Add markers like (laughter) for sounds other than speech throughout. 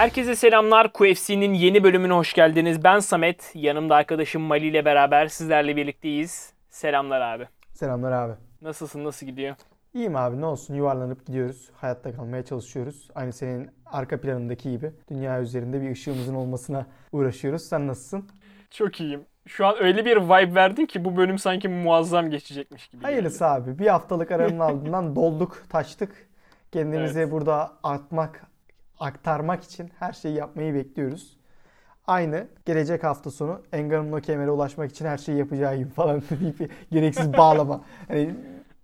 Herkese selamlar. QFC'nin yeni bölümüne hoş geldiniz. Ben Samet. Yanımda arkadaşım Mali ile beraber sizlerle birlikteyiz. Selamlar abi. Selamlar abi. Nasılsın? Nasıl gidiyor? İyiyim abi ne olsun yuvarlanıp gidiyoruz. Hayatta kalmaya çalışıyoruz. Aynı senin arka planındaki gibi. Dünya üzerinde bir ışığımızın olmasına uğraşıyoruz. Sen nasılsın? Çok iyiyim. Şu an öyle bir vibe verdin ki bu bölüm sanki muazzam geçecekmiş gibi. Hayırlısı abi. Bir haftalık aranın (laughs) ardından dolduk, taştık. Kendimizi Evet. burada atmak, aktarmak için her şeyi yapmayı bekliyoruz. Aynı gelecek hafta sonu Engar'ın o kemere ulaşmak için her şeyi yapacağı gibi falan (laughs) deyip gereksiz bağlama. Hani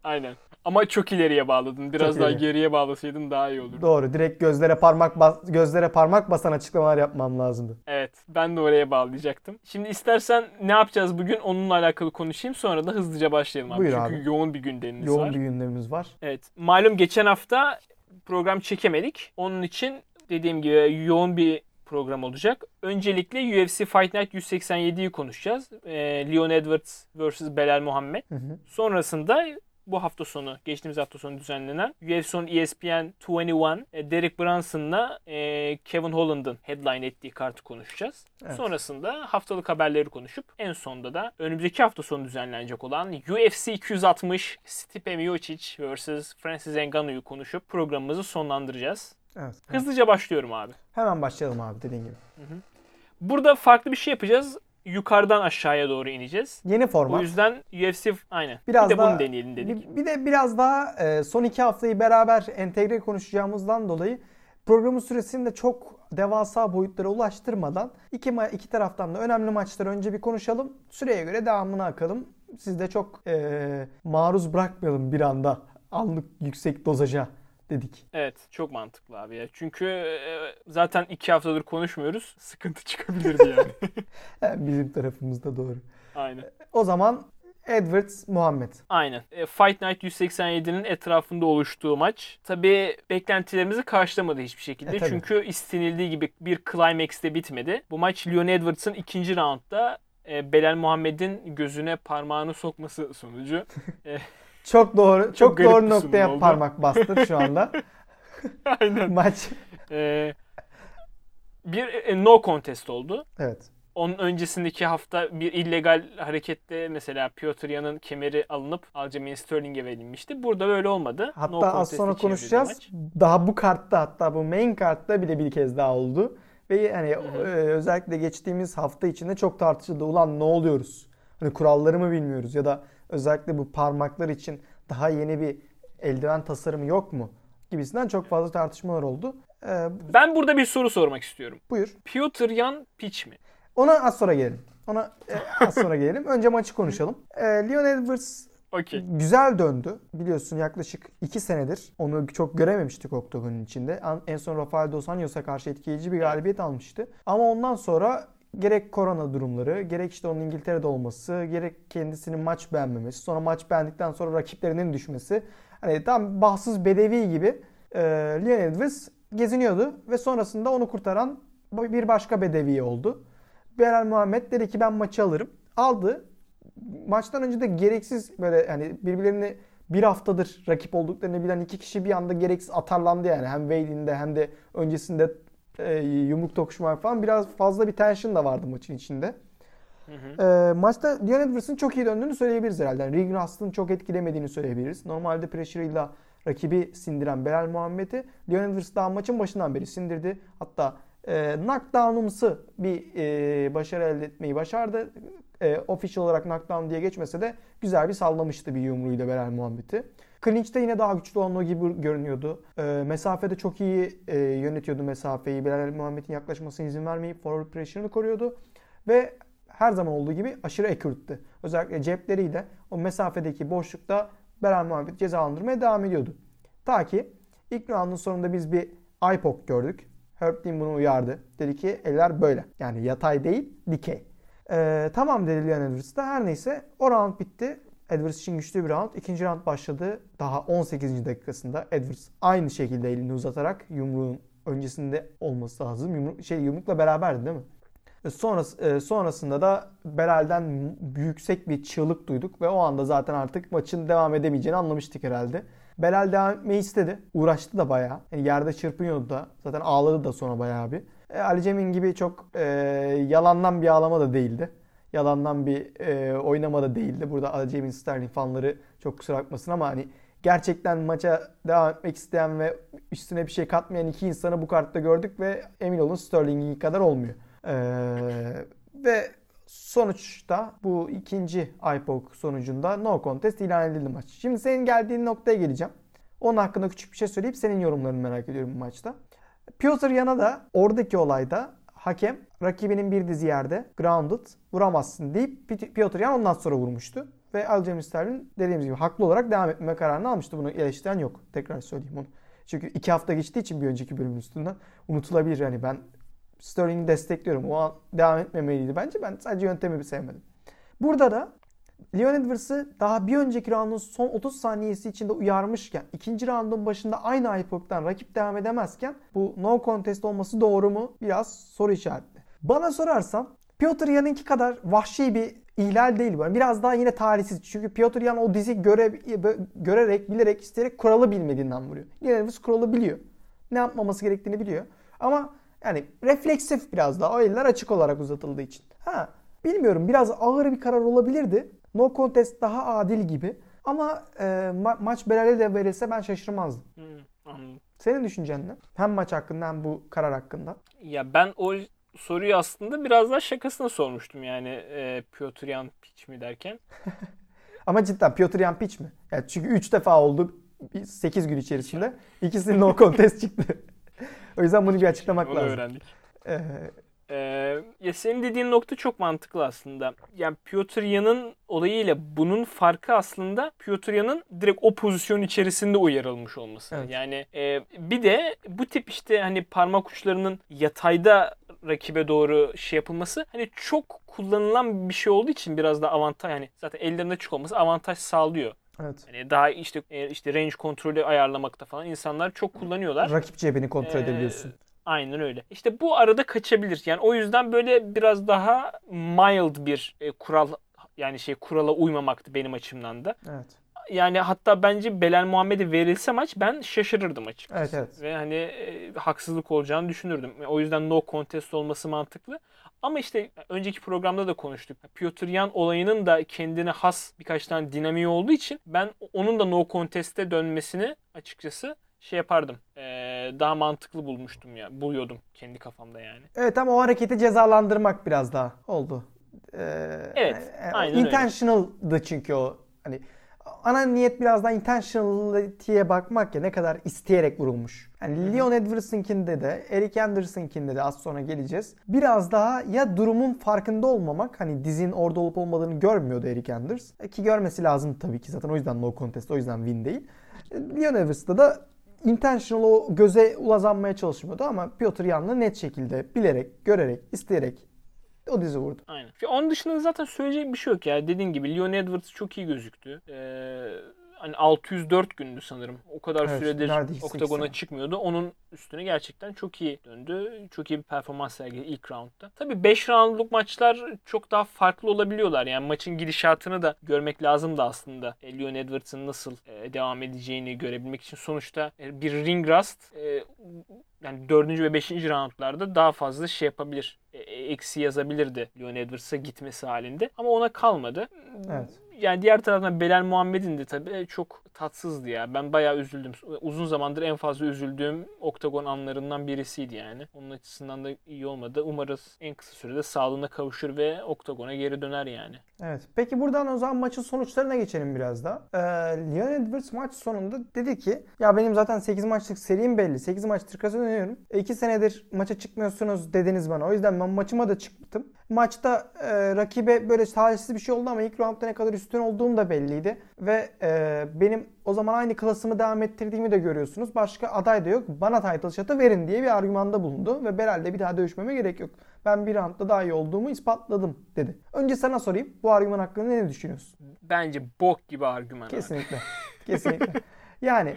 Aynen. Ama çok ileriye bağladın. Biraz Çok daha ileri. geriye bağlasaydın daha iyi olurdu. doğru direkt gözlere parmak bas, gözlere parmak basan açıklamalar yapmam lazımdı. Evet. Ben de oraya bağlayacaktım. Şimdi istersen ne yapacağız bugün onunla alakalı konuşayım. Sonra da hızlıca başlayalım abi. Buyur Çünkü abi. yoğun bir gündemimiz Yoğun var. bir gündemimiz var. Evet. Malum geçen hafta program çekemedik. Onun için dediğim gibi yoğun bir program olacak. Öncelikle UFC Fight Night 187'yi konuşacağız. Ee, Leon Edwards vs. Belal Muhammed. Hı hı. Sonrasında bu hafta sonu, geçtiğimiz hafta sonu düzenlenen UFC'nin ESPN 21 e, Derek Brunson'la e, Kevin Holland'ın headline ettiği kartı konuşacağız. Evet. Sonrasında haftalık haberleri konuşup en sonunda da önümüzdeki hafta sonu düzenlenecek olan UFC 260 Stipe Miocic vs. Francis Ngannou'yu konuşup programımızı sonlandıracağız. Evet. Hızlıca başlıyorum abi. Hemen başlayalım abi dediğin gibi. Burada farklı bir şey yapacağız. Yukarıdan aşağıya doğru ineceğiz. Yeni O format. yüzden UFC aynen. Biraz bir de daha- bunu deneyelim dedik. Bir, bir de biraz daha e, son iki haftayı beraber entegre konuşacağımızdan dolayı programın süresini de çok devasa boyutlara ulaştırmadan iki, ma- iki taraftan da önemli maçları önce bir konuşalım. Süreye göre devamını akalım. Siz de çok e, maruz bırakmayalım bir anda anlık yüksek dozaja dedik. Evet çok mantıklı abi ya. Çünkü e, zaten iki haftadır konuşmuyoruz. Sıkıntı (laughs) çıkabilirdi yani. (laughs) Yani bizim tarafımızda doğru. Aynen. O zaman Edwards Muhammed. Aynen. E, Fight Night 187'nin etrafında oluştuğu maç. Tabii beklentilerimizi karşılamadı hiçbir şekilde. E, tabii. Çünkü istenildiği gibi bir climax'te bitmedi. Bu maç Leon Edwards'ın ikinci roundda e, Belal Muhammed'in gözüne parmağını sokması sonucu. (laughs) Çok doğru, çok, garip doğru noktaya oldu. parmak bastın şu anda. (laughs) Aynen. Maç. E, bir e, no contest oldu. Evet. Onun öncesindeki hafta bir illegal harekette mesela Piotr Yan'ın kemeri alınıp Aljamain Sterling'e verilmişti. Burada böyle olmadı. Hatta No az sonra konuşacağız. Daha bu kartta hatta bu main kartta bile bir kez daha oldu. Ve hani e, özellikle geçtiğimiz hafta içinde çok tartışıldı. Ulan ne oluyoruz? Hani kuralları mı bilmiyoruz ya da özellikle bu parmaklar için daha yeni bir eldiven tasarımı yok mu? Gibisinden çok fazla tartışmalar oldu. E, Ben burada bir soru sormak istiyorum. buyur. Piotr Yan piç mi? Ona az sonra gelelim. Ona e, az sonra gelelim. (laughs) Önce maçı konuşalım. E, Leon Edwards Okey. Güzel döndü. Biliyorsun yaklaşık 2 senedir onu çok görememiştik oktagonun içinde. En son Rafael Dos Anjos'a karşı etkileyici bir galibiyet almıştı. Ama ondan sonra gerek korona durumları, gerek işte onun İngiltere'de olması, gerek kendisinin maç beğenmemesi, sonra maç beğendikten sonra rakiplerinin düşmesi. Hani tam bahtsız bedevi gibi e, Leon Edwards geziniyordu ve sonrasında onu kurtaran bir başka bedevi oldu. Belal Muhammed dedi ki ben maçı alırım. Aldı maçtan önce de gereksiz böyle hani birbirlerini bir haftadır rakip olduklarını bilen iki kişi bir anda gereksiz atarlandı yani. Hem Wayne'in de hem de öncesinde e, yumruk tokuşma falan biraz fazla bir tension da vardı maçın içinde. Hı hı. E, maçta Leon Edwards'ın çok iyi döndüğünü söyleyebiliriz herhalde. Yani ring rust'ın çok etkilemediğini söyleyebiliriz. Normalde pressure'ıyla rakibi sindiren Belal Muhammed'i Leon Edwards daha maçın başından beri sindirdi. Hatta e, knockdown'ımsı bir e, başarı elde etmeyi başardı. E, official olarak knockdown diye geçmese de güzel bir sallamıştı bir yumruğuyla Belal Muhammed'i. Clinch'te yine daha güçlü olduğu gibi görünüyordu. E, mesafede çok iyi e, yönetiyordu mesafeyi. Belal Muhammed'in yaklaşmasına izin vermeyip forward pressure'ını koruyordu. Ve her zaman olduğu gibi aşırı accurate'ti. Özellikle cepleriyle o mesafedeki boşlukta Belal Muhammed cezalandırmaya devam ediyordu. Ta ki ilk roundun sonunda biz bir eye poke gördük. Herb Dean bunu uyardı. Dedi ki eller böyle. Yani yatay değil, dikey. Ee, tamam dedi Leon Edwards da. Her neyse o round bitti. Edwards için güçlü bir round. İkinci round başladı. Daha 18. dakikasında Edwards aynı şekilde elini uzatarak yumruğun öncesinde olması lazım. Yumruk, şey yumrukla beraberdi değil mi? Sonrası, e, sonrasında da Belal'den yüksek bir çığlık duyduk ve o anda zaten artık maçın devam edemeyeceğini anlamıştık herhalde. Belal devam etmeyi istedi. Uğraştı da bayağı. Yani yerde çırpınıyordu da. Zaten ağladı da sonra bayağı bir. E, Ali Cem'in gibi çok e, yalandan bir ağlama da değildi. Yalandan bir e, oynama da değildi. Burada Ali Cem'in Sterling fanları çok kusura bakmasın ama hani gerçekten maça devam etmek isteyen ve üstüne bir şey katmayan iki insanı bu kartta gördük ve emin olun Sterling'in kadar olmuyor. Ee, ve sonuçta bu ikinci IPOC sonucunda no contest ilan edildi maç. Şimdi senin geldiğin noktaya geleceğim. Onun hakkında küçük bir şey söyleyip senin yorumlarını merak ediyorum bu maçta. Piotr Yana da oradaki olayda hakem rakibinin bir dizi yerde grounded vuramazsın deyip Piotr Yan ondan sonra vurmuştu. Ve Aljamain Sterling dediğimiz gibi haklı olarak devam etme kararını almıştı. Bunu eleştiren yok. Tekrar söyleyeyim onu. Çünkü iki hafta geçtiği için bir önceki bölümün üstünden unutulabilir. Yani ben Sterling'i destekliyorum. O an devam etmemeliydi bence. Ben sadece yöntemi bir sevmedim. Burada da Leon Edwards'ı daha bir önceki roundun son 30 saniyesi içinde uyarmışken, ikinci roundun başında aynı IPOC'tan rakip devam edemezken bu no contest olması doğru mu? Biraz soru işaretli. Bana sorarsan Piotr Yan'ınki kadar vahşi bir ihlal değil bu. Biraz daha yine tarihsiz. Çünkü Piotr Yan o dizi göre, görerek, bilerek, isteyerek kuralı bilmediğinden vuruyor. Leon Edwards kuralı biliyor. Ne yapmaması gerektiğini biliyor. Ama yani refleksif biraz daha o eller açık olarak uzatıldığı için. Ha bilmiyorum biraz ağır bir karar olabilirdi. No contest daha adil gibi. Ama e, ma- maç Belal'e de verilse ben şaşırmazdım. Hmm, Senin düşüncen ne? Hem maç hakkında hem bu karar hakkında. Ya ben o soruyu aslında biraz daha şakasına sormuştum yani e, Piotr Yan piç mi derken. (laughs) Ama cidden Piotr Yan piç mi? Yani çünkü 3 defa oldu 8 gün içerisinde. İkisinin no contest çıktı. (laughs) o yüzden bunu bir açıklamak Onu lazım. öğrendik. Ee, ee, ya senin dediğin nokta çok mantıklı aslında. Yani Piotr Yan'ın olayıyla bunun farkı aslında Piotr Yan'ın direkt o pozisyon içerisinde uyarılmış olması. Evet. Yani e, bir de bu tip işte hani parmak uçlarının yatayda rakibe doğru şey yapılması hani çok kullanılan bir şey olduğu için biraz da avantaj yani zaten ellerinde açık olması avantaj sağlıyor. Evet. Yani daha işte e, işte range kontrolü ayarlamakta falan insanlar çok kullanıyorlar. Rakip cebini kontrol ee, edebiliyorsun. Aynen öyle. İşte bu arada kaçabilir. Yani o yüzden böyle biraz daha mild bir e, kural yani şey kurala uymamaktı benim açımdan da. Evet. Yani hatta bence Belal Muhammed'e verilse maç ben şaşırırdım açıkçası. Evet, evet. Ve hani e, haksızlık olacağını düşünürdüm. O yüzden no contest olması mantıklı. Ama işte önceki programda da konuştuk. Piotr Yan olayının da kendine has birkaç tane dinamiği olduğu için ben onun da no contest'e dönmesini açıkçası şey yapardım. Ee, daha mantıklı bulmuştum ya. Buluyordum kendi kafamda yani. Evet ama o hareketi cezalandırmak biraz daha oldu. Ee, evet. Yani, aynen intentional'dı çünkü o. Hani ana niyet biraz daha intentionality'ye bakmak ya ne kadar isteyerek vurulmuş. Yani Leon Edwards'ınkinde de Eric Anderson'kinde de az sonra geleceğiz. Biraz daha ya durumun farkında olmamak hani dizin orada olup olmadığını görmüyordu Eric Anders. E, ki görmesi lazım tabii ki zaten o yüzden no contest o yüzden win değil. E, Leon Edwards'ta da intentional o göze ulazanmaya çalışmıyordu ama Piotr Yan'la net şekilde bilerek, görerek, isteyerek o dizi vurdu. Aynen. Onun dışında zaten söyleyecek bir şey yok ya. Dediğin gibi Leon Edwards çok iyi gözüktü. Ee, hani 604 gündü sanırım. O kadar evet, süredir oktagona çıkmıyordu. Onun üstüne gerçekten çok iyi döndü. Çok iyi bir performans sergiledi ilk roundda. Tabii 5 roundluk maçlar çok daha farklı olabiliyorlar. Yani maçın gidişatını da görmek lazım da aslında. E, Leon Edwards'ın nasıl e, devam edeceğini görebilmek için sonuçta e, bir ring rust yani 4. ve 5. roundlarda daha fazla şey yapabilir. Eksi yazabilirdi Leon Edwards'a gitmesi halinde. Ama ona kalmadı. Evet yani diğer taraftan Belal Muhammed'in de tabii çok tatsızdı ya. Ben bayağı üzüldüm. Uzun zamandır en fazla üzüldüğüm oktagon anlarından birisiydi yani. Onun açısından da iyi olmadı. Umarız en kısa sürede sağlığına kavuşur ve oktagona geri döner yani. Evet. Peki buradan o zaman maçın sonuçlarına geçelim biraz da. Ee, Leon Edwards maç sonunda dedi ki ya benim zaten 8 maçlık serim belli. 8 maçtır kazanıyorum. 2 senedir maça çıkmıyorsunuz dediniz bana. O yüzden ben maçıma da çıktım. Maçta e, rakibe böyle talihsiz bir şey oldu ama ilk roundda ne kadar üstün olduğum da belliydi. Ve e, benim o zaman aynı klasımı devam ettirdiğimi de görüyorsunuz. Başka aday da yok. Bana title shot'ı verin diye bir argümanda bulundu. Ve Belal'de bir daha dövüşmeme gerek yok. Ben bir roundda daha iyi olduğumu ispatladım dedi. Önce sana sorayım. Bu argüman hakkında ne düşünüyorsun? Bence bok gibi argüman. Kesinlikle. Kesinlikle. (laughs) Yani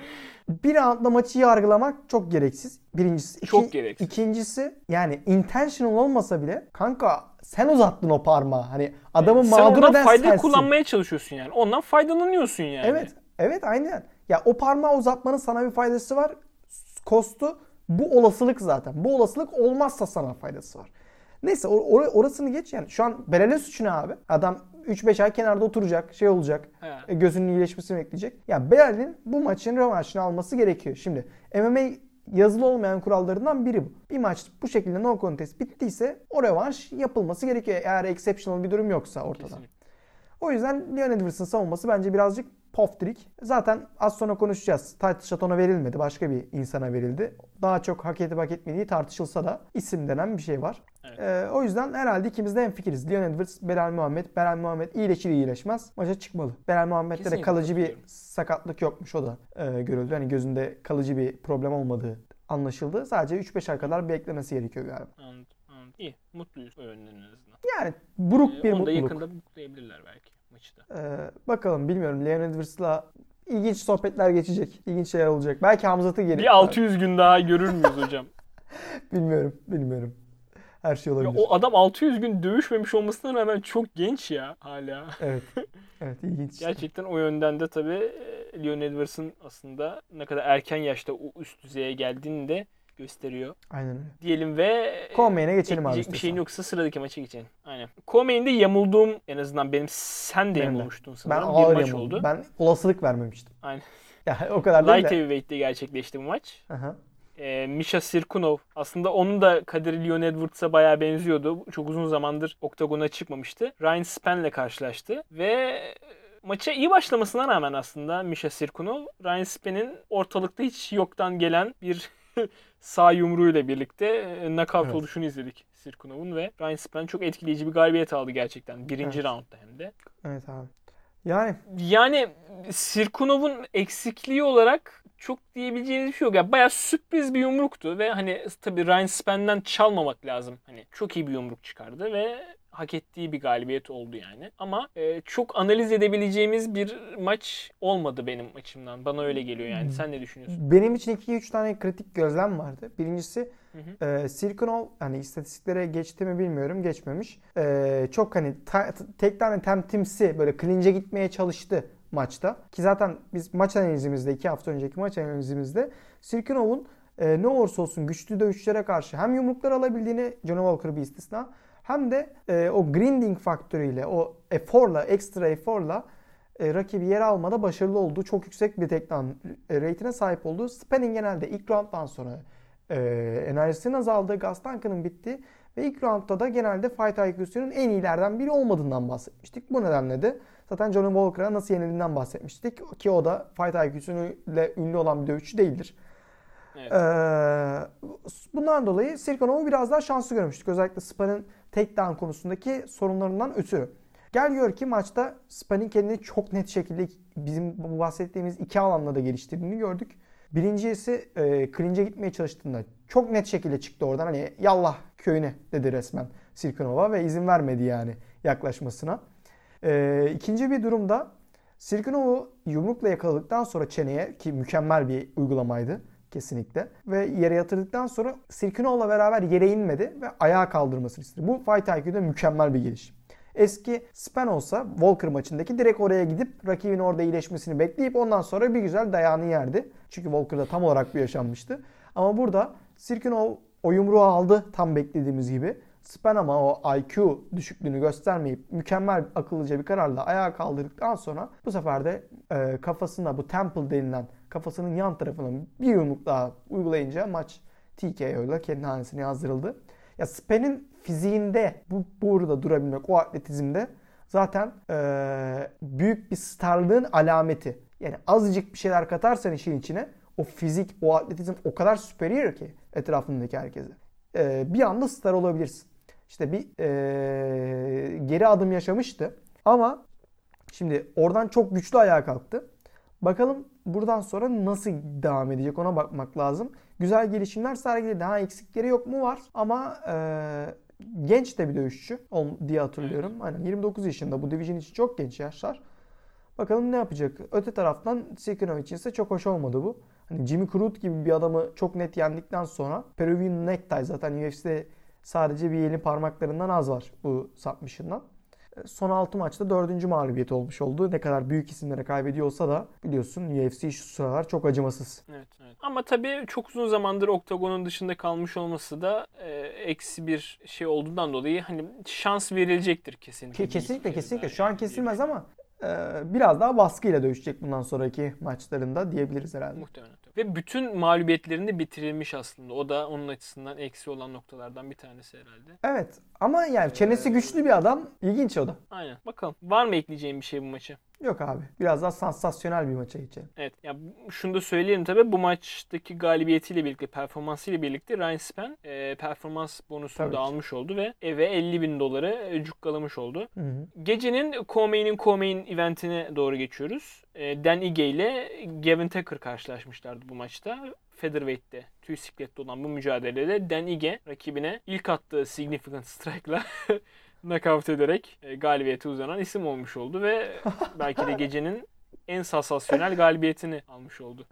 bir roundda maçı yargılamak çok gereksiz. Birincisi. Çok gereksiz. İkincisi yani intentional olmasa bile kanka sen uzattın o parmağı. Hani adamın Sen mağdur ondan eden fayda sensin. kullanmaya çalışıyorsun yani. Ondan faydalanıyorsun yani. Evet. Evet aynen. Ya o parmağı uzatmanın sana bir faydası var. Kostu bu olasılık zaten. Bu olasılık olmazsa sana faydası var. Neyse or- or- orasını geç yani. Şu an suçu ne abi? Adam 3-5 ay kenarda oturacak, şey olacak. He. e, Gözünün iyileşmesini bekleyecek. Ya Berel'in bu maçın rövanşını alması gerekiyor. Şimdi MMA yazılı olmayan kurallarından biri bu. Bir maç bu şekilde no contest bittiyse o rövanş yapılması gerekiyor. Eğer exceptional bir durum yoksa ortada. Kesinlikle. O yüzden Leon Edwards'ın savunması bence birazcık poftirik. Zaten az sonra konuşacağız. Title shot ona verilmedi. Başka bir insana verildi. Daha çok hak edip hak etmediği tartışılsa da isim denen bir şey var. Evet. Ee, o yüzden herhalde ikimiz de hemfikiriz. Leon Edwards, Belal Muhammed. Belal Muhammed iyileşir iyileşmez. Maça çıkmalı. Belal Muhammed'de de kalıcı bir sakatlık yokmuş o da e, görüldü. Hani gözünde kalıcı bir problem olmadığı anlaşıldı. Sadece 3-5 ay kadar beklemesi gerekiyor galiba. Anladım, anladım. İyi. Mutluyuz. Yani buruk Ee, bir onu da mutluluk. yakında mutlayabilirler belki maçı da. Ee, bakalım bilmiyorum. Leon Edwards'la ilginç sohbetler geçecek. İlginç şeyler olacak. Belki Hamzat'ı geri. Bir 600 gün daha görür müyüz hocam? (laughs) Bilmiyorum. Bilmiyorum. Her şey Ya olabilir. o adam 600 gün dövüşmemiş olmasına rağmen çok genç ya hala. Evet. (laughs) Evet ilginç. Gerçekten o yönden de tabii e, Leon Edwards'ın aslında ne kadar erken yaşta o üst düzeye geldiğini de gösteriyor. Aynen öyle. Diyelim ve Conmain'e geçelim abi. bir şeyin yoksa sıradaki maça geçelim. Aynen. Conmain'de yamulduğum en azından benim sen de Benim yamulmuştun Ben sanırım. ağır bir maç oldu. Ben olasılık vermemiştim. Aynen. (laughs) Ya o kadar değil Light. Heavyweight'te gerçekleşti bu maç. Aha. Ee, Misha Sirkunov aslında onun da kaderi Leon Edwards'a bayağı benziyordu. Çok uzun zamandır oktagona çıkmamıştı. Ryan Spann'le karşılaştı ve maça iyi başlamasına rağmen aslında Misha Sirkunov Ryan Spann'in ortalıkta hiç yoktan gelen bir (laughs) sağ yumruğuyla birlikte e, knockout Evet. oluşunu izledik Sirkunov'un ve Ryan Spann çok etkileyici bir galibiyet aldı gerçekten. Birinci Evet. roundda hem de. Evet abi. Yani Yani Sirkunov'un eksikliği olarak çok diyebileceğiniz bir şey yok. Yani bayağı sürpriz bir yumruktu ve hani tabii Ryan Spann'den çalmamak lazım. Hani çok iyi bir yumruk çıkardı ve hak ettiği bir galibiyet oldu yani. Ama e, çok analiz edebileceğimiz bir maç olmadı benim açımdan. Bana öyle geliyor yani. Sen ne düşünüyorsun? benim için 2-3 tane kritik gözlem vardı. Birincisi Hı e, Sirkunov hani istatistiklere geçti mi bilmiyorum geçmemiş. E, çok hani ta, tek tane temtimsi böyle clinch'e gitmeye çalıştı maçta. Ki zaten biz maç analizimizde iki hafta önceki maç analizimizde Sirkunov'un e, ne olursa olsun güçlü dövüşçülere karşı hem yumruklar alabildiğini Johnny Walker bir istisna hem de e, o grinding faktörüyle o eforla ekstra eforla e, rakibi yer almada başarılı olduğu çok yüksek bir takedown e, rate'ine sahip olduğu Spanning genelde ilk rounddan sonra e, enerjisinin azaldığı, gaz tankının bittiği ve ilk roundda da genelde fight IQ'sunun en iyilerden biri olmadığından bahsetmiştik. Bu nedenle de zaten Johnny Walker'a nasıl yenildiğinden bahsetmiştik ki o da fight IQ'suyla ünlü olan bir dövüşçü değildir. Evet. Ee, bundan dolayı Sirkonov'u biraz daha şanslı görmüştük. Özellikle Spa'nın takedown konusundaki sorunlarından ötürü. Gel gör ki maçta Spa'nın kendini çok net şekilde bizim bu bahsettiğimiz iki alanda da geliştirdiğini gördük. Birincisi e, clinch'e gitmeye çalıştığında çok net şekilde çıktı oradan. Hani yallah köyüne dedi resmen Sirkunova ve izin vermedi yani yaklaşmasına. E, ikinci bir durumda Sirkunov'u yumrukla yakaladıktan sonra çeneye ki mükemmel bir uygulamaydı kesinlikle. Ve yere yatırdıktan sonra Sirkunov'la beraber yere inmedi ve ayağa kaldırmasını istedi. Bu Fight IQ'da mükemmel bir gelişim. Eski Span olsa Walker maçındaki direkt oraya gidip rakibin orada iyileşmesini bekleyip ondan sonra bir güzel dayağını yerdi. Çünkü Walker'da tam olarak bu yaşanmıştı. Ama burada Sirkunov o yumruğu aldı tam beklediğimiz gibi. Span ama o IQ düşüklüğünü göstermeyip mükemmel akıllıca bir kararla ayağa kaldırdıktan sonra bu sefer de e, kafasına bu temple denilen kafasının yan tarafına bir yumruk daha uygulayınca maç TKO ile kendi hanesine yazdırıldı. Ya Span'in fiziğinde bu burada durabilmek o atletizmde zaten e, büyük bir starlığın alameti. Yani azıcık bir şeyler katarsan işin içine o fizik, o atletizm o kadar superior ki etrafındaki herkese. E, bir anda star olabilirsin. İşte bir e, geri adım yaşamıştı. Ama şimdi oradan çok güçlü ayağa kalktı. Bakalım buradan sonra nasıl devam edecek ona bakmak lazım. Güzel gelişimler sergiledi. Daha eksikleri yok mu var ama e, genç de bir dövüşçü diye hatırlıyorum. Hani 29 yaşında bu division için çok genç yaşlar. Bakalım ne yapacak. Öte taraftan Sikrinov için ise çok hoş olmadı bu. Hani Jimmy Crute gibi bir adamı çok net yendikten sonra Peruvian Necktie zaten UFC'de sadece bir elin parmaklarından az var bu submission'dan. Son 6 maçta 4. mağlubiyet olmuş oldu. Ne kadar büyük isimlere kaybediyor olsa da biliyorsun UFC şu sıralar çok acımasız. Evet, evet. Ama tabii çok uzun zamandır oktagonun dışında kalmış olması da e, eksi bir şey olduğundan dolayı hani şans verilecektir kesinlikle. Kesinlikle kesinlikle. Şu an kesilmez ama e, biraz daha baskıyla dövüşecek bundan sonraki maçlarında diyebiliriz herhalde. Muhtemelen. Ve bütün mağlubiyetlerini bitirilmiş aslında. O da onun açısından eksi olan noktalardan bir tanesi herhalde. Evet. Ama yani çenesi güçlü bir adam. İlginç o da. Aynen. Bakalım. Var mı ekleyeceğim bir şey bu maçı? Yok abi. Biraz daha sansasyonel bir maça geçelim. Evet. Ya şunu da söyleyelim tabii. Bu maçtaki galibiyetiyle birlikte, performansıyla birlikte Ryan Span e, performans bonusunu tabii da ki. almış oldu ve eve 50 bin doları e, cukkalamış oldu. Hı hı. Gecenin Co-Main'in Co-Main eventine doğru geçiyoruz. E, Dan Ige ile Gavin Tucker karşılaşmışlardı bu maçta. Featherweight'te tüy siklette olan bu mücadelede Dan Ige rakibine ilk attığı significant strike'la (laughs) nakavt ederek e, galibiyete uzanan isim olmuş oldu ve (laughs) belki de gecenin en sansasyonel galibiyetini almış oldu.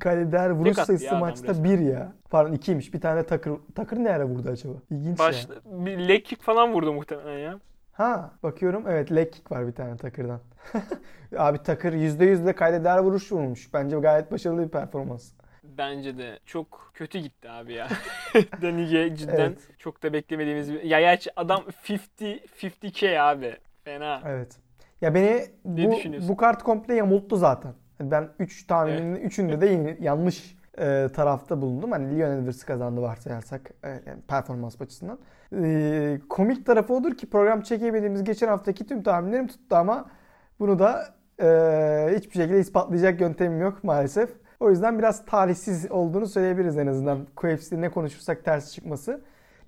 Kaleder vuruş sayısı maçta bir ya. Pardon ikiymiş. Bir tane takır. Takır ne ara vurdu acaba? İlginç Baş, ya. Bir leg kick falan vurdu muhtemelen ya. Ha bakıyorum evet leg kick var bir tane Takır'dan. (laughs) Abi Takır %100 de kaydeder vuruş vurmuş. Bence gayet başarılı bir performans. Bence de çok kötü gitti abi ya. (laughs) (laughs) Danige cidden evet. çok da beklemediğimiz bir... Ya gerçi adam 50 50k abi. Fena. Evet. Ya beni ne bu, bu kart komple yamulttu zaten. Ben 3 tahminin 3'ünde evet. de yanlış e, tarafta bulundum. Hani Lionel Edwards kazandı varsayarsak e, yani performans açısından. E, komik tarafı odur ki program çekemediğimiz geçen haftaki tüm tahminlerim tuttu ama bunu da e, hiçbir şekilde ispatlayacak yöntemim yok maalesef. O yüzden biraz talihsiz olduğunu söyleyebiliriz en azından. QFC'de ne konuşursak ters çıkması.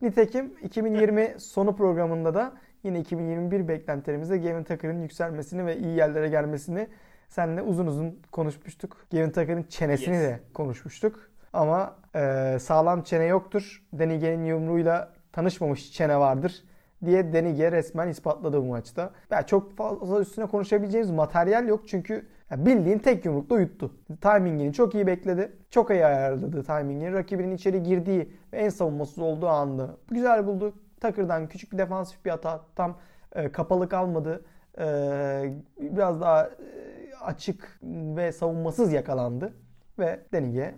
Nitekim 2020 sonu programında da yine 2021 beklentilerimizde Gavin Tucker'ın yükselmesini ve iyi yerlere gelmesini seninle uzun uzun konuşmuştuk. Gavin Tucker'ın çenesini yes. de konuşmuştuk. Ama e, sağlam çene yoktur. Denige'nin yumruğuyla tanışmamış çene vardır diye Denige resmen ispatladı bu maçta. Ya çok fazla üstüne konuşabileceğimiz materyal yok çünkü bildiğin tek yumrukla uyuttu. Timingini çok iyi bekledi. Çok iyi ayarladı timingini. Rakibinin içeri girdiği ve en savunmasız olduğu anda güzel buldu. Takır'dan küçük bir defansif bir hata. Tam e, kapalı kalmadı. E, biraz daha e, açık ve savunmasız yakalandı. Ve Denige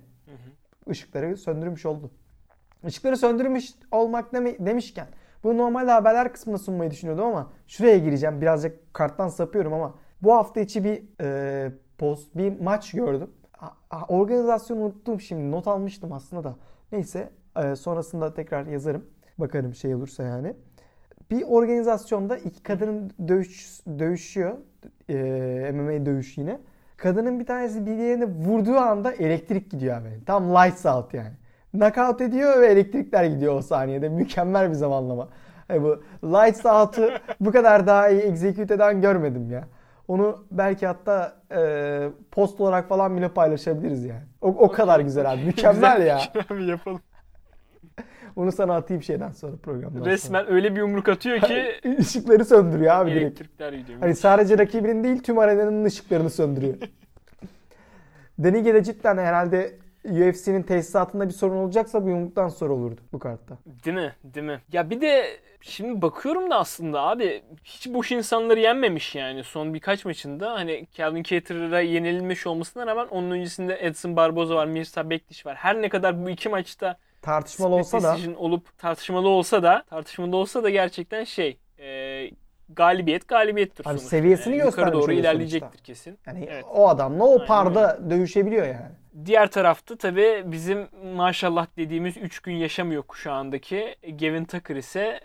ışıkları söndürmüş oldu. Işıkları söndürmüş olmak demi, demişken bunu normalde haberler kısmında sunmayı düşünüyordum ama şuraya gireceğim. Birazcık karttan sapıyorum ama bu hafta içi bir e, post, bir maç gördüm. Organizasyonu unuttum şimdi. Not almıştım aslında da. Neyse e, sonrasında tekrar yazarım. Bakarım şey olursa yani. Bir organizasyonda iki kadının dövüş, dövüşüyor. E, MMA dövüş yine. Kadının bir tanesi bir diğerine vurduğu anda elektrik gidiyor abi. Tam lights out yani. Knockout ediyor ve elektrikler gidiyor o saniyede. Mükemmel bir zamanlama. Yani bu lights out'u bu kadar daha iyi execute eden görmedim ya. Onu belki hatta e, post olarak falan bile paylaşabiliriz yani. O, o kadar güzel abi. Mükemmel ya. Abi yapalım. Onu sana atayım şeyden sonra programdan Resmen sonra. öyle bir yumruk atıyor ki (laughs) ışıkları söndürüyor abi direkt. Gidiyor. Hani sadece rakibinin değil tüm arenanın ışıklarını söndürüyor. (laughs) Denige cidden herhalde UFC'nin tesisatında bir sorun olacaksa bu yumruktan sonra olurdu bu kartta. Değil mi? Değil mi? Ya bir de şimdi bakıyorum da aslında abi hiç boş insanları yenmemiş yani son birkaç maçında. Hani Calvin Caterer'a yenilmiş olmasına rağmen onun öncesinde Edson Barboza var, Mirsa Bektiş var. Her ne kadar bu iki maçta tartışmalı olsa da olup tartışmalı olsa da tartışmalı olsa da gerçekten şey e, galibiyet galibiyettir hani sonuçta. seviyesini yani. Yukarı doğru ilerleyecektir sonuçta. kesin. Yani evet. o adamla o Aynen parda öyle. dövüşebiliyor yani. Diğer tarafta tabii bizim maşallah dediğimiz 3 gün yaşamıyor kuşağındaki Gavin Tucker ise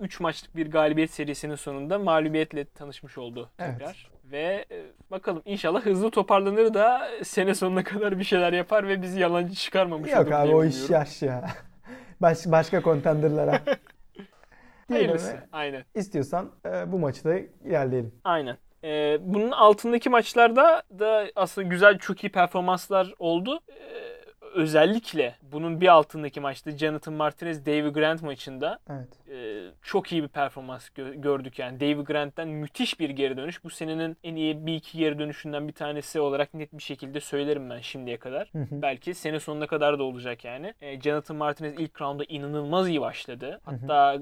3 e, maçlık bir galibiyet serisinin sonunda mağlubiyetle tanışmış oldu tekrar. Evet. Ve e, bakalım inşallah hızlı toparlanır da sene sonuna kadar bir şeyler yapar ve bizi yalancı çıkarmamış Yok olur abi o iş yaş ya. (laughs) Baş, başka kontenderlara. (laughs) Hayırlısı. Aynen. İstiyorsan e, bu maçı da ilerleyelim. Aynen. Ee, bunun altındaki maçlarda da aslında güzel çok iyi performanslar oldu. Ee, özellikle bunun bir altındaki maçta Jonathan Martinez Davy Grant maçında Evet. E, çok iyi bir performans gö- gördük yani. Davy Grant'tan müthiş bir geri dönüş. Bu senenin en iyi bir iki geri dönüşünden bir tanesi olarak net bir şekilde söylerim ben şimdiye kadar. Hı hı. Belki sene sonuna kadar da olacak yani. E, Jonathan Martinez ilk rounda inanılmaz iyi başladı. Hatta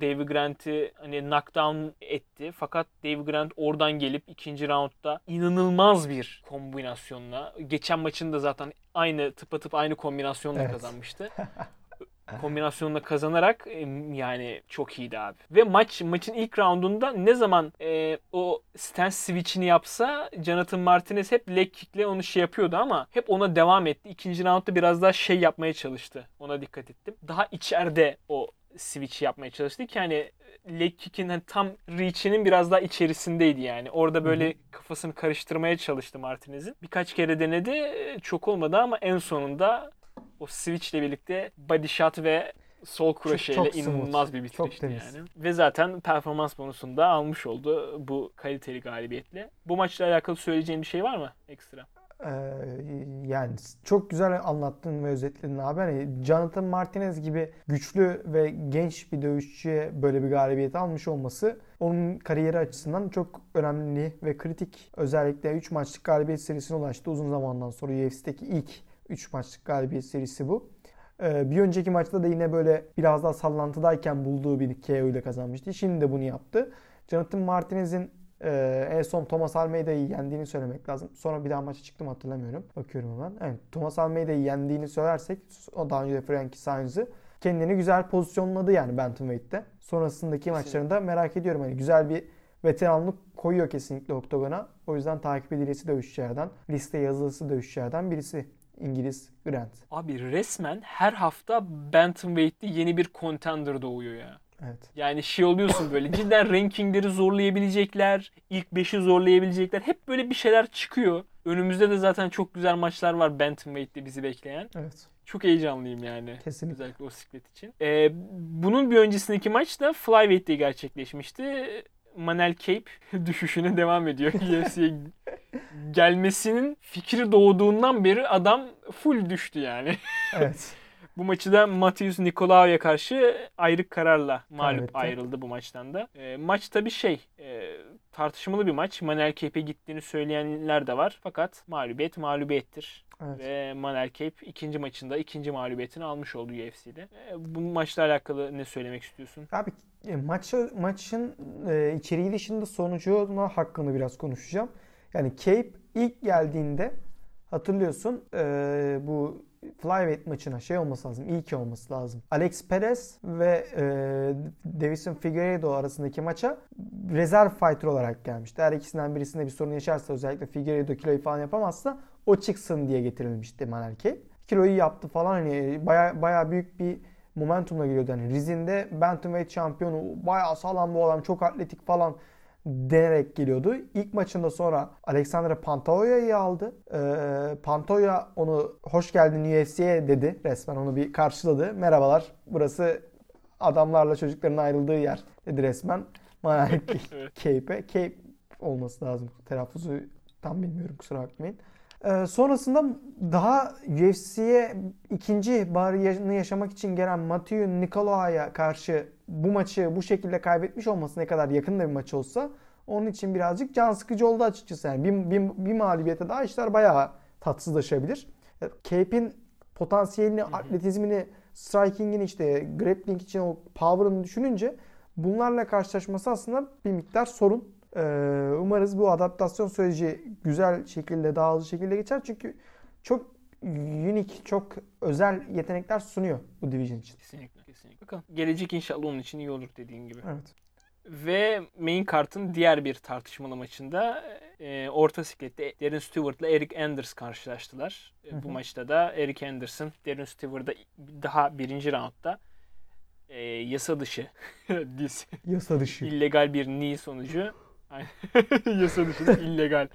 Davy Grant'i hani knockdown etti. Fakat Davy Grant oradan gelip ikinci roundda inanılmaz bir kombinasyonla. Geçen maçında zaten aynı tıpatıp aynı kombinasyonla Evet. kazanmıştı (laughs) kombinasyonla kazanarak e, yani çok iyiydi abi. Ve maç maçın ilk roundunda ne zaman e, o stance switch'ini yapsa Jonathan Martinez hep leg kick'le onu şey yapıyordu ama hep ona devam etti. İkinci roundda biraz daha şey yapmaya çalıştı. Ona dikkat ettim. Daha içeride o switch yapmaya çalıştı ki hani leg kick'in hani tam reach'inin biraz daha içerisindeydi yani. Orada böyle kafasını karıştırmaya çalıştı Martinez'in. Birkaç kere denedi. e, Çok olmadı ama en sonunda o switch ile birlikte body shot ve sol kroşeyle smooth, inanılmaz bir bitirişti yani. Ve zaten performans bonusunu da almış oldu bu kaliteli galibiyetle. Bu maçla alakalı söyleyeceğin bir şey var mı ekstra? Ee, yani çok güzel anlattın ve özetledin abi. Hani Jonathan Martinez gibi güçlü ve genç bir dövüşçüye böyle bir galibiyet almış olması onun kariyeri açısından çok önemli ve kritik. Özellikle 3 maçlık galibiyet serisine ulaştı. Uzun zamandan sonra UFC'deki ilk 3 maçlık galibiyet serisi bu. Ee, bir önceki maçta da yine böyle biraz daha sallantıdayken bulduğu bir KO ile kazanmıştı. Şimdi de bunu yaptı. Jonathan Martinez'in ee, en son Thomas Almeida'yı yendiğini söylemek lazım. Sonra bir daha maça çıktım hatırlamıyorum. Bakıyorum hemen. Evet, Thomas Almeida'yı yendiğini söylersek o daha önce de Frankie Sainz'ı kendini güzel pozisyonladı yani Bantamweight'te. Sonrasındaki maçlarında merak ediyorum. Hani güzel bir veteranlık koyuyor kesinlikle oktogona. O yüzden takip edilesi dövüşçülerden, liste yazılısı dövüşçülerden birisi. İngiliz Grant. Abi resmen her hafta Bantamweight'te yeni bir contender doğuyor ya. Evet. Yani şey oluyorsun böyle cidden rankingleri zorlayabilecekler, ilk 5'i zorlayabilecekler. Hep böyle bir şeyler çıkıyor. Önümüzde de zaten çok güzel maçlar var Bantamweight'te bizi bekleyen. Evet. Çok heyecanlıyım yani. Kesinlikle. Özellikle o siklet için. Ee, bunun bir öncesindeki maç da Flyweight'te gerçekleşmişti. Manel Cape (laughs) düşüşüne devam ediyor. (laughs) UFC'ye gelmesinin fikri doğduğundan beri adam full düştü yani. (laughs) Evet. (laughs) Bu maçı da Matius Nikolaou'ya karşı ayrık kararla mağlup Kaybetti. ayrıldı bu maçtan da. E, maç tabii şey e, tartışmalı bir maç. Manel Cape'e gittiğini söyleyenler de var. Fakat mağlubiyet mağlubiyettir. Evet. Ve Manel Cape ikinci maçında ikinci mağlubiyetini almış oldu UFC'de. E, bu maçla alakalı ne söylemek istiyorsun? Abi e, maçı, maçın e, içeriği dışında sonucuna hakkında biraz konuşacağım. Yani Cape ilk geldiğinde hatırlıyorsun e, bu Flyweight maçına şey olması lazım. İlk olması lazım. Alex Perez ve e, Davison Figueiredo arasındaki maça rezerv fighter olarak gelmişti. Her ikisinden birisinde bir sorun yaşarsa özellikle Figueiredo kiloyu falan yapamazsa o çıksın diye getirilmişti Manel Cape. Kiloyu yaptı falan hani baya baya büyük bir momentumla geliyordu. Hani Rizinde Bantamweight şampiyonu bayağı sağlam bu adam çok atletik falan denerek geliyordu. İlk maçında sonra Alexandre Pantoya'yı aldı. Ee, Pantoya onu hoş geldin UFC'ye dedi. Resmen onu bir karşıladı. Merhabalar burası adamlarla çocukların ayrıldığı yer dedi resmen. Evet. Cape'e. Cape olması lazım. Telaffuzu tam bilmiyorum kusura bakmayın. Ee, sonrasında daha UFC'ye ikinci bariyerini yaşamak için gelen Matthew Nicolao'ya karşı bu maçı bu şekilde kaybetmiş olması ne kadar yakın da bir maç olsa onun için birazcık can sıkıcı oldu açıkçası. Yani bir, bir, bir mağlubiyete daha işler bayağı tatsızlaşabilir. Cape'in potansiyelini, atletizmini, striking'ini işte grappling için o power'ını düşününce bunlarla karşılaşması aslında bir miktar sorun. Ee, umarız bu adaptasyon süreci güzel şekilde, daha hızlı şekilde geçer. Çünkü çok unique, çok özel yetenekler sunuyor bu division için. Kesinlikle. kesinlikle. Bakalım. Gelecek inşallah onun için iyi olur dediğin gibi. Evet. Ve main kartın diğer bir tartışmalı maçında e, orta siklette Darren Stewart ile Eric Anders karşılaştılar. E, bu maçta da Eric Anderson Darren Stewart'a daha birinci roundda e, yasa dışı (laughs) Yasa dışı. illegal bir knee sonucu. (laughs) yasa dışı da illegal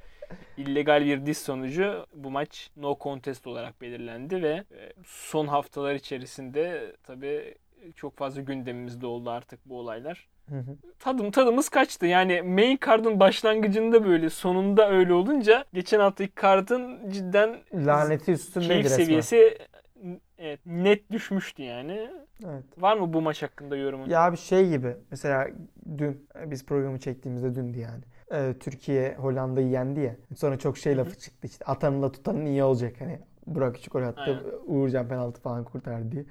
illegal bir diz sonucu bu maç no contest olarak belirlendi ve e, son haftalar içerisinde tabi çok fazla gündemimizde oldu artık bu olaylar. Hı hı. Tadım tadımız kaçtı. Yani main card'ın başlangıcında böyle sonunda öyle olunca geçen haftaki card'ın cidden Laneti üstündeydi keyif resmen. seviyesi evet, net düşmüştü yani. Evet. Var mı bu maç hakkında yorumun? Ya bir şey gibi. Mesela dün biz programı çektiğimizde dündü yani. Ee, Türkiye Hollanda'yı yendi ya. Sonra çok şey lafı çıktı işte. Atanınla tutanın iyi olacak. Hani Burak Küçük gol attı. Aynen. Uğurcan penaltı falan kurtardı diye.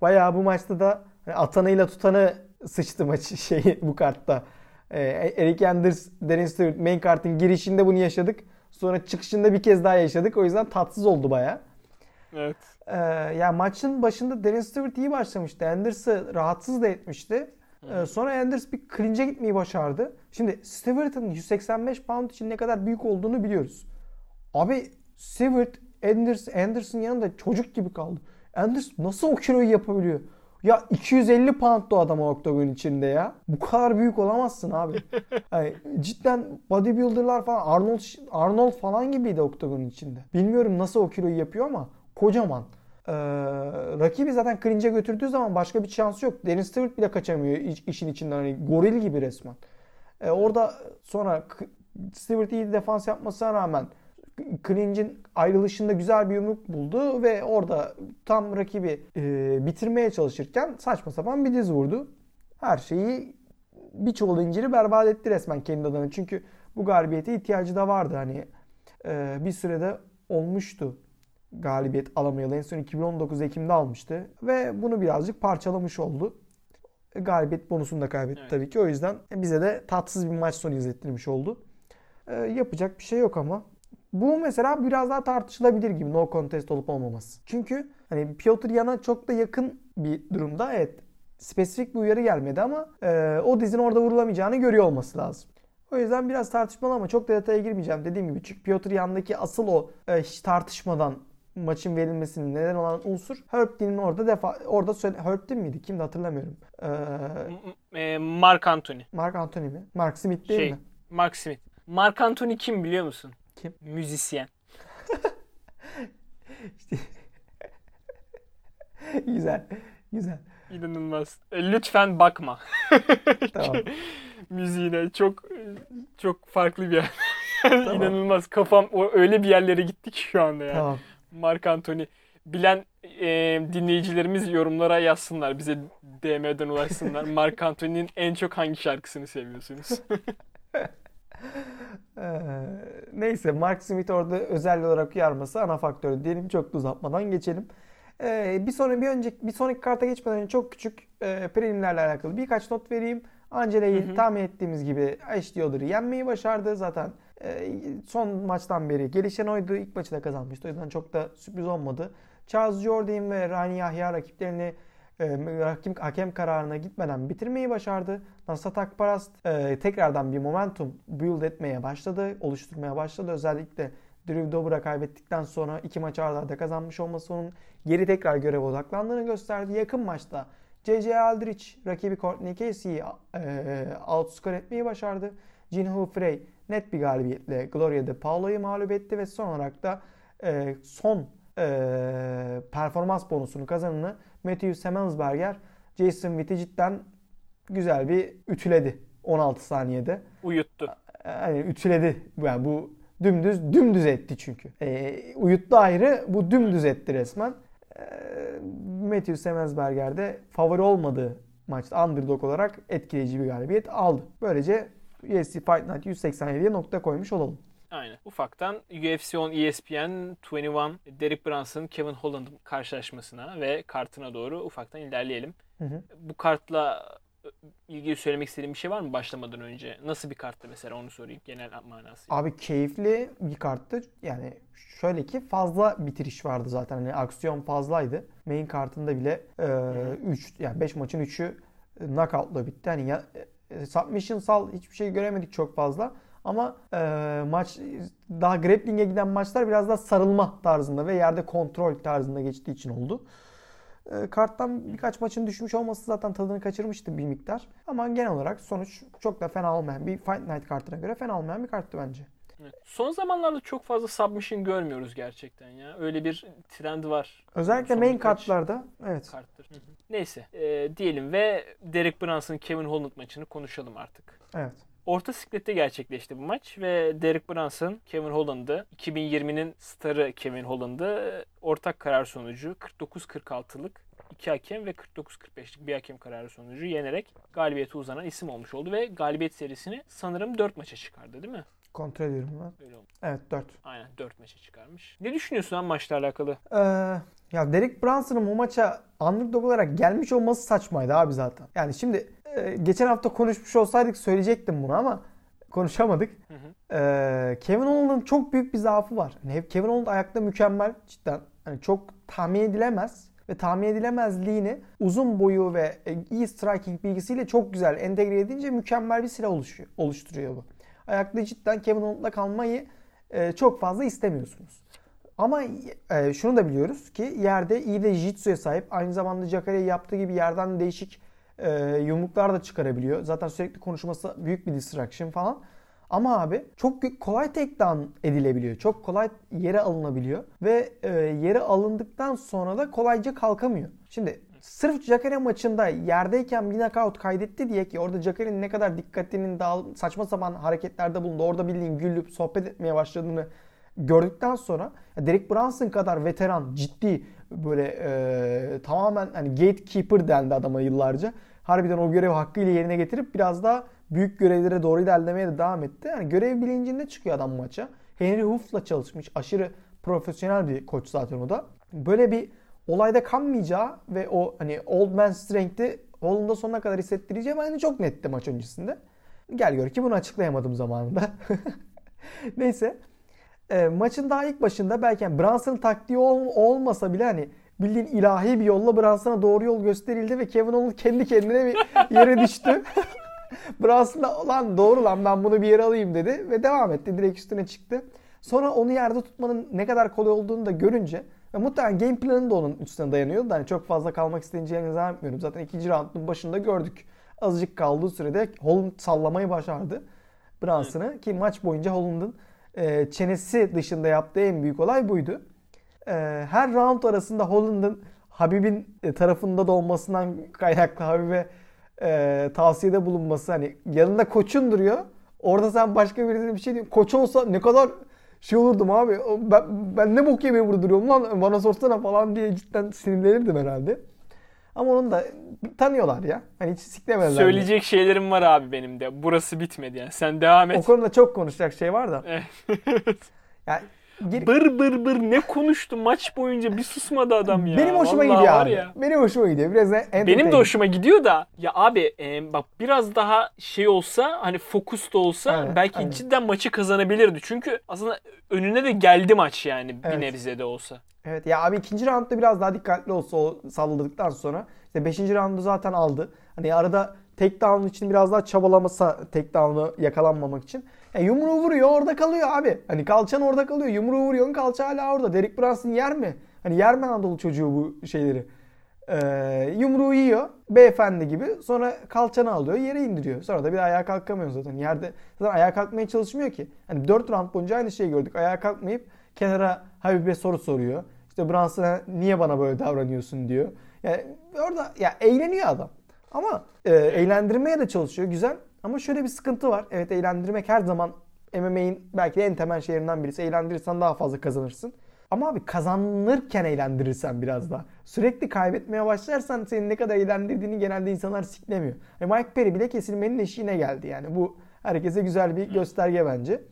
Bayağı bu maçta da hani atanıyla tutanı sıçtı maçı (laughs) şeyi bu kartta. Ee, Eric Anders, Darren Stewart main kartın girişinde bunu yaşadık. Sonra çıkışında bir kez daha yaşadık. O yüzden tatsız oldu bayağı. Evet. Ee, ya maçın başında Darren Stewart iyi başlamıştı. Anders'ı rahatsız da etmişti. Ee, sonra Anders bir clinch'e gitmeyi başardı. Şimdi Stewart'ın 185 pound için ne kadar büyük olduğunu biliyoruz. Abi Stewart Anders, Anders'ın yanında çocuk gibi kaldı. Anders nasıl o kiloyu yapabiliyor? Ya 250 pound da adam oktagon içinde ya. Bu kadar büyük olamazsın abi. (laughs) Yani cidden bodybuilder'lar falan Arnold Arnold falan gibiydi oktagonun içinde. Bilmiyorum nasıl o kiloyu yapıyor ama kocaman. Ee, rakibi zaten clinch'e götürdüğü zaman başka bir şansı yok. Darren Stewart bile kaçamıyor iş- işin içinden. Hani goril gibi resmen. Ee, orada sonra Stewart iyi defans yapmasına rağmen Clinch'in ayrılışında güzel bir yumruk buldu ve orada tam rakibi e, bitirmeye çalışırken saçma sapan bir diz vurdu. Her şeyi bir çuval inciri berbat etti resmen kendi adına. Çünkü bu galibiyete ihtiyacı da vardı. Hani e, bir sürede olmuştu galibiyet alamayalı. En son 2019 Ekim'de almıştı. Ve bunu birazcık parçalamış oldu. E, Galibiyet bonusunu da kaybetti Evet. tabii ki. O yüzden bize de tatsız bir maç sonu izlettirmiş oldu. E, yapacak bir şey yok ama. Bu mesela biraz daha tartışılabilir gibi no contest olup olmaması. Çünkü hani Piotr Yan'a çok da yakın bir durumda. Evet spesifik bir uyarı gelmedi ama e, o dizin orada vurulamayacağını görüyor olması lazım. O yüzden biraz tartışmalı ama çok da detaya girmeyeceğim dediğim gibi. Çünkü Piotr Yan'daki asıl o e, hiç tartışmadan maçın verilmesinin neden olan unsur Herbtin'in orada defa orada söyle Herbtin miydi? Kimdi hatırlamıyorum. Ee, e, Mark Anthony. Mark Anthony mi? Mark Smith değil Şey, mi? Mark Smith. Mark Anthony kim biliyor musun? Kim? Müzisyen. (laughs) güzel. Güzel. İnanılmaz. E, Lütfen bakma (laughs) Tamam. (laughs) müziğine. Çok çok farklı bir yer. Tamam. İnanılmaz. Kafam öyle bir yerlere gitti ki şu anda yani. tamam. Mark Anthony. Bilen e, dinleyicilerimiz yorumlara yazsınlar. Bize DM'den ulaşsınlar. (laughs) Mark Anthony'nin en çok hangi şarkısını seviyorsunuz? (laughs) Neyse Mark Smith orada özel olarak uyarması ana faktör diyelim çok da uzatmadan geçelim. Ee, bir sonra bir önceki bir sonraki karta geçmeden önce çok küçük e, prelimlerle alakalı birkaç not vereyim. Angela'yı tahmin ettiğimiz gibi Yoder'ı yenmeyi başardı. Zaten son maçtan beri gelişen oydu. İlk maçı da kazanmıştı. O yüzden çok da sürpriz olmadı. Charles Jourdain ve Rani Yahya rakiplerini e, hakim, hakem kararına gitmeden bitirmeyi başardı. Nasrat Akparast e, tekrardan bir momentum build etmeye başladı, oluşturmaya başladı. Özellikle Drew Dober'a kaybettikten sonra iki maç arda kazanmış olması onun geri tekrar göreve odaklandığını gösterdi. Yakın maçta J.J. Aldrich rakibi Courtney Casey'i e, outscore etmeyi başardı. Jinhoo Frey net bir galibiyetle Gloria de Paulo'yu mağlup etti ve son olarak da e, son e, performans bonusunu kazanını Matthew Semelsberger Jason Witt'i cidden güzel bir ütüledi 16 saniyede. Uyuttu. Yani ütüledi. Yani bu dümdüz dümdüz etti çünkü. E, uyuttu ayrı bu dümdüz etti resmen. E, Matthew Semelsberger de favori olmadığı maçta underdog olarak etkileyici bir galibiyet aldı. Böylece UFC Fight Night 187'ye nokta koymuş olalım. Aynen. Ufaktan UFC on E ESPN 21 Derek Brunson Kevin Holland karşılaşmasına ve kartına doğru ufaktan ilerleyelim. Hı hı. Bu kartla ilgili söylemek istediğim bir şey var mı başlamadan önce? Nasıl bir karttı mesela onu sorayım genel manası. Abi keyifli bir karttı. Yani şöyle ki fazla bitiriş vardı zaten. Hani aksiyon fazlaydı. Main kartında bile 3 yani 5 maçın 3'ü knockout'la bitti. Hani ya, e, submissionsal hiçbir şey göremedik çok fazla. Ama e, maç daha grappling'e giden maçlar biraz daha sarılma tarzında ve yerde kontrol tarzında geçtiği için oldu. E, karttan birkaç maçın düşmüş olması zaten tadını kaçırmıştı bir miktar. Ama genel olarak sonuç çok da fena olmayan bir Fight Night kartına göre fena olmayan bir karttı bence. Evet. Son zamanlarda çok fazla submission görmüyoruz gerçekten ya. Öyle bir trend var. Özellikle Son main kartlarda evet. Karttır. Hı hı. Neyse e, diyelim ve Derek Brunson Kevin Holland maçını konuşalım artık. Evet. Orta siklette gerçekleşti bu maç ve Derek Brunson Kevin Holland'ı 2020'nin starı Kevin Holland'ı ortak karar sonucu 49-46'lık iki hakem ve 49-45'lik bir hakem kararı sonucu yenerek galibiyete uzanan isim olmuş oldu ve galibiyet serisini sanırım 4 maça çıkardı değil mi? Kontrol ediyorum ben. Öyle oldu. Evet 4. Aynen 4 maça çıkarmış. Ne düşünüyorsun lan maçla alakalı? Ee, ya Derek Brunson'ın bu maça underdog olarak gelmiş olması saçmaydı abi zaten. Yani şimdi e, geçen hafta konuşmuş olsaydık söyleyecektim bunu ama konuşamadık. Hı hı. Ee, Kevin Holland'ın çok büyük bir zaafı var. Yani Kevin Holland ayakta mükemmel cidden. Hani çok tahmin edilemez ve tahmin edilemezliğini uzun boyu ve e, iyi striking bilgisiyle çok güzel entegre edince mükemmel bir silah oluşuyor, oluşturuyor bu. Ayakta cidden Kevin Holland'la kalmayı e, çok fazla istemiyorsunuz. Ama e, şunu da biliyoruz ki yerde iyi de jitsu'ya sahip. Aynı zamanda Jacare yaptığı gibi yerden değişik e, yumruklar da çıkarabiliyor. Zaten sürekli konuşması büyük bir distraction falan. Ama abi çok kolay takedown edilebiliyor. Çok kolay yere alınabiliyor. Ve e, yere alındıktan sonra da kolayca kalkamıyor. Şimdi sırf Jacare maçında yerdeyken bir knockout kaydetti diye ki orada Jacare'nin ne kadar dikkatinin dağıl saçma sapan hareketlerde bulundu. Orada bildiğin güllüp sohbet etmeye başladığını gördükten sonra Derek Brunson kadar veteran, ciddi böyle e, tamamen hani gatekeeper dendi adama yıllarca. Harbiden o görevi hakkıyla yerine getirip biraz daha büyük görevlere doğru ilerlemeye de devam etti. Yani görev bilincinde çıkıyor adam maça. Henry Hooft'la çalışmış. Aşırı profesyonel bir koç zaten o da. Böyle bir olayda kanmayacağı ve o hani old man strength'i Holland'a sonuna kadar hissettireceği bence çok netti maç öncesinde. Gel gör ki bunu açıklayamadım zamanında. (laughs) Neyse. E, maçın daha ilk başında belki yani Brunson'ın taktiği ol, olmasa bile hani bildiğin ilahi bir yolla Brunson'a doğru yol gösterildi ve Kevin Owens kendi kendine bir yere düştü. (laughs) Brunson da lan doğru lan ben bunu bir yere alayım dedi ve devam etti. Direkt üstüne çıktı. Sonra onu yerde tutmanın ne kadar kolay olduğunu da görünce ve muhtemelen game planı da onun üstüne dayanıyordu. Hani çok fazla kalmak isteyeceğini zannetmiyorum. Zaten ikinci roundun başında gördük. Azıcık kaldığı sürede Holland sallamayı başardı Brunson'ı. Ki maç boyunca Holland'ın e, çenesi dışında yaptığı en büyük olay buydu. E, her round arasında Holland'ın Habib'in e, tarafında da olmasından kaynaklı Habib'e e, tavsiyede bulunması hani yanında koçun duruyor. Orada sen başka birisine bir şey diyorsun. Koç olsa ne kadar şey olurdum abi. Ben, ben ne bok yemeye burada duruyorum lan bana sorsana falan diye cidden sinirlenirdim herhalde. Ama onu da tanıyorlar ya. Hani hiç siklemezler. Söyleyecek yani. şeylerim var abi benim de. Burası bitmedi yani. Sen devam et. O konuda çok konuşacak şey var da. Evet. (laughs) yani Gir... Bır bır bır ne konuştu maç boyunca bir susmadı adam ya. Benim hoşuma Vallahi gidiyor abi. Ya. Benim hoşuma gidiyor. Biraz Benim de hoşuma gidiyor da ya abi e, bak biraz daha şey olsa hani fokus da olsa aynen, belki aynen. cidden maçı kazanabilirdi. Çünkü aslında önüne de geldi maç yani evet. bir nebze de olsa. Evet ya abi ikinci roundda biraz daha dikkatli olsa o salladıktan sonra işte beşinci roundu zaten aldı. Hani arada takedown için biraz daha çabalamasa takedown'u yakalanmamak için. Ya yumruğu vuruyor orada kalıyor abi. Hani kalçan orada kalıyor. Yumruğu vuruyorsun kalça hala orada. Derek Brunson yer mi? Hani yer mi Anadolu çocuğu bu şeyleri? Ee, yumruğu yiyor. Beyefendi gibi. Sonra kalçanı alıyor. Yere indiriyor. Sonra da bir ayağa kalkamıyor zaten. Yerde zaten ayağa kalkmaya çalışmıyor ki. Hani 4 round boyunca aynı şeyi gördük. Ayağa kalkmayıp kenara Habib'e soru soruyor. İşte Brunson'a niye bana böyle davranıyorsun diyor. Yani orada ya eğleniyor adam. Ama e, eğlendirmeye de çalışıyor. Güzel. Ama şöyle bir sıkıntı var. Evet eğlendirmek her zaman MMA'in belki de en temel şeylerinden birisi. Eğlendirirsen daha fazla kazanırsın. Ama abi kazanırken eğlendirirsen biraz daha. Sürekli kaybetmeye başlarsan senin ne kadar eğlendirdiğini genelde insanlar siklemiyor. E Mike Perry bile kesilmenin eşiğine geldi yani. Bu herkese güzel bir gösterge bence.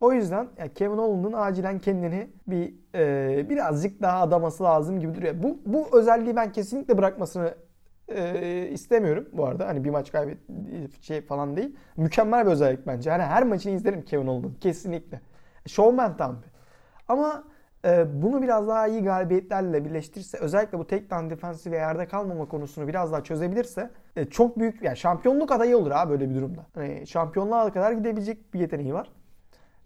O yüzden ya Kevin Owens'ın acilen kendini bir e, birazcık daha adaması lazım gibi duruyor. Bu bu özelliği ben kesinlikle bırakmasını e, istemiyorum bu arada. Hani bir maç kaybet şey falan değil. Mükemmel bir özellik bence. Hani her maçını izlerim Kevin Owens'ın kesinlikle. Showman tam bir. Ama e, bunu biraz daha iyi galibiyetlerle birleştirirse özellikle bu takedown defensi ve yerde kalmama konusunu biraz daha çözebilirse e, çok büyük yani şampiyonluk adayı olur ha böyle bir durumda. Hani şampiyonluğa kadar gidebilecek bir yeteneği var.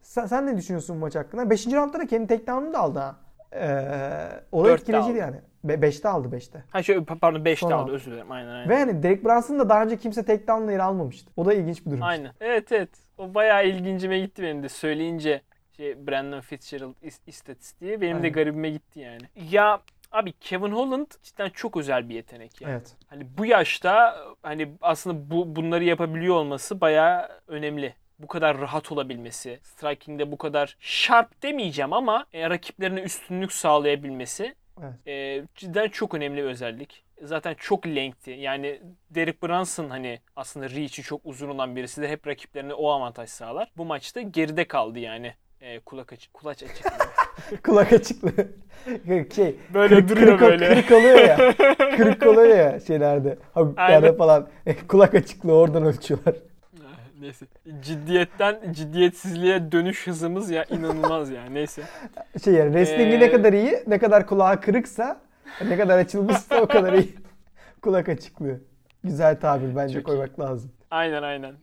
Sen, sen ne düşünüyorsun bu maç hakkında? 5. roundda da kendi takedown'unu da aldı ha. Ee, o da etkileyiciydi yani. 5'te aldı 5'te. Ha şöyle pardon 5'te aldı özür dilerim. Aynen aynen. Ve hani Derek Brunson da daha önce kimse takedown'la yer almamıştı. O da ilginç bir durum. Aynen. Evet evet. O bayağı ilgincime gitti benim de söyleyince şey Brandon Fitzgerald istatistiği benim aynen. de garibime gitti yani. Ya Abi Kevin Holland cidden çok özel bir yetenek yani. Evet. Hani bu yaşta hani aslında bu bunları yapabiliyor olması bayağı önemli. Bu kadar rahat olabilmesi, striking'de bu kadar sharp demeyeceğim ama e, rakiplerine üstünlük sağlayabilmesi Evet. e, cidden çok önemli bir özellik. Zaten çok lengthy. Yani Derek Brunson hani aslında reach'i çok uzun olan birisi de hep rakiplerine o avantaj sağlar. Bu maçta geride kaldı yani. E, kulak açık, kulaç açık. (laughs) Kulak açıklığı. şey, Böyle kırık, duruyor kırık, böyle. Kırık oluyor ya. kırık oluyor ya şeylerde. (laughs) Habitlerde Aynen. falan. kulak açıklığı oradan ölçüyorlar. Neyse. Ciddiyetten ciddiyetsizliğe dönüş hızımız ya inanılmaz ya. Neyse. (laughs) Şey yani wrestling'i Ee, ne kadar iyi, ne kadar kulağı kırıksa, ne kadar açılmışsa o kadar iyi. (laughs) Kulak açıklığı. Güzel tabir bence Çok koymak lazım. Aynen aynen.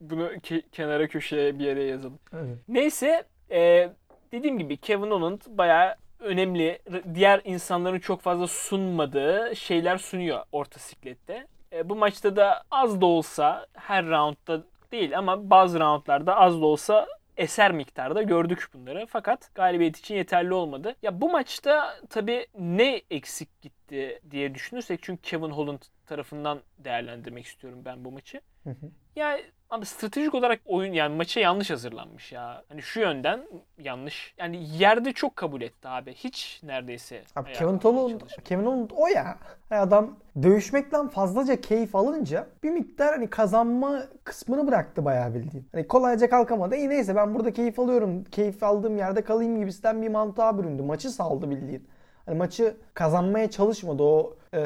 Bunu ke- kenara köşeye bir yere yazalım. Evet. Neyse e, dediğim gibi Kevin Holland bayağı önemli. Diğer insanların çok fazla sunmadığı şeyler sunuyor orta siklette. E, bu maçta da az da olsa her roundda değil ama bazı roundlarda az da olsa eser miktarda gördük bunları. Fakat galibiyet için yeterli olmadı. Ya bu maçta tabii ne eksik gitti diye düşünürsek çünkü Kevin Holland tarafından değerlendirmek istiyorum ben bu maçı. Hı hı. Ya abi stratejik olarak oyun yani maça yanlış hazırlanmış ya. Hani şu yönden yanlış. Yani yerde çok kabul etti abi. Hiç neredeyse. Abi Kevin çalışmadı. Kevin Holland o ya. Hani adam dövüşmekten fazlaca keyif alınca bir miktar hani kazanma kısmını bıraktı bayağı bildiğin. Hani kolayca kalkamadı. İyi neyse ben burada keyif alıyorum. Keyif aldığım yerde kalayım gibisinden bir mantığa büründü. Maçı saldı bildiğin. Hani maçı kazanmaya çalışmadı. O eee,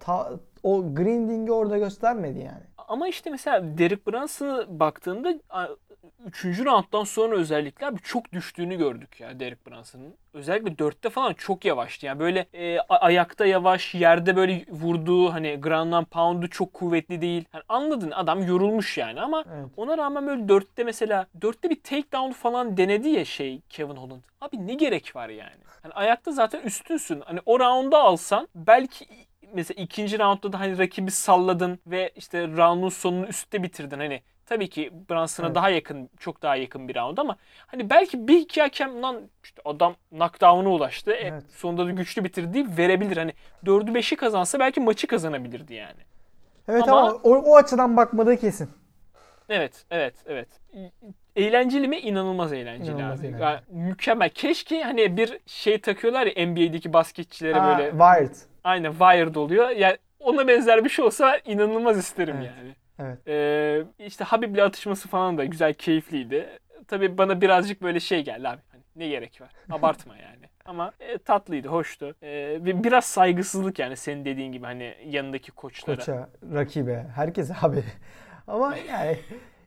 ta, o grinding'i orada göstermedi yani. Ama işte mesela Derek Brunson'a baktığında 3. rounddan sonra özellikle abi çok düştüğünü gördük ya Derek Brunson'ın. Özellikle 4'te falan çok yavaştı. Yani böyle e, ayakta yavaş, yerde böyle vurduğu hani ground and pound'u çok kuvvetli değil. Yani anladın adam yorulmuş yani ama Evet. ona rağmen böyle 4'te mesela 4'te bir takedown falan denedi ya şey Kevin Holland. Abi ne gerek var yani? Hani ayakta zaten üstünsün. Hani o round'u alsan belki mesela ikinci roundda da hani rakibi salladın ve işte round'un sonunu üstte bitirdin. Hani tabii ki Brunson'a Evet. daha yakın, çok daha yakın bir round ama hani belki bir iki hakem lan işte adam knockdown'a ulaştı. E, Evet. sonunda da güçlü bitirdi verebilir. Hani 4'ü 5'i kazansa belki maçı kazanabilirdi yani. Evet Ama- ama, o, o açıdan bakmadığı kesin. Evet, evet, evet. Eğlenceli mi? İnanılmaz eğlenceli İnanılmaz abi. eğlenceli. Yani mükemmel. Keşke hani bir şey takıyorlar ya NBA'deki basketçilere Aa, böyle Wired. Aynen wired oluyor. Yani ona benzer bir şey olsa inanılmaz isterim Evet. yani. Evet. Ee, işte Habib'le atışması falan da güzel, keyifliydi. Tabii bana birazcık böyle şey geldi abi. Hani ne gerek var? Abartma (laughs) yani. Ama e, tatlıydı, hoştu. E, ve biraz saygısızlık yani senin dediğin gibi hani yanındaki koçlara. Koça, rakibe, herkese abi. (laughs) Ama yani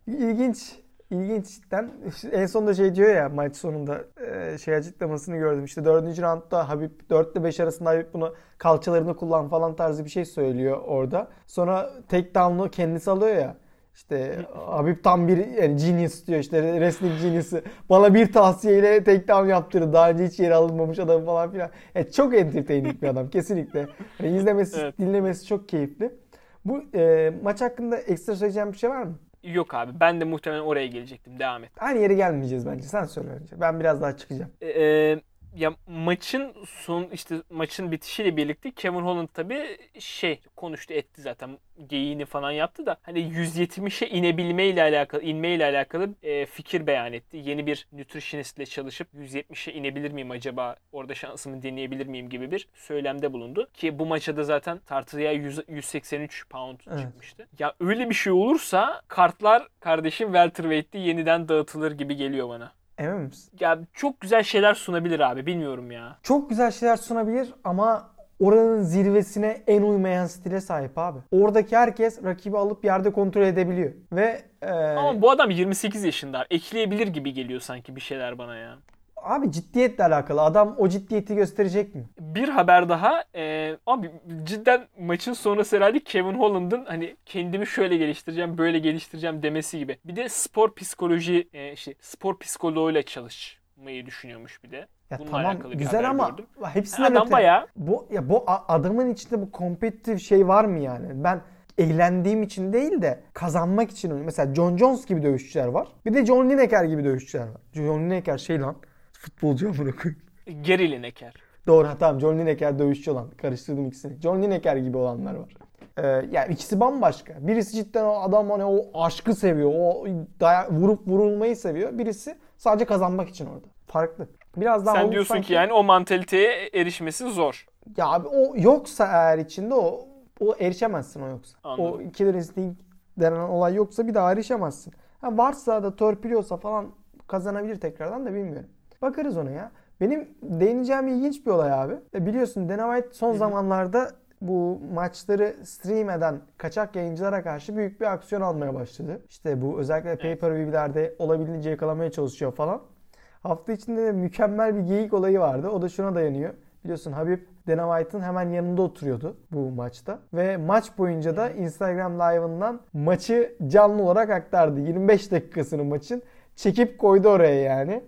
ilginç. İlginç cidden. En sonunda şey diyor ya maç sonunda e, şey açıklamasını gördüm. İşte dördüncü roundda Habib 4 ile 5 arasında Habib bunu kalçalarını kullan falan tarzı bir şey söylüyor orada. Sonra takedown'u kendisi alıyor ya. İşte Habib tam bir yani genius diyor işte wrestling genius'ı. Bana bir tavsiyeyle takedown yaptırdı. Daha önce hiç yere alınmamış adam falan filan. Yani çok entertaining bir adam kesinlikle. Yani izlemesi, Evet. dinlemesi çok keyifli. Bu e, maç hakkında ekstra söyleyeceğim bir şey var mı? Yok abi ben de muhtemelen oraya gelecektim. Devam et. Aynı yere gelmeyeceğiz bence. Sen söyle önce. Ben biraz daha çıkacağım. Ee, ya maçın son işte maçın bitişiyle birlikte Kevin Holland tabii şey konuştu etti zaten geyiğini falan yaptı da hani 170'e inebilmeyle alakalı inmeyle alakalı e, fikir beyan etti. Yeni bir nutritionistle çalışıp 170'e inebilir miyim acaba orada şansımı deneyebilir miyim gibi bir söylemde bulundu. Ki bu maça da zaten tartıya 100, 183 pound Evet. çıkmıştı. Ya öyle bir şey olursa kartlar kardeşim welterweight'te yeniden dağıtılır gibi geliyor bana. Emin misin? Ya çok güzel şeyler sunabilir abi bilmiyorum ya. Çok güzel şeyler sunabilir ama oranın zirvesine en uymayan stile sahip abi. Oradaki herkes rakibi alıp yerde kontrol edebiliyor. Ve e, Ama bu adam 28 yaşında. Ekleyebilir gibi geliyor sanki bir şeyler bana ya. Abi ciddiyetle alakalı. Adam o ciddiyeti gösterecek mi? Bir haber daha. Ee, abi cidden maçın sonrası herhalde Kevin Holland'ın hani kendimi şöyle geliştireceğim, böyle geliştireceğim demesi gibi. Bir de spor psikoloji, e, işte spor psikoloğuyla çalışmayı düşünüyormuş bir de. Ya Bununla tamam güzel ama gördüm. hepsinden Adam öte. bayağı Bu ya bu adamın içinde bu kompetitif şey var mı yani? Ben eğlendiğim için değil de kazanmak için oynuyorum. Mesela John Jones gibi dövüşçüler var. Bir de John Lineker gibi dövüşçüler var. John Lineker şey lan futbolcu amına koyayım. Gary Lineker. Doğru tamam John Lineker dövüşçü olan. Karıştırdım ikisini. John Lineker gibi olanlar var. Ee, yani ikisi bambaşka. Birisi cidden o adam hani o aşkı seviyor. O daya, vurup vurulmayı seviyor. Birisi sadece kazanmak için orada. Farklı. Biraz daha Sen diyorsun sanki- ki yani o mantaliteye erişmesi zor. Ya abi o yoksa eğer içinde o o erişemezsin o yoksa. Anladım. O Killer Instinct denen olay yoksa bir daha erişemezsin. Ha varsa da torpiliyorsa falan kazanabilir tekrardan da bilmiyorum. Bakarız ona ya. Benim değineceğim ilginç bir olay abi. E biliyorsun Dana White son zamanlarda bu maçları stream eden kaçak yayıncılara karşı büyük bir aksiyon almaya başladı. İşte bu özellikle pay-per-view'lerde olabildiğince yakalamaya çalışıyor falan. Hafta içinde de mükemmel bir geyik olayı vardı. O da şuna dayanıyor. Biliyorsun Habib Dana White'ın hemen yanında oturuyordu bu maçta. Ve maç boyunca da Instagram Live'ından maçı canlı olarak aktardı. 25 dakikasını maçın çekip koydu oraya yani.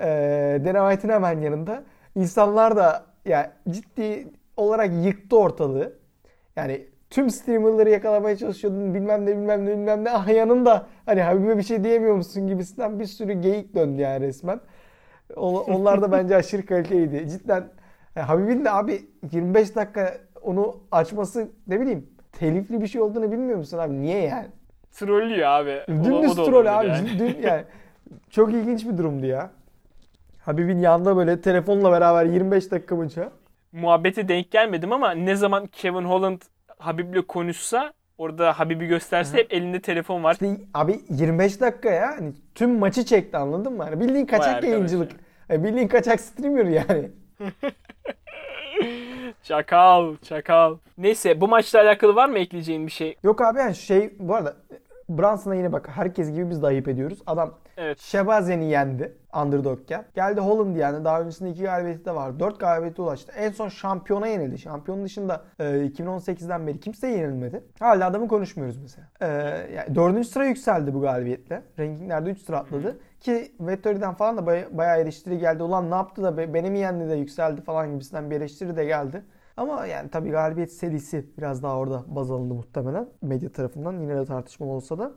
Ee, Dana White'ın hemen yanında. İnsanlar da ya ciddi olarak yıktı ortalığı. Yani tüm streamerları yakalamaya çalışıyordun bilmem ne bilmem ne bilmem ne. Ah yanında hani Habib'e bir şey diyemiyor musun gibisinden bir sürü geyik döndü yani resmen. Onlar da bence aşırı kaliteliydi. Cidden yani Habib'in de abi 25 dakika onu açması ne bileyim telifli bir şey olduğunu bilmiyor musun abi? Niye yani? Trollüyor abi. Dümdüz troll abi. yani. Dün, yani çok ilginç bir durumdu ya. Habib'in yanında böyle telefonla beraber 25 dakika boyunca. Muhabbete denk gelmedim ama ne zaman Kevin Holland Habib'le konuşsa orada Habib'i gösterse hep elinde telefon var. İşte abi 25 dakika ya. Hani tüm maçı çekti anladın mı? Hani bildiğin kaçak yayıncılık. Yani bildiğin kaçak streamer yani. (laughs) Çakal, çakal. Neyse bu maçla alakalı var mı ekleyeceğin bir şey? Yok abi yani şey bu arada Brunson'a yine bak herkes gibi biz de ayıp ediyoruz. Adam Evet. Şebazen'i yendi underdogken. Geldi Holland yendi. Daha öncesinde iki galibiyeti de var. Dört galibiyete ulaştı. En son şampiyona yenildi. Şampiyonun dışında e, 2018'den beri kimseye yenilmedi. Hala adamı konuşmuyoruz mesela. E, yani dördüncü sıra yükseldi bu galibiyetle. Rankinglerde 3 sıra atladı. Ki Vettori'den falan da baya- bayağı eleştiri geldi. Ulan ne yaptı da be- beni mi yendi de yükseldi falan gibisinden bir eleştiri de geldi. Ama yani tabii galibiyet serisi biraz daha orada baz alındı muhtemelen medya tarafından. Yine de tartışma olsa da.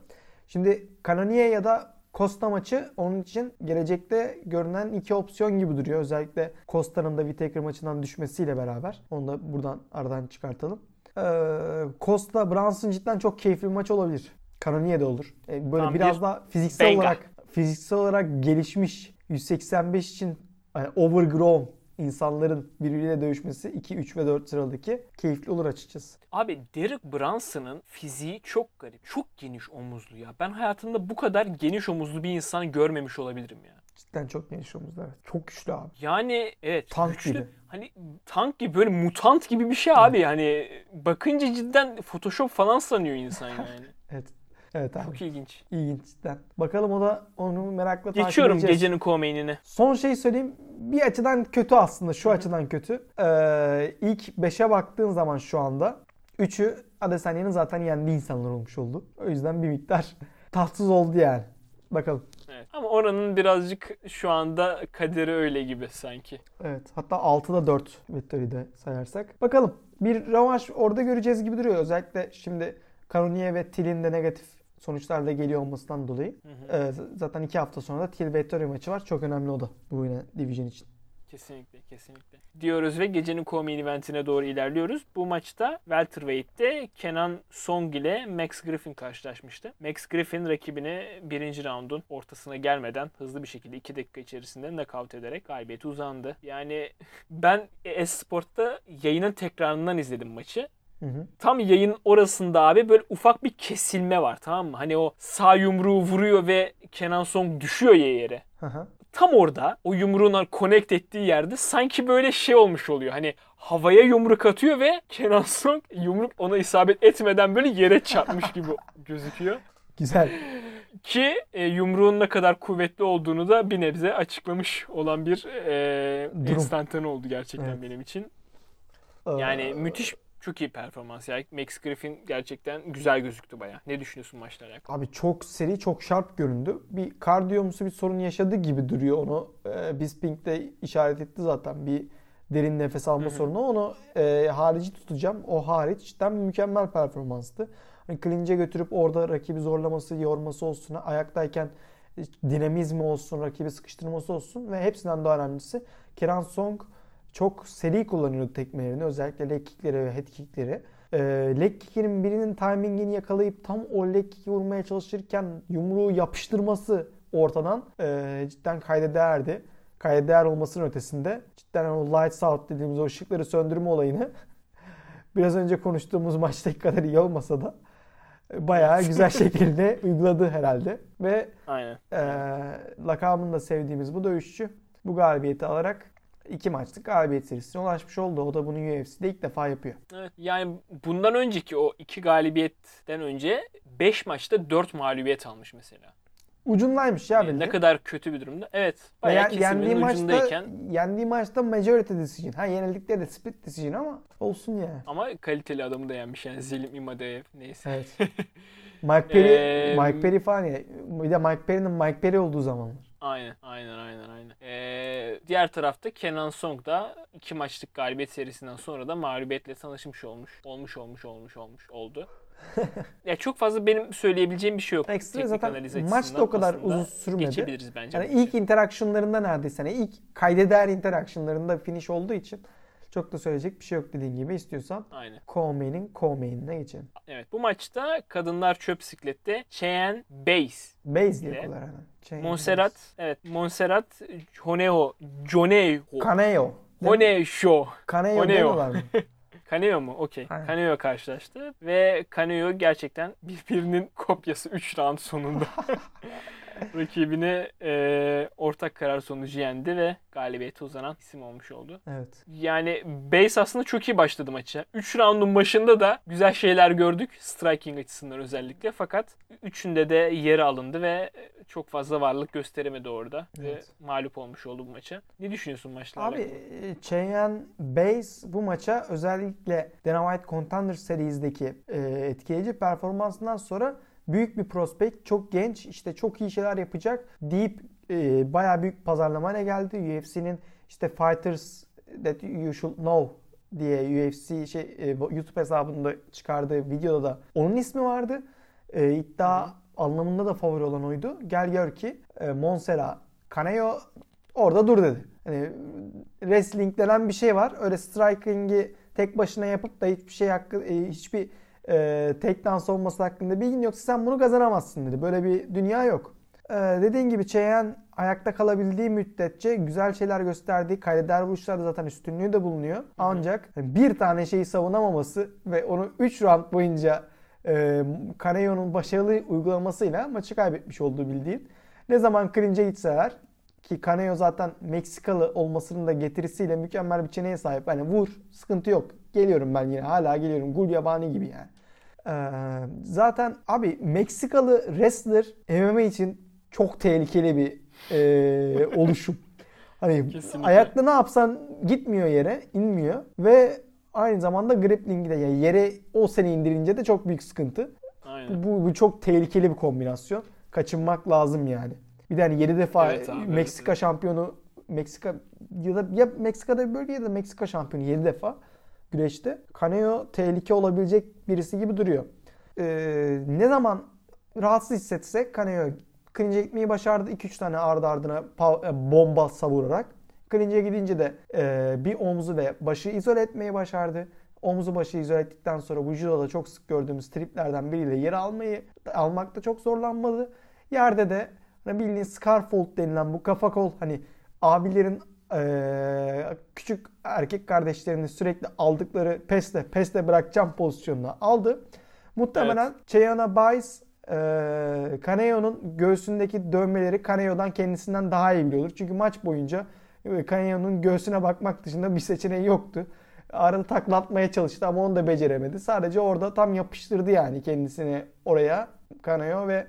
Şimdi Kanoniye ya da Costa maçı onun için gelecekte görünen iki opsiyon gibi duruyor. Özellikle Costa'nın da Whittaker maçından düşmesiyle beraber. Onu da buradan aradan çıkartalım. Ee, Costa Brunson cidden çok keyifli bir maç olabilir. Kanoniye de olur. Ee, böyle Tam biraz bir daha fiziksel benga. olarak fiziksel olarak gelişmiş 185 için yani overgrown insanların birbiriyle dövüşmesi 2, 3 ve 4 sıradaki keyifli olur açıkçası. Abi Derek Brunson'ın fiziği çok garip. Çok geniş omuzlu ya. Ben hayatımda bu kadar geniş omuzlu bir insan görmemiş olabilirim ya. Cidden çok geniş omuzlu evet. Çok güçlü abi. Yani evet Tank güçlü. gibi. Hani tank gibi böyle mutant gibi bir şey abi. Hani bakınca cidden Photoshop falan sanıyor insan (laughs) yani. Evet. Evet abi. Çok ilginç. İlginç cidden. Bakalım o da onu merakla takip Geçiyorum edeceğiz. gecenin komeynine. Son şey söyleyeyim. Bir açıdan kötü aslında. Şu açıdan kötü. Ee, ilk 5'e baktığın zaman şu anda 3'ü Adesanye'nin zaten yendiği insanlar olmuş oldu. O yüzden bir miktar (laughs) tatsız oldu yani. Bakalım. Evet. Ama oranın birazcık şu anda kaderi öyle gibi sanki. Evet. Hatta 6'da 4 Victory'de sayarsak. Bakalım. Bir rövanş orada göreceğiz gibi duruyor. Özellikle şimdi Kanoniye ve Till'in de negatif sonuçlarla geliyor olmasından dolayı. Ee, zaten 2 hafta sonra da Till Victory maçı var. Çok önemli o da bu yine Division için. Kesinlikle, kesinlikle. Diyoruz ve gecenin co-main eventine doğru ilerliyoruz. Bu maçta Welterweight'te Kenan Song ile Max Griffin karşılaşmıştı. Max Griffin rakibini birinci roundun ortasına gelmeden hızlı bir şekilde 2 dakika içerisinde knockout ederek galibiyete uzandı. Yani (laughs) ben Esport'ta yayının tekrarından izledim maçı. Hı hı. Tam yayın orasında abi böyle ufak bir kesilme var tamam mı? Hani o sağ yumruğu vuruyor ve Kenan Song düşüyor ya yere Hı hı. tam orada o yumruğuna connect ettiği yerde sanki böyle şey olmuş oluyor. Hani havaya yumruk atıyor ve Kenan Song yumruk ona isabet etmeden böyle yere çarpmış gibi (laughs) gözüküyor. Güzel. Ki e, yumruğun ne kadar kuvvetli olduğunu da bir nebze açıklamış olan bir e, enstantane oldu gerçekten Evet. benim için. Ee, Yani müthiş çok iyi performans. Yani Max Griffin gerçekten güzel gözüktü baya. Ne düşünüyorsun maçla alakalı? Abi çok seri, çok şarp göründü. Bir kardiyomsu bir sorun yaşadı gibi duruyor onu. E, Bisping de işaret etti zaten bir derin nefes alma Hı hı. sorunu. Onu e, harici tutacağım. O hariç cidden mükemmel performanstı. Hani clinch'e götürüp orada rakibi zorlaması, yorması olsun. Ayaktayken dinamizmi olsun, rakibi sıkıştırması olsun ve hepsinden daha önemlisi Kenan Song çok seri kullanıyordu tekmelerini. Özellikle leg kickleri ve head kickleri. E, leg kick'inin birinin timingini yakalayıp tam o leg kick'i vurmaya çalışırken yumruğu yapıştırması ortadan e, cidden kayda değerdi. Kayda değer olmasının ötesinde cidden o lights out dediğimiz o ışıkları söndürme olayını (laughs) biraz önce konuştuğumuz maçtaki kadar iyi olmasa da bayağı güzel (laughs) şekilde uyguladı herhalde. Ve Aynen. e, lakabını da sevdiğimiz bu dövüşçü bu galibiyeti alarak iki maçlık galibiyet serisine ulaşmış oldu. O da bunu UFC'de ilk defa yapıyor. Evet. Yani bundan önceki o iki galibiyetten önce 5 maçta 4 mağlubiyet almış mesela. Ucundaymış ya Yani ne kadar kötü bir durumda. Evet. Ve Bayağı yen- yendiği kesimin maçta ucundayken yendiği maçta majority decision. Ha yenildikleri de split decision ama olsun ya. ama kaliteli adamı da yenmiş yani Zelim İmadev neyse. Evet. Mike Perry, (laughs) Ee, Mike Perry falan ya. Bir de Mike Perry'nin Mike Perry olduğu zamanlar. Aynen, aynen, aynen, aynen. Ee, diğer tarafta Kenan Song da iki maçlık galibiyet serisinden sonra da mağlubiyetle tanışmış olmuş. Olmuş, olmuş, olmuş, olmuş oldu. (laughs) ya çok fazla benim söyleyebileceğim bir şey yok. Ekstra zaten analiz maç da o kadar uzun sürmedi. Geçebiliriz bence. Yani ilk interactionlarında neredeyse hani ilk kaydeder interactionlarında finish olduğu için çok da söyleyecek bir şey yok dediğin gibi istiyorsan Aynen. co-main'in co-main'ine geçelim. Evet. Bu maçta kadınlar çöp bisiklette Cheyenne Bays. Base diye ile okurlar hemen. Monserrat, evet Monserrat Honeho, Joneho. Caneo. Honeho. Caneo demiyorlar mı? (laughs) Caneo mu? Okey. Caneo karşılaştı ve Caneo gerçekten birbirinin kopyası 3 round sonunda. (laughs) (laughs) Rakibini e, ortak karar sonucu yendi ve galibiyete uzanan isim olmuş oldu. evet. Yani Base aslında çok iyi başladı maça. 3 roundun başında da güzel şeyler gördük. Striking açısından özellikle. Fakat üçünde de yeri alındı ve çok fazla varlık gösteremedi orada. Evet. Ve mağlup olmuş oldu bu maça. Ne düşünüyorsun maçla Abi alakalı? e, Cheyenne Base bu maça özellikle Dana White Contender serizdeki e, etkileyici performansından sonra büyük bir prospekt, çok genç, işte çok iyi şeyler yapacak deyip e, bayağı büyük pazarlamayla geldi. UFC'nin işte Fighters That You Should Know diye UFC şey e, YouTube hesabında çıkardığı videoda da onun ismi vardı. E, iddia anlamında da favori olan oydu. Gel gör ki e, Monsera Caneo orada dur dedi. Hani wrestling denen bir şey var. Öyle striking'i tek başına yapıp da hiçbir şey hakkı e, hiçbir e, takedown savunması hakkında bilgin yoksa sen bunu kazanamazsın dedi. Böyle bir dünya yok. E, dediğin gibi Cheyenne ayakta kalabildiği müddetçe güzel şeyler gösterdiği kaydeder vuruşlarda zaten üstünlüğü de bulunuyor. Ancak bir tane şeyi savunamaması ve onu 3 round boyunca e, Caneo'nun başarılı uygulamasıyla maçı kaybetmiş olduğu bildiğin. Ne zaman clinch'e gitseler ki Caneo zaten Meksikalı olmasının da getirisiyle mükemmel bir çeneye sahip. Hani vur sıkıntı yok. Geliyorum ben yine hala geliyorum. Gul yabani gibi yani. Ee, zaten abi Meksikalı wrestler MMA için çok tehlikeli bir e, (laughs) oluşum. Hani Kesinlikle. ayakta ne yapsan gitmiyor yere, inmiyor ve aynı zamanda grappling'i de yani yere o seni indirince de çok büyük sıkıntı. Aynen. Bu, bu çok tehlikeli bir kombinasyon. Kaçınmak lazım yani. Bir de hani 7 defa Evet abi, Meksika evet. şampiyonu Meksika ya da ya Meksika'da bir bölge ya da Meksika şampiyonu 7 defa güreşte. Canelo tehlike olabilecek birisi gibi duruyor. Ee, ne zaman rahatsız hissetse Canelo clinch'e gitmeyi başardı. 2-3 tane ardı ardına e, bomba savurarak. Clinch'e gidince de e, bir omzu ve başı izole etmeyi başardı. Omzu başı izole ettikten sonra vücuda da çok sık gördüğümüz triplerden biriyle yer almayı almakta çok zorlanmadı. Yerde de hani bildiğin scarfold denilen bu kafa kol hani abilerin eee, küçük erkek kardeşlerini sürekli aldıkları peste peste bırakacağım pozisyonuna aldı. Muhtemelen Cheyenne Baez eee Caneo'nun göğsündeki dövmeleri Caneo'dan kendisinden daha iyi biliyordur. Çünkü maç boyunca e, Caneo'nun göğsüne bakmak dışında bir seçeneği yoktu. Arada taklatmaya çalıştı ama onu da beceremedi. Sadece orada tam yapıştırdı yani kendisini oraya Caneo ve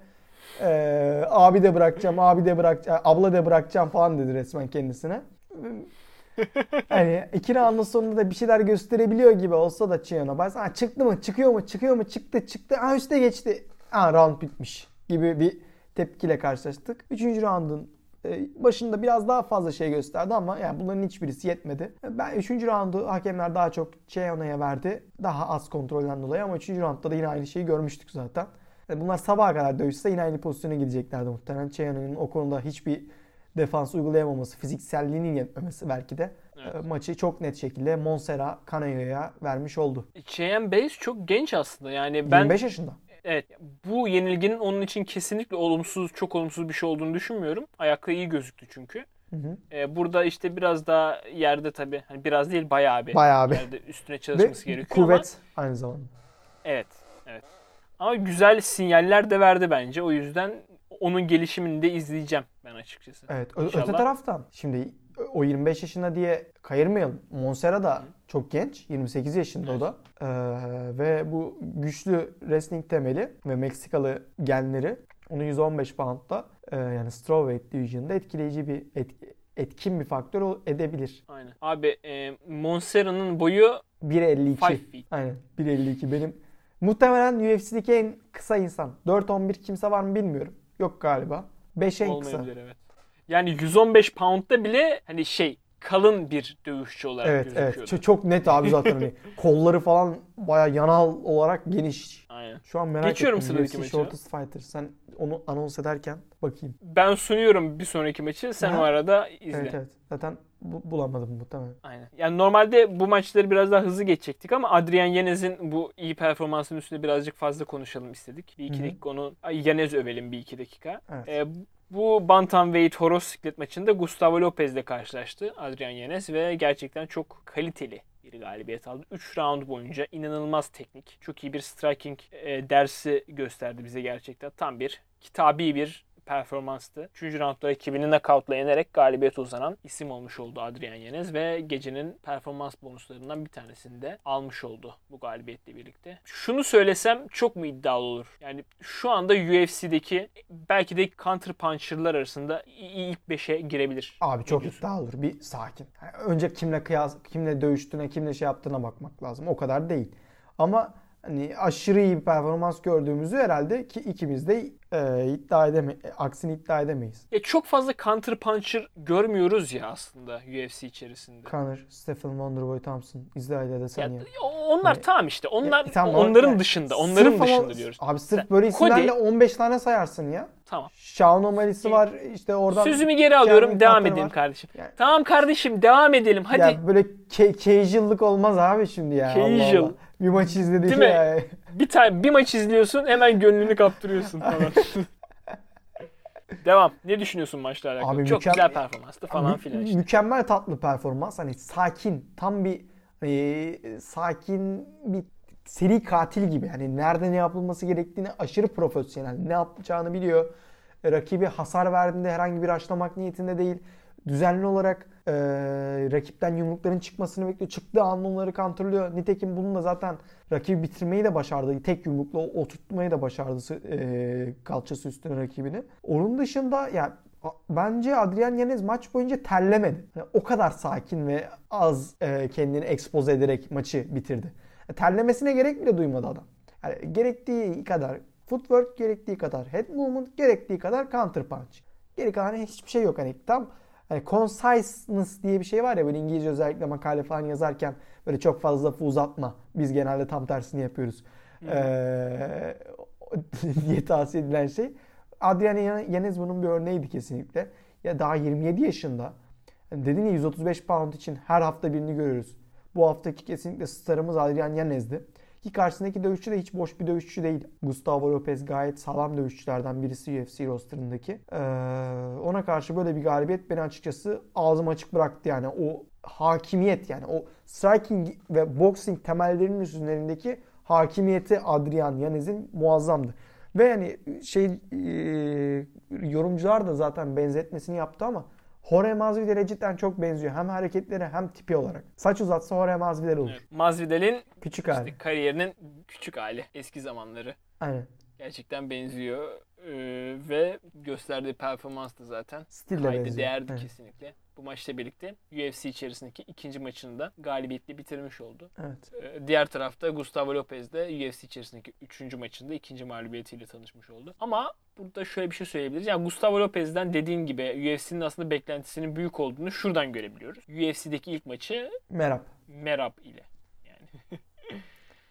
ee, abi de bırakacağım, abi de bırakacağım, abla da bırakacağım falan dedi resmen kendisine. (laughs) hani iki roundun sonunda da bir şeyler gösterebiliyor gibi olsa da Chiano Baez ha, çıktı mı, çıkıyor mu, çıkıyor mu, çıktı, çıktı, ha üste geçti. Ha round bitmiş gibi bir tepkiyle karşılaştık. Üçüncü roundun e, başında biraz daha fazla şey gösterdi ama yani bunların hiçbirisi yetmedi. Ben 3. roundu hakemler daha çok Chiano'ya verdi. Daha az kontrolden dolayı ama 3. roundda da yine aynı şeyi görmüştük zaten. Yani Bunlar sabaha kadar dövüşse yine aynı pozisyona gideceklerdi muhtemelen. Chiano'nun o konuda hiçbir defans uygulayamaması, fizikselliğinin yetmemesi belki de Evet. e, maçı çok net şekilde Monserrat Canayo'ya vermiş oldu. Cheyenne Base çok genç aslında. Yani ben 25 yaşında. evet bu yenilginin onun için kesinlikle olumsuz, çok olumsuz bir şey olduğunu düşünmüyorum. Ayakta iyi gözüktü çünkü. Hı hı. Ee, burada işte biraz daha yerde tabii hani biraz değil bayağı bir Bayağı bir. yerde üstüne Ve çalışması gerekiyor kuvvet aynı zamanda. ama evet evet. Ama güzel sinyaller de verdi bence. O yüzden onun gelişimini de izleyeceğim ben açıkçası. Evet. Ö- İnşallah. öte taraftan şimdi o 25 yaşında diye kayırmayalım. Monserrat da çok genç. 28 yaşında o da. Ee, ve bu güçlü wrestling temeli ve Meksikalı genleri onu 115 pound'da e, yani strawweight division'da etkileyici bir et- etkin bir faktör edebilir. Aynen. Abi e, Monserrat'ın boyu 1.52. 5 feet. Aynen 1.52 benim. Muhtemelen UFC'deki en kısa insan. 4.11 kimse var mı bilmiyorum. Yok galiba. 5 en kısa. Evet. Yani 115 pound'da bile hani şey kalın bir dövüşçü olarak Evet evet. gözüküyordu. Çok, çok net abi zaten hani (laughs) kolları falan baya yanal olarak geniş. Aynen. Şu an merak Geçiyorum ettim. sıradaki UFC maça. Shortest Fighter. Sen onu anons ederken bakayım. Ben sunuyorum bir sonraki maçı. Sen Ha. o arada izle. Evet evet. Zaten bu- bulamadım muhtemelen. Aynen. Yani normalde bu maçları biraz daha hızlı geçecektik ama Adrian Yanez'in bu iyi performansının üstünde birazcık fazla konuşalım istedik. Bir iki Hı hı. dakika onu Ay, Yanez övelim bir iki dakika. Evet. Ee, bu Bantamweight Horoz Siklet maçında Gustavo Lopez'le karşılaştı Adrian Yanez ve gerçekten çok kaliteli bir galibiyet aldı. 3 round boyunca inanılmaz teknik, çok iyi bir striking e, dersi gösterdi bize gerçekten. Tam bir kitabi bir performanstı. 3. roundda rakibini knockoutla yenerek galibiyete uzanan isim olmuş oldu Adrian Yanez ve gecenin performans bonuslarından bir tanesini de almış oldu bu galibiyetle birlikte. Şunu söylesem çok mu iddialı olur? Yani şu anda UFC'deki belki de counter puncher'lar arasında ilk 5'e girebilir. Abi çok Ne diyorsun? iddia olur. Bir sakin. Yani önce kimle kıyas, kimle dövüştüğüne, kimle şey yaptığına bakmak lazım. O kadar değil. Ama hani aşırı iyi bir performans gördüğümüzü herhalde ki ikimiz de e, iddia edeme, aksini iddia edemeyiz. Ya çok fazla counter puncher görmüyoruz ya aslında UFC içerisinde. Conor, Stephen Wonderboy Thompson, İsrail Ya, Adesanya. onlar Hani- tamam işte. Onlar Ya, tamam, onların yani dışında. Onların Sırf ama- dışında diyoruz. Abi sırf Sen- böyle isimlerle Cody- 15 tane sayarsın ya. Tamam. Shawn O'Malley'si var işte oradan. Sözümü geri alıyorum. Devam edelim var. kardeşim. Yani- Tamam kardeşim devam edelim. Hadi. Ya böyle ca- casual'lık olmaz abi şimdi ya. Allah Casual. Allah. Bir maç izledik Değil mi? ya. Bir tane bir maç izliyorsun hemen gönlünü kaptırıyorsun falan. (laughs) Devam. Ne düşünüyorsun maçla alakalı? Abi Çok güzel performanstı falan Mü- filan işte. Mükemmel tatlı performans. Hani sakin, tam bir e, sakin bir seri katil gibi. Hani nerede ne yapılması gerektiğini aşırı profesyonel. Ne yapacağını biliyor. E, Rakibi hasar verdiğinde herhangi bir açlamak niyetinde değil. Düzenli olarak e, rakipten yumrukların çıkmasını bekliyor. Çıktığı an onları kontrolüyor. Nitekim bununla zaten rakibi bitirmeyi de başardı. Tek yumrukla oturtmayı da başardı e, kalçası üstüne rakibini. Onun dışında ya A- Bence Adrian Yanez maç boyunca terlemedi. Yani o kadar sakin ve az e, kendini expose ederek maçı bitirdi. E, terlemesine gerek bile duymadı adam. Yani gerektiği kadar footwork, gerektiği kadar head movement, gerektiği kadar counter punch. Geri kalan hiçbir şey yok. Hani tam hani conciseness diye bir şey var ya böyle İngilizce özellikle makale falan yazarken böyle çok fazla lafı uzatma. Biz genelde tam tersini yapıyoruz. Ee, (laughs) diye tavsiye edilen şey. Adrian Yanez bunun bir örneğiydi kesinlikle. Ya daha 27 yaşında. Yani dedin ya 135 pound için her hafta birini görüyoruz. Bu haftaki kesinlikle starımız Adrian Yanez'di. Ki karşısındaki dövüşçü de hiç boş bir dövüşçü değil. Gustavo Lopez gayet sağlam dövüşçülerden birisi UFC rosterındaki. Ee, ona karşı böyle bir galibiyet beni açıkçası ağzım açık bıraktı yani. O hakimiyet yani o striking ve boxing temellerinin üzerindeki hakimiyeti Adrian Yanez'in muazzamdı. Ve yani şey e, yorumcular da zaten benzetmesini yaptı ama Jorge Masvidal'e cidden çok benziyor. Hem hareketleri hem tipi olarak. Saç uzatsa Jorge Masvidal olur. Evet. Masvidal'in Küçük hali. işte kariyerinin küçük hali. Eski zamanları. Aynen. Gerçekten benziyor. Ee, ve gösterdiği performans da zaten Stil de kaydı benziyor. değerdi Evet. kesinlikle. Bu maçla birlikte UFC içerisindeki ikinci maçını da galibiyetle bitirmiş oldu. Evet. Ee, Diğer tarafta Gustavo Lopez de UFC içerisindeki üçüncü maçında ikinci mağlubiyetiyle tanışmış oldu. Ama burada şöyle bir şey söyleyebiliriz. Yani Gustavo Lopez'den dediğin gibi UFC'nin aslında beklentisinin büyük olduğunu şuradan görebiliyoruz. UFC'deki ilk maçı Merhaba. Merab ile. Yani (laughs)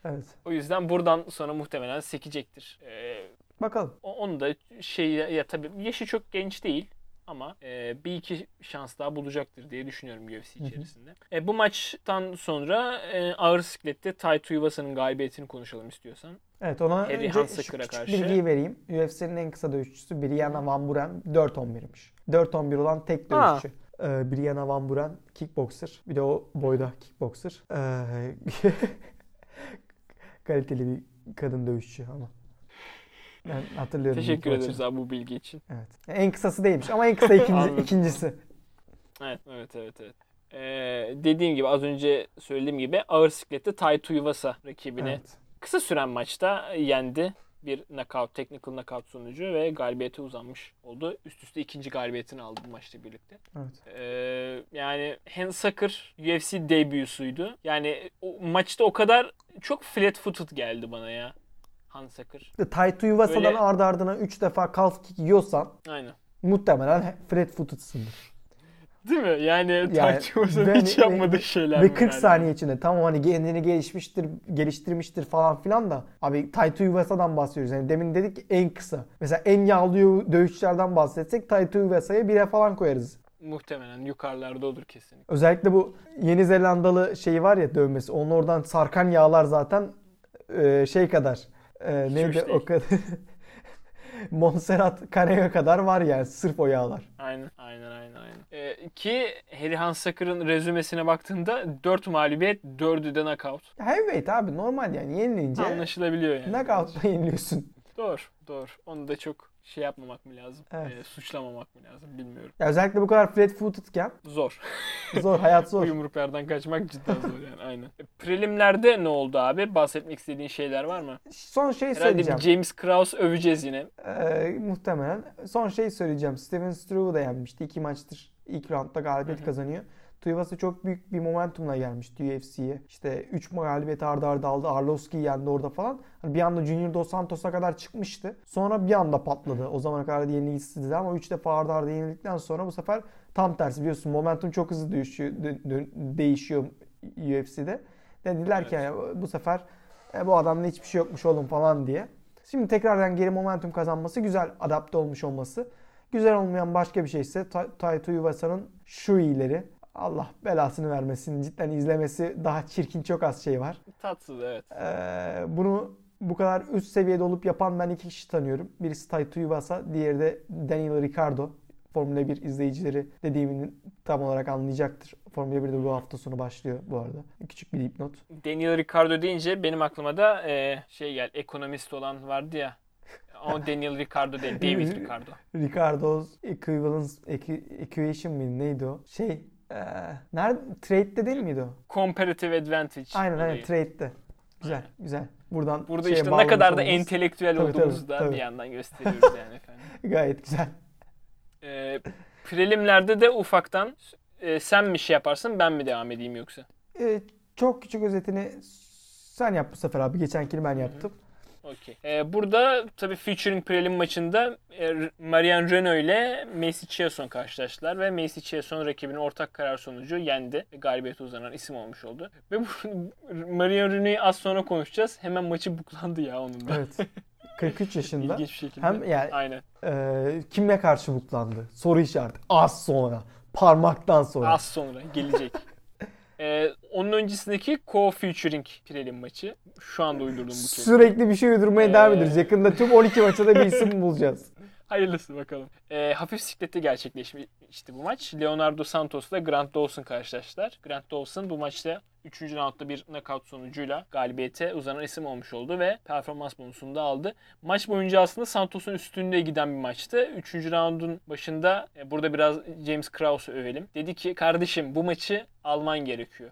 Evet. o yüzden buradan sonra muhtemelen sekecektir. Ee, Bakalım. onu da şey ya tabii yaşı çok genç değil ama e, bir iki şans daha bulacaktır diye düşünüyorum UFC içerisinde. E, bu maçtan sonra e, ağır siklette Tai Tuivasa'nın galibiyetini konuşalım istiyorsan. Evet ona Harry önce Hansaker'a şu küçük karşı. bilgiyi vereyim. UFC'nin en kısa dövüşçüsü Brianna Van Buren 4-11'miş. 4-11 olan tek Ha. dövüşçü. Ee, Brianna Van Buren kickboxer. Bir de o boyda kickboxer. Ee, (laughs) kaliteli bir kadın dövüşçü ama. Ben hatırlıyorum. Teşekkür ederiz abi bu bilgi için. Evet. En kısası değilmiş ama en kısa (laughs) ikinci, ikincisi. Evet, evet, evet, evet. E, dediğim gibi az önce söylediğim gibi ağır siklette Tai Tuivasa rakibini Evet. kısa süren maçta yendi. Bir knockout, technical knockout sonucu ve galibiyete uzanmış oldu. Üst üste ikinci galibiyetini aldı bu maçla birlikte. evet. Ee, yani Handsucker UFC debüsüydü. Yani o maçta o kadar çok flat footed geldi bana ya. Handsucker. Taito Yuvasa'dan Böyle- ardı ardına 3 defa calf kick yiyorsan Aynen. muhtemelen flat footedsındır. Değil mi? Yani, Yani ve- hiç ve- yapmadığı şeyler. Ve bunlar 40 yani. saniye içinde tamam hani kendini gelişmiştir, geliştirmiştir falan filan da abi Taito Yuvasa'dan bahsediyoruz. Yani demin dedik en kısa. Mesela en yağlı dövüşçülerden bahsetsek Taito Yuvasa'ya bire falan koyarız. Muhtemelen yukarılarda olur kesinlikle. Özellikle bu Yeni Zelandalı şeyi var ya dövmesi. Onun oradan sarkan yağlar zaten e, şey kadar. E, neydi değil. o kadar. (laughs) Montserrat Caneo kadar var yani sırf o yağlar. Aynen, aynen, aynen, aynen. Ee, ki Harry Handsucker'ın rezümesine baktığında 4 mağlubiyet, 4'ü de knockout. Heavyweight abi normal yani yenilince Anlaşılabiliyor yani. knockout'la yeniliyorsun. Doğru, doğru. Onu da çok şey yapmamak mı lazım? Evet. Ee, suçlamamak mı lazım bilmiyorum. Ya özellikle bu kadar flat footedken Zor. zor hayat zor. (laughs) yumruklardan kaçmak cidden zor yani aynen. E, Prelimlerde ne oldu abi? Bahsetmek istediğin şeyler var mı? Son şey Herhalde söyleyeceğim. James Krause öveceğiz yine. Ee, muhtemelen. Son şey söyleyeceğim. Steven Struve da yenmişti. İki maçtır ilk roundda galibiyet kazanıyor. Tuivasa çok büyük bir momentumla gelmişti UFC'ye. İşte 3 galibiyet ardı arda aldı. Arlovski'yi yendi orada falan. Hani bir anda Junior Dos Santos'a kadar çıkmıştı. Sonra bir anda patladı. O zamana kadar da yenilgisizdi ama 3 defa ardı arda yenildikten sonra bu sefer tam tersi biliyorsun momentum çok hızlı değişiyor, değişiyor UFC'de. Dediler ki Evet. yani bu sefer e, bu adamda hiçbir şey yokmuş oğlum falan diye. Şimdi tekrardan geri momentum kazanması güzel adapte olmuş olması. Güzel olmayan başka bir şeyse Ta- Taito Yuvasa'nın şu iyileri. Allah belasını vermesin. Cidden izlemesi daha çirkin çok az şey var. Tatsız evet. Ee, bunu bu kadar üst seviyede olup yapan ben iki kişi tanıyorum. Birisi Taito Yuvasa, diğeri de Daniel Ricciardo. Formula 1 izleyicileri dediğimin tam olarak anlayacaktır. Formula 1 de bu hafta sonu başlıyor bu arada. Küçük bir dipnot. Daniel Ricciardo deyince benim aklıma da e, şey gel ekonomist olan vardı ya. Ama (laughs) Daniel Ricciardo değil, David Ricciardo. Ricardo's Equivalence Equi- Equation mıydı neydi o? Şey, ee, nerede? Trade'de değil miydi o? Comparative advantage. Aynen aynen olayı. trade'de. Güzel güzel. Buradan Burada işte ne kadar da olmamız entelektüel Tabii, olduğumuzu tabii, da tabii. bir yandan (laughs) gösteriyoruz yani efendim. Gayet güzel. E, prelimlerde de ufaktan e, sen mi şey yaparsın ben mi devam edeyim yoksa? Ee, çok küçük özetini sen yap bu sefer abi. Geçenkini ben yaptım. Okey. Ee, burada tabii featuring prelim maçında e, Marian Renault ile Macy Chiasson karşılaştılar ve Macy Chiasson rakibinin ortak karar sonucu yendi. Galibiyete uzanan isim olmuş oldu. Ve bu (laughs) Marian Renault'u az sonra konuşacağız. Hemen maçı buklandı ya onun da. Evet. 43 yaşında. İlginç bir şekilde. Hem yani Aynen. e, kimle karşı buklandı? Soru işareti. Az sonra. Parmaktan sonra. Az sonra gelecek. Ee, onun öncesindeki co-featuring prelim maçı. Şu anda uydurdum bu kelimeyi. Sürekli bir şey uydurmaya Ee, devam ederiz. Yakında tüm 12 maça da bir isim bulacağız. (laughs) Hayırlısı bakalım. Ee, hafif siklette gerçekleşmişti bu maç. Leonardo Santos ile Grant Dawson karşılaştılar. Grant Dawson bu maçta 3. roundda bir knockout sonucuyla galibiyete uzanan isim olmuş oldu ve performans bonusunu da aldı. Maç boyunca aslında Santos'un üstünde giden bir maçtı. 3. roundun başında e, burada biraz James Krause'u övelim. Dedi ki kardeşim bu maçı alman gerekiyor.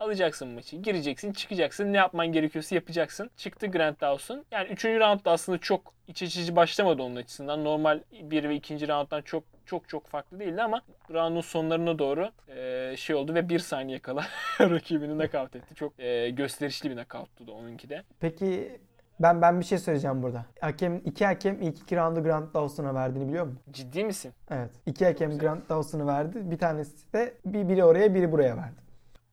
Alacaksın maçı. Gireceksin, çıkacaksın. Ne yapman gerekiyorsa yapacaksın. Çıktı Grant Dawson. Yani 3. roundda aslında çok iç açıcı başlamadı onun açısından. Normal 1 ve 2. rounddan çok çok çok farklı değildi ama roundun sonlarına doğru e, şey oldu ve bir saniye kala (laughs) rakibini nakavt etti. Çok e, gösterişli bir knockout'tu da onunki de. Peki ben ben bir şey söyleyeceğim burada. Hakem iki hakem ilk iki roundu Grant Dawson'a verdiğini biliyor musun? Ciddi misin? Evet. İki hakem Grant Dawson'ı verdi. Bir tanesi de bir biri oraya biri buraya verdi.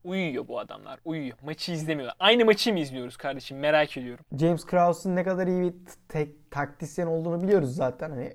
Uyuyor bu adamlar. Uyuyor. Maçı izlemiyorlar. Aynı maçı mı izliyoruz kardeşim? Merak ediyorum. James Krause'un ne kadar iyi bir tek taktisyen olduğunu biliyoruz zaten. Hani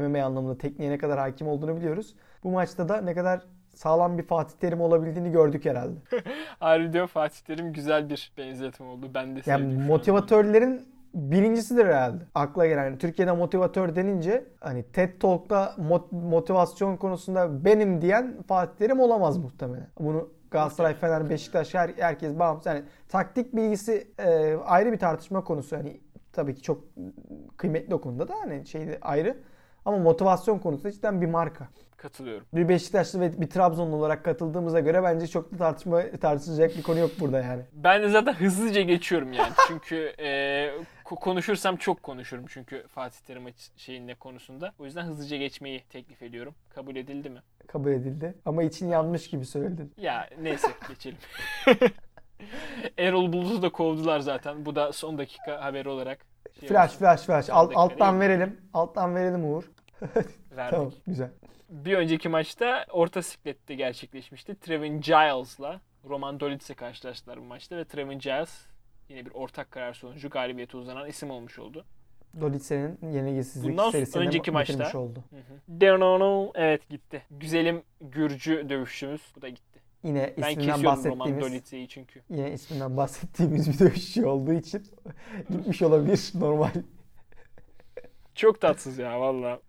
MMA anlamında tekniğe ne kadar hakim olduğunu biliyoruz. Bu maçta da ne kadar sağlam bir Fatih Terim olabildiğini gördük herhalde. (laughs) Harbi diyor Fatih Terim güzel bir benzetme oldu. Ben de sevdim. Yani motivatörlerin birincisidir herhalde. Akla gelen. Yani Türkiye'de motivatör denince hani TED Talk'ta mot- motivasyon konusunda benim diyen Fatih Terim olamaz muhtemelen. Bunu Galatasaray, Fener, Beşiktaş her, herkes bağımsız. Yani taktik bilgisi e, ayrı bir tartışma konusu. Yani tabii ki çok kıymetli o konuda da hani şeyde ayrı. Ama motivasyon konusunda cidden bir marka. Katılıyorum. Bir Beşiktaşlı ve bir Trabzonlu olarak katıldığımıza göre bence çok da tartışma tartışılacak bir konu yok burada yani. Ben de zaten hızlıca geçiyorum yani. (laughs) Çünkü e, ko- konuşursam çok konuşurum çünkü Fatih Terim şeyinde konusunda. O yüzden hızlıca geçmeyi teklif ediyorum. Kabul edildi mi? Kabul edildi. Ama için yanmış gibi söyledin. Ya neyse geçelim. (laughs) Erol Bulut'u da kovdular zaten. Bu da son dakika haberi olarak. şey Flash olsun, flash flash. Al- dakika alttan değil. verelim. Alttan verelim Uğur. (laughs) verdik. Tamam güzel. Bir önceki maçta orta siklette gerçekleşmişti. Trevin Giles'la Roman Dolits'e karşılaştılar bu maçta ve Trevin Giles yine bir ortak karar sonucu galibiyete uzanan isim olmuş oldu. Dolitse'nin yenilgisizlik Bundan serisini önceki maçta- oldu. Hı Evet gitti. Güzelim Gürcü dövüşçümüz. Bu da gitti. Yine Ben isminden bahsettiğimiz Dolitse'yi çünkü. yine isminden bahsettiğimiz bir dövüşçü olduğu için (laughs) gitmiş olabilir normal. Çok tatsız ya valla.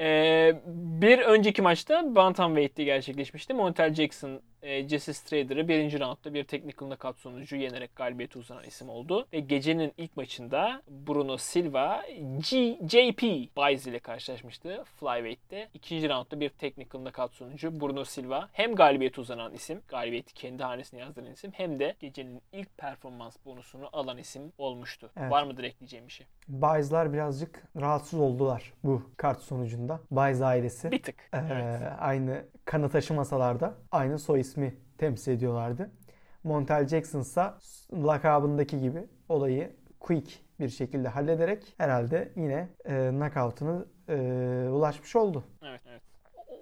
Ee, bir önceki maçta Bantamweight'te gerçekleşmişti. Montel Jackson, e, Jesse Strader'ı birinci roundda bir technical knockout sonucu yenerek galibiyete uzanan isim oldu. Ve gecenin ilk maçında Bruno Silva, G, JP Baez ile karşılaşmıştı Flyweight'te. İkinci roundda bir technical knockout sonucu Bruno Silva hem galibiyete uzanan isim, galibiyeti kendi hanesine yazdıran isim hem de gecenin ilk performans bonusunu alan isim olmuştu. Evet. Var mıdır ekleyeceğim bir şey? Bayezler birazcık rahatsız oldular bu kart sonucunda. Bayez ailesi. Bir tık. Ee, Evet. Aynı kanı taşımasalar da aynı soy ismi temsil ediyorlardı. Montel Jackson ise lakabındaki gibi olayı quick bir şekilde hallederek herhalde yine e, knockout'unu e, ulaşmış oldu. Evet, evet.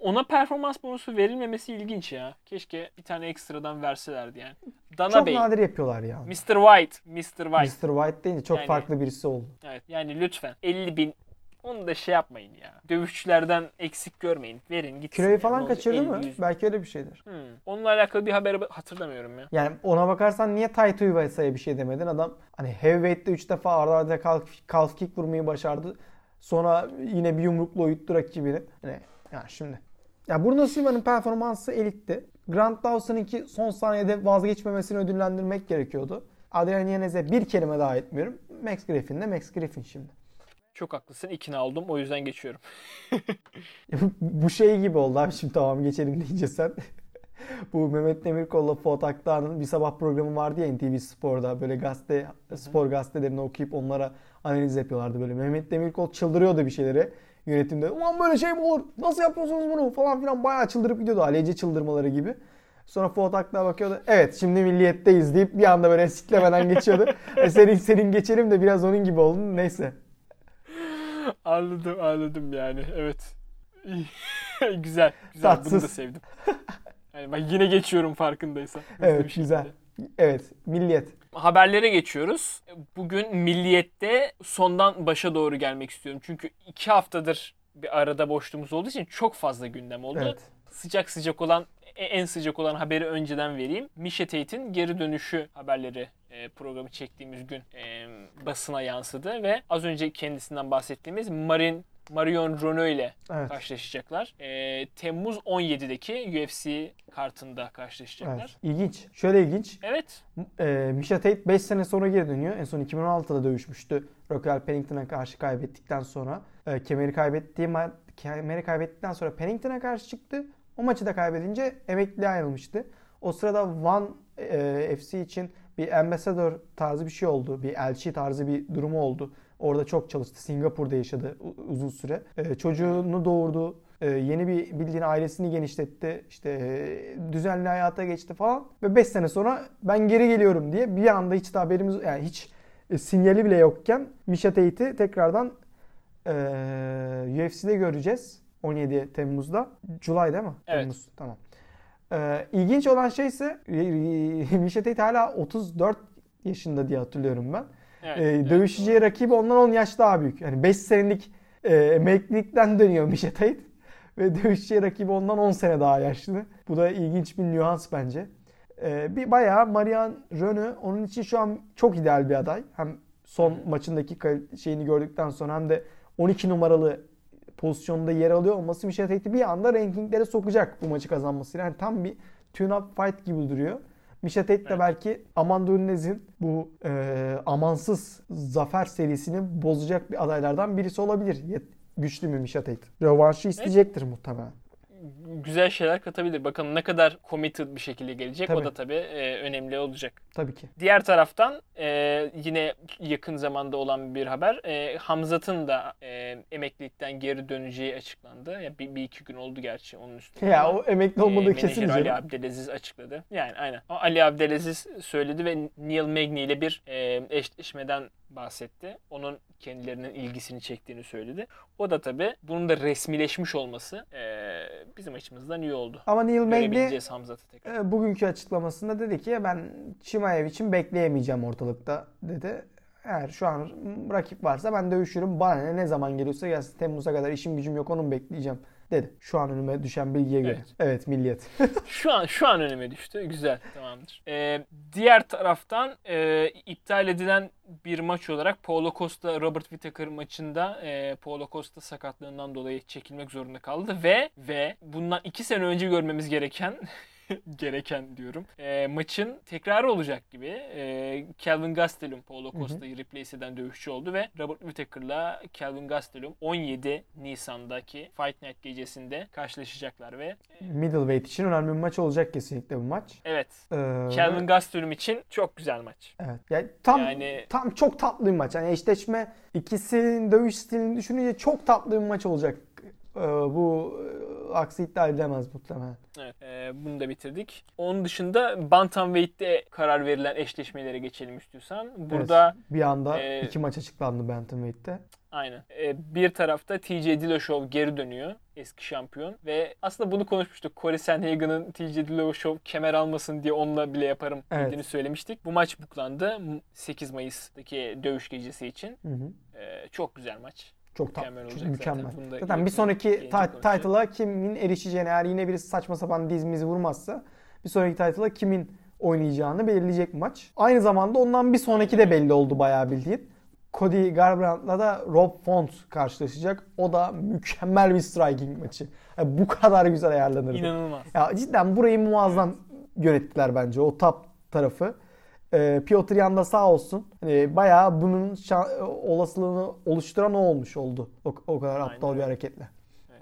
Ona performans bonusu verilmemesi ilginç ya. Keşke bir tane ekstradan verselerdi yani. Dana Çok Bey, nadir yapıyorlar ya. Mr. White, Mr. White. Mr. White deyince çok Yani- farklı birisi oldu. Evet, yani lütfen 50 bin onu da şey yapmayın ya. Dövüşçülerden eksik görmeyin. Verin gitsin. Kiloyu falan olacak? kaçırdı 50, mı? 100. Belki öyle bir şeydir. Hmm. Onunla alakalı bir haberi hatırlamıyorum ya. Yani ona bakarsan niye Taito Iwaisa'ya bir şey demedin? Adam hani heavyweight'te 3 defa arda arda calf kick vurmayı başardı. Sonra yine bir yumrukla uyuttu rakibini. Hani yani şimdi. Ya Bruno Silva'nın performansı elitti. Grant Dawson'ınki son saniyede vazgeçmemesini ödüllendirmek gerekiyordu. Adrian Yanez'e bir kelime daha etmiyorum. Max Griffin de Max Griffin şimdi. Çok haklısın. ikna oldum. O yüzden geçiyorum. (laughs) Bu- şey gibi oldu abi şimdi tamam geçelim deyince sen. (laughs) Bu Mehmet Demirkol'la Fuat Aktar'ın bir sabah programı vardı ya NTV Spor'da böyle gazete spor gazetelerini okuyup onlara analiz yapıyorlardı böyle. Mehmet Demirkol çıldırıyordu bir şeylere yönetimde. Ulan böyle şey mi olur? Nasıl yapıyorsunuz bunu? Falan filan bayağı çıldırıp gidiyordu. Aleyce çıldırmaları gibi. Sonra Fuat Aktar bakıyordu. Evet şimdi milliyetteyiz deyip bir anda böyle (laughs) siklemeden geçiyordu. e senin, senin geçelim de biraz onun gibi oldun. Neyse. (laughs) anladım anladım yani. Evet. (laughs) güzel. Güzel. Bunu Tatsız. da sevdim. Yani ben yine geçiyorum farkındaysan. Evet şekilde. güzel. Evet milliyet. Haberlere geçiyoruz. Bugün Milliyet'te sondan başa doğru gelmek istiyorum. Çünkü iki haftadır bir arada boşluğumuz olduğu için çok fazla gündem oldu. Evet. Sıcak sıcak olan, en sıcak olan haberi önceden vereyim. Misha Tate'in geri dönüşü haberleri e, programı çektiğimiz gün e, basına yansıdı ve az önce kendisinden bahsettiğimiz Marin Marion Renault ile Evet. karşılaşacaklar. E, Temmuz 17'deki UFC kartında karşılaşacaklar. Evet. İlginç. Şöyle ilginç. evet. E, Misha Tate 5 sene sonra geri dönüyor. En son 2016'da dövüşmüştü. Raquel Pennington'a karşı kaybettikten sonra. E, kemeri kaybettiği kemeri kaybettikten sonra Pennington'a karşı çıktı. O maçı da kaybedince emekliliğe ayrılmıştı. O sırada One e, FC için bir ambassador tarzı bir şey oldu. Bir elçi tarzı bir durumu oldu. Orada çok çalıştı. Singapur'da yaşadı uzun süre. E, çocuğunu doğurdu. E, yeni bir bildiğin ailesini genişletti. İşte e, düzenli hayata geçti falan. Ve 5 sene sonra ben geri geliyorum diye bir anda hiç de haberimiz yani hiç e, sinyali bile yokken Misha Tate'i tekrardan e, UFC'de göreceğiz. 17 Temmuz'da. July değil mi? Evet. Temmuz. Tamam. E, ilginç olan şey ise (laughs) Misha Tate hala 34 yaşında diye hatırlıyorum ben. Evet, E, evet. dövüşeceği rakibi ondan 10 yaş daha büyük. Yani 5 senelik e, emeklilikten dönüyor (laughs) Misha Tate. Ve dövüşçü rakibi ondan 10 sene daha yaşlı. Bu da ilginç bir nüans bence. E, bir bayağı Marian Rönü onun için şu an çok ideal bir aday. Hem son maçındaki şeyini gördükten sonra hem de 12 numaralı pozisyonda yer alıyor olması Misha Tate'i bir anda rankinglere sokacak bu maçı kazanması. Yani tam bir tune-up fight gibi duruyor. Misha Tate de belki Amanda Nunes'in bu e, amansız zafer serisini bozacak bir adaylardan birisi olabilir. Güçlü mü Misha Tate? Rövanşı isteyecektir evet. muhtemelen güzel şeyler katabilir. Bakalım ne kadar committed bir şekilde gelecek. Tabii. O da tabii e, önemli olacak. Tabii ki. Diğer taraftan e, yine yakın zamanda olan bir haber. E, Hamzat'ın da e, emeklilikten geri döneceği açıklandı. Ya bir, bir iki gün oldu gerçi onun üstünde. Ya o emekli olmadığı e, kesin. Ali Abdelaziz açıkladı. Yani aynen. O Ali Abdelaziz söyledi ve Neil Magny ile bir e, eşleşmeden bahsetti. Onun kendilerinin ilgisini çektiğini söyledi. O da tabii bunun da resmileşmiş olması e, bizim açımızdan iyi oldu. Ama Neil Magny e, bugünkü açıklamasında dedi ki ben Chimaev için bekleyemeyeceğim ortalıkta dedi. Eğer şu an rakip varsa ben dövüşürüm. Bana ne, ne zaman geliyorsa gelsin. Temmuz'a kadar işim gücüm yok onu bekleyeceğim dedi. Şu an önüme düşen bilgiye göre. Evet, evet milliyet. (laughs) şu an şu an önüme düştü. Güzel. Tamamdır. Ee, diğer taraftan e, iptal edilen bir maç olarak Paulo Costa Robert Whittaker maçında e, Paulo Costa sakatlığından dolayı çekilmek zorunda kaldı ve ve bundan iki sene önce görmemiz gereken (laughs) (laughs) gereken diyorum. E, maçın tekrarı olacak gibi. E, Calvin Gastelum Paulo Costa'yı replace eden dövüşçü oldu ve Robert Whittaker'la Calvin Gastelum 17 Nisan'daki Fight Night gecesinde karşılaşacaklar ve middleweight için önemli bir maç olacak kesinlikle bu maç. Evet. Ee, Calvin Gastelum için çok güzel maç. Evet. Yani tam yani... tam çok tatlı bir maç. Yani eşleşme ikisinin dövüş stilini düşününce çok tatlı bir maç olacak. Ee, bu aksi iddia edilemez muhtemelen. Evet. E, bunu da bitirdik. Onun dışında Bantamweight'te karar verilen eşleşmelere geçelim istiyorsan. Burada evet, bir anda e, iki maç açıklandı Bantamweight'te. Aynen. E, bir tarafta TJ Dillashaw geri dönüyor. Eski şampiyon. Ve aslında bunu konuşmuştuk. Corey Sandhagen'ın TJ Dillashaw kemer almasın diye onunla bile yaparım evet. dediğini söylemiştik. Bu maç buklandı. 8 Mayıs'taki dövüş gecesi için. Hı hı. E, çok güzel maç. Çok mükemmel olacak. Çok mükemmel. Zaten, zaten bir sonraki title'a kimin erişeceğini eğer yine birisi saçma sapan dizimizi vurmazsa bir sonraki title'a kimin oynayacağını belirleyecek maç. Aynı zamanda ondan bir sonraki de belli oldu bayağı bildiğin. Cody Garbrandt'la da Rob Font karşılaşacak. O da mükemmel bir striking maçı. Yani bu kadar güzel ayarlanırdı. İnanılmaz. Ya cidden burayı muazzam yönettiler bence o top tarafı. E, Piotr Yan da sağ olsun. Hani bayağı bunun olasılığını oluşturan o olmuş oldu. O, o kadar Aynen. aptal bir hareketle.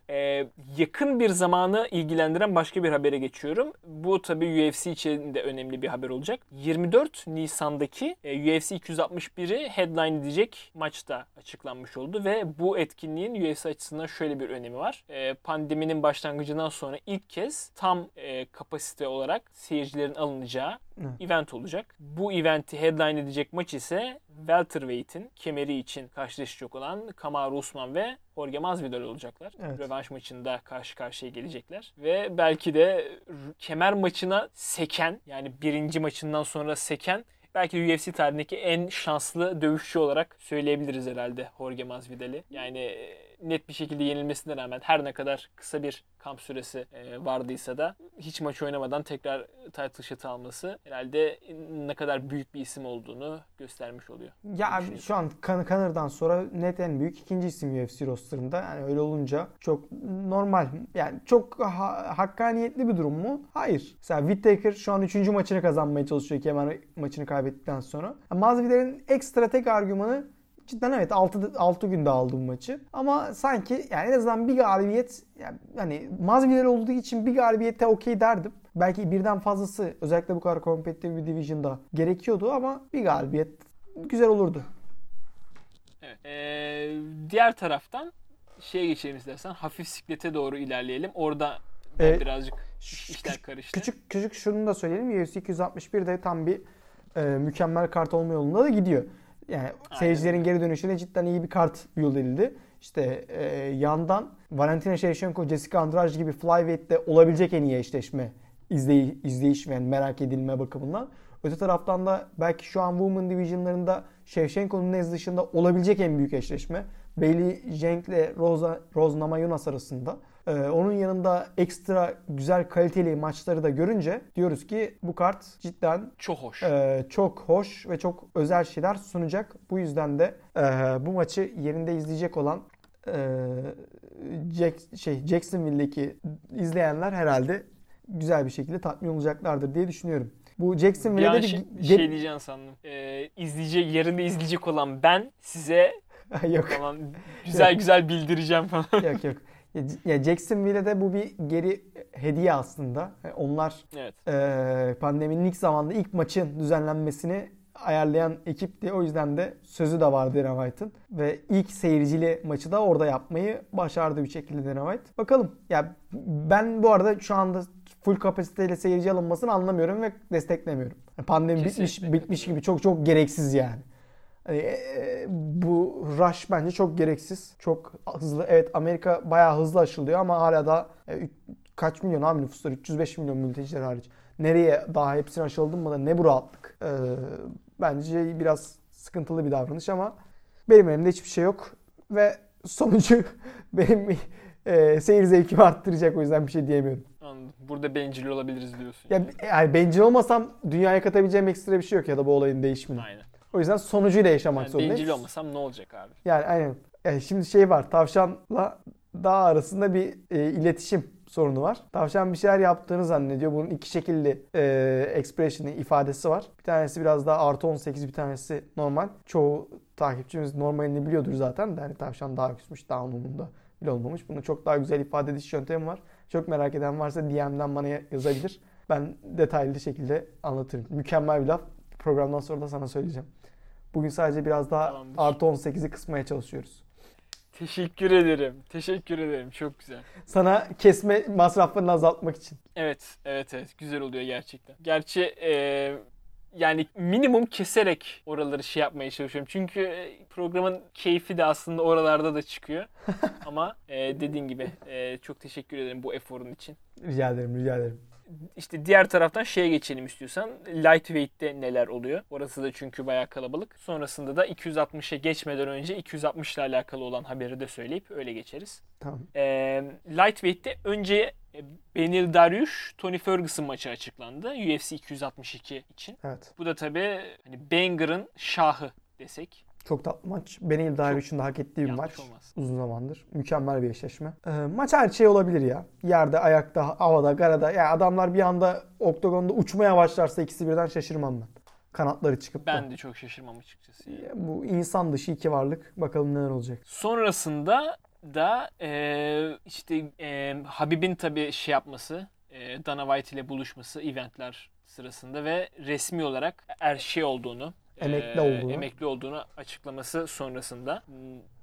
Ee, yakın bir zamanı ilgilendiren başka bir habere geçiyorum. Bu tabii UFC için de önemli bir haber olacak. 24 Nisan'daki e, UFC 261'i headline edecek maçta açıklanmış oldu ve bu etkinliğin UFC açısından şöyle bir önemi var. E, pandeminin başlangıcından sonra ilk kez tam e, kapasite olarak seyircilerin alınacağı Hı. event olacak. Bu eventi headline edecek maç ise welterweight'in kemeri için karşılaşacak olan Kamaru Usman ve Jorge Masvidal olacaklar. Evet. Rövanş maçında karşı karşıya gelecekler. Ve belki de kemer maçına seken yani birinci maçından sonra seken belki UFC tarihindeki en şanslı dövüşçü olarak söyleyebiliriz herhalde Jorge Masvidal'i. Yani net bir şekilde yenilmesine rağmen her ne kadar kısa bir kamp süresi e, vardıysa da hiç maç oynamadan tekrar title shot alması herhalde ne kadar büyük bir isim olduğunu göstermiş oluyor. Ya şu an Connor'dan sonra net en büyük ikinci isim UFC rosterında. Yani öyle olunca çok normal. Yani çok ha- hakkaniyetli bir durum mu? Hayır. Mesela Whittaker şu an üçüncü maçını kazanmaya çalışıyor kemer maçını kaybettikten sonra. Masvidal'in ekstra tek argümanı cidden evet 6, 6 günde aldım maçı. Ama sanki yani en azından bir galibiyet yani hani Masvidal olduğu için bir galibiyete okey derdim. Belki birden fazlası özellikle bu kadar kompetitif bir division'da gerekiyordu ama bir galibiyet güzel olurdu. Evet. Ee, diğer taraftan şeye geçelim istersen hafif siklete doğru ilerleyelim. Orada ee, birazcık işler karıştı. Küçük küçük şunu da söyleyelim. UFC 261'de tam bir e, mükemmel kart olma yolunda da gidiyor. Yani Aynen. seyircilerin geri dönüşüne cidden iyi bir kart yol edildi. İşte e, yandan Valentina Shevchenko, Jessica Andrade gibi flyweight'te olabilecek en iyi eşleşme izley izleyiş ve yani merak edilme bakımından. Öte taraftan da belki şu an Women Division'larında Shevchenko'nun nezd dışında olabilecek en büyük eşleşme. Weili Zheng ile Rosa, Rose Namajunas arasında. Ee, onun yanında ekstra güzel kaliteli maçları da görünce diyoruz ki bu kart cidden Çok hoş. e, çok hoş ve çok özel şeyler sunacak. Bu yüzden de e, bu maçı yerinde izleyecek olan e, Jack, şey Jacksonville'deki izleyenler herhalde güzel bir şekilde tatmin olacaklardır diye düşünüyorum. Bu Jacksonville'de an bir şey, şey diyeceğim sandım. Ee, izleyecek, yerinde izleyecek olan ben size (laughs) yok falan güzel güzel bildireceğim falan. yok yok. Ya, Jacksonville'de de bu bir geri hediye aslında. Yani Onlar evet. e, pandeminin ilk zamanda ilk maçın düzenlenmesini ayarlayan ekipti. O yüzden de sözü de vardı Dana White'ın. Ve ilk seyircili maçı da orada yapmayı başardı bir şekilde Dana White. Bakalım. Ya ben bu arada şu anda full kapasiteyle seyirci alınmasını anlamıyorum ve desteklemiyorum. Pandemi bitmiş Kesinlikle. bitmiş gibi çok çok gereksiz yani. Hani, e, bu rush bence çok gereksiz. Çok hızlı. Evet Amerika bayağı hızlı aşılıyor ama hala da e, kaç milyon abi nüfuslar? 305 milyon mülteciler hariç. Nereye daha hepsini aşıldın mı da ne bu rahatlık? E, bence biraz sıkıntılı bir davranış ama benim elimde hiçbir şey yok. Ve sonucu (laughs) benim e, seyir zevkimi arttıracak o yüzden bir şey diyemiyorum. Anladım. Burada bencil olabiliriz diyorsun. Ya, yani bencil olmasam dünyaya katabileceğim ekstra bir şey yok ya da bu olayın değişimine. Aynen. O yüzden sonucuyla yaşamak Yani zorundayız. bencil olmasam ne olacak abi? Yani aynen. Yani şimdi şey var. Tavşanla dağ arasında bir e, iletişim sorunu var. Tavşan bir şeyler yaptığını zannediyor. Bunun iki şekilli e, expression'ı ifadesi var. Bir tanesi biraz daha artı 18 bir tanesi normal. Çoğu takipçimiz normalini biliyordur zaten. de hani tavşan daha küsmüş, daha umurunda bile olmamış. Bunun çok daha güzel ifade ediş yöntemi var. Çok merak eden varsa DM'den bana yazabilir. Ben detaylı şekilde anlatırım. Mükemmel bir laf. Programdan sonra da sana söyleyeceğim. Bugün sadece biraz daha Tamamdır. artı 18'i kısmaya çalışıyoruz. Teşekkür ederim. Teşekkür ederim. Çok güzel. Sana kesme masraflarını azaltmak için. Evet, evet, evet. Güzel oluyor gerçekten. Gerçi e, yani minimum keserek oraları şey yapmaya çalışıyorum. Çünkü e, programın keyfi de aslında oralarda da çıkıyor. (laughs) Ama e, dediğin gibi e, çok teşekkür ederim bu eforun için. Rica ederim, rica ederim. İşte diğer taraftan şeye geçelim istiyorsan. Lightweight'te neler oluyor? Orası da çünkü bayağı kalabalık. Sonrasında da 260'a geçmeden önce 260 ile alakalı olan haberi de söyleyip öyle geçeriz. Tamam. Ee, Lightweight'te önce e, Benil Dariush, Tony Ferguson maçı açıklandı. UFC 262 için. Evet. Bu da tabii hani Banger'ın şahı desek. Çok tatlı maç. Benil Dariush'un da hak ettiği bir maç. olmaz. Uzun zamandır. Mükemmel bir eşleşme. Ee, maç her şey olabilir ya. Yerde, ayakta, havada, karada. Ya adamlar bir anda oktagonda uçmaya başlarsa ikisi birden şaşırmam ben. Kanatları çıkıp da. Ben de çok şaşırmam açıkçası. Ya Bu insan dışı iki varlık. Bakalım neler olacak. Sonrasında da e, işte e, Habib'in tabii şey yapması, e, Dana White ile buluşması eventler sırasında ve resmi olarak er şey olduğunu, Emekli e, olduğunu. emekli olduğunu açıklaması sonrasında m,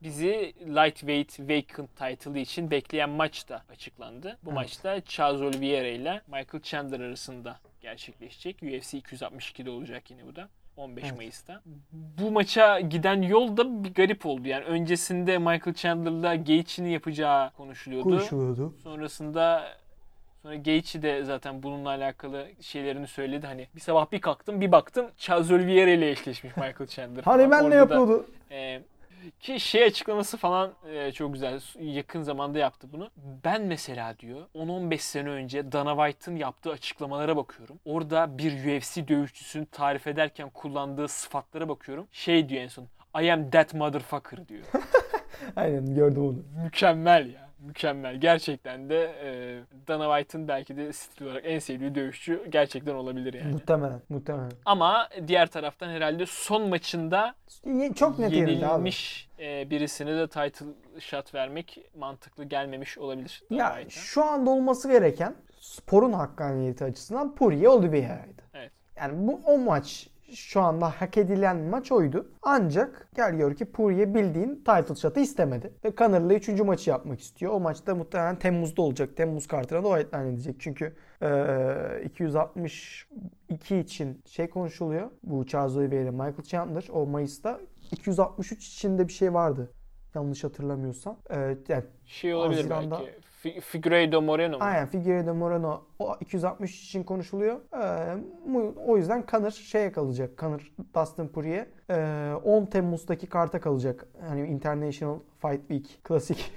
bizi lightweight vacant title için bekleyen maç da açıklandı. Bu Evet. maçta Charles Oliveira ile Michael Chandler arasında gerçekleşecek. UFC 262'de olacak yine bu da. 15 Evet. Mayıs'ta. Bu maça giden yol da bir garip oldu. Yani öncesinde Michael Chandler'la Gaethje'nin yapacağı konuşuluyordu. Konuşuluyordu. Sonrasında sonra Gaethje de zaten bununla alakalı şeylerini söyledi. Hani bir sabah bir kalktım bir baktım Charles Oliveira ile eşleşmiş Michael Chandler. (laughs) Hani ben ne da, yapıyordu? e, ki şey açıklaması falan e, çok güzel. Yakın zamanda yaptı bunu. Ben mesela diyor 10-15 sene önce Dana White'ın yaptığı açıklamalara bakıyorum. Orada bir UFC dövüşçüsünü tarif ederken kullandığı sıfatlara bakıyorum. Şey diyor en son. I am that motherfucker diyor. (laughs) Aynen gördüm onu. Mükemmel ya. Mükemmel. Gerçekten de e, Dana White'ın belki de stil olarak en sevdiği dövüşçü gerçekten olabilir yani. Muhtemelen. Muhtemelen. Ama diğer taraftan herhalde son maçında Çok net yenilmiş e, birisine de title shot vermek mantıklı gelmemiş olabilir. Dana Ya White'a. şu anda olması gereken sporun hakkaniyeti açısından Poirier Oliveira'ydı. Evet. Yani bu o maç şu anda hak edilen maç oydu. Ancak gel gör ki Poirier bildiğin title shot'ı istemedi. Ve Connor'la 3. maçı yapmak istiyor. O maçta muhtemelen Temmuz'da olacak. Temmuz kartına da o edecek. Çünkü eee, 262 için şey konuşuluyor. Bu Charles Oliveira ile Michael Chandler o Mayıs'ta 263 içinde bir şey vardı. Yanlış hatırlamıyorsam. Eee, yani Şey olabilir Haziran'da- belki. Fi- Figueiredo Moreno mu? Aynen Figueiredo Moreno o 260 için konuşuluyor. Ee, o yüzden Kanır şeye kalacak. Kanır Dustin Poirier. Ee, 10 Temmuz'daki karta kalacak. Hani International Fight Week klasik.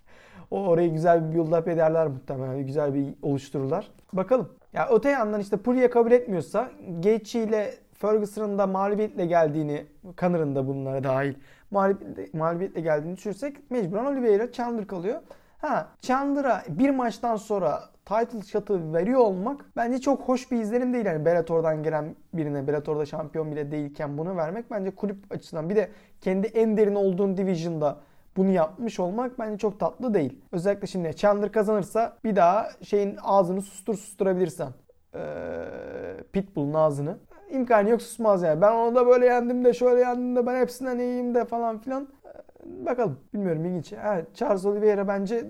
(laughs) o orayı güzel bir build up ederler muhtemelen. Güzel bir oluştururlar. Bakalım. Ya öte yandan işte Poirier kabul etmiyorsa Gaethje ile Ferguson'ın da mağlubiyetle geldiğini, Connor'ın da bunlara dahil mağlubiyetle, mağlubiyetle geldiğini düşünürsek mecburen Oliveira Chandler kalıyor. Ha Chandler'a bir maçtan sonra title shot'ı veriyor olmak bence çok hoş bir izlenim değil. Yani Bellator'dan gelen birine, Bellator'da şampiyon bile değilken bunu vermek bence kulüp açısından. Bir de kendi en derin olduğun division'da bunu yapmış olmak bence çok tatlı değil. Özellikle şimdi Chandler kazanırsa bir daha şeyin ağzını sustur susturabilirsen. Ee, Pitbull'un ağzını. İmkanı yok susmaz yani. Ben onu da böyle yendim de şöyle yendim de ben hepsinden iyiyim de falan filan. Bakalım. Bilmiyorum ilginç. Evet, Charles Oliveira bence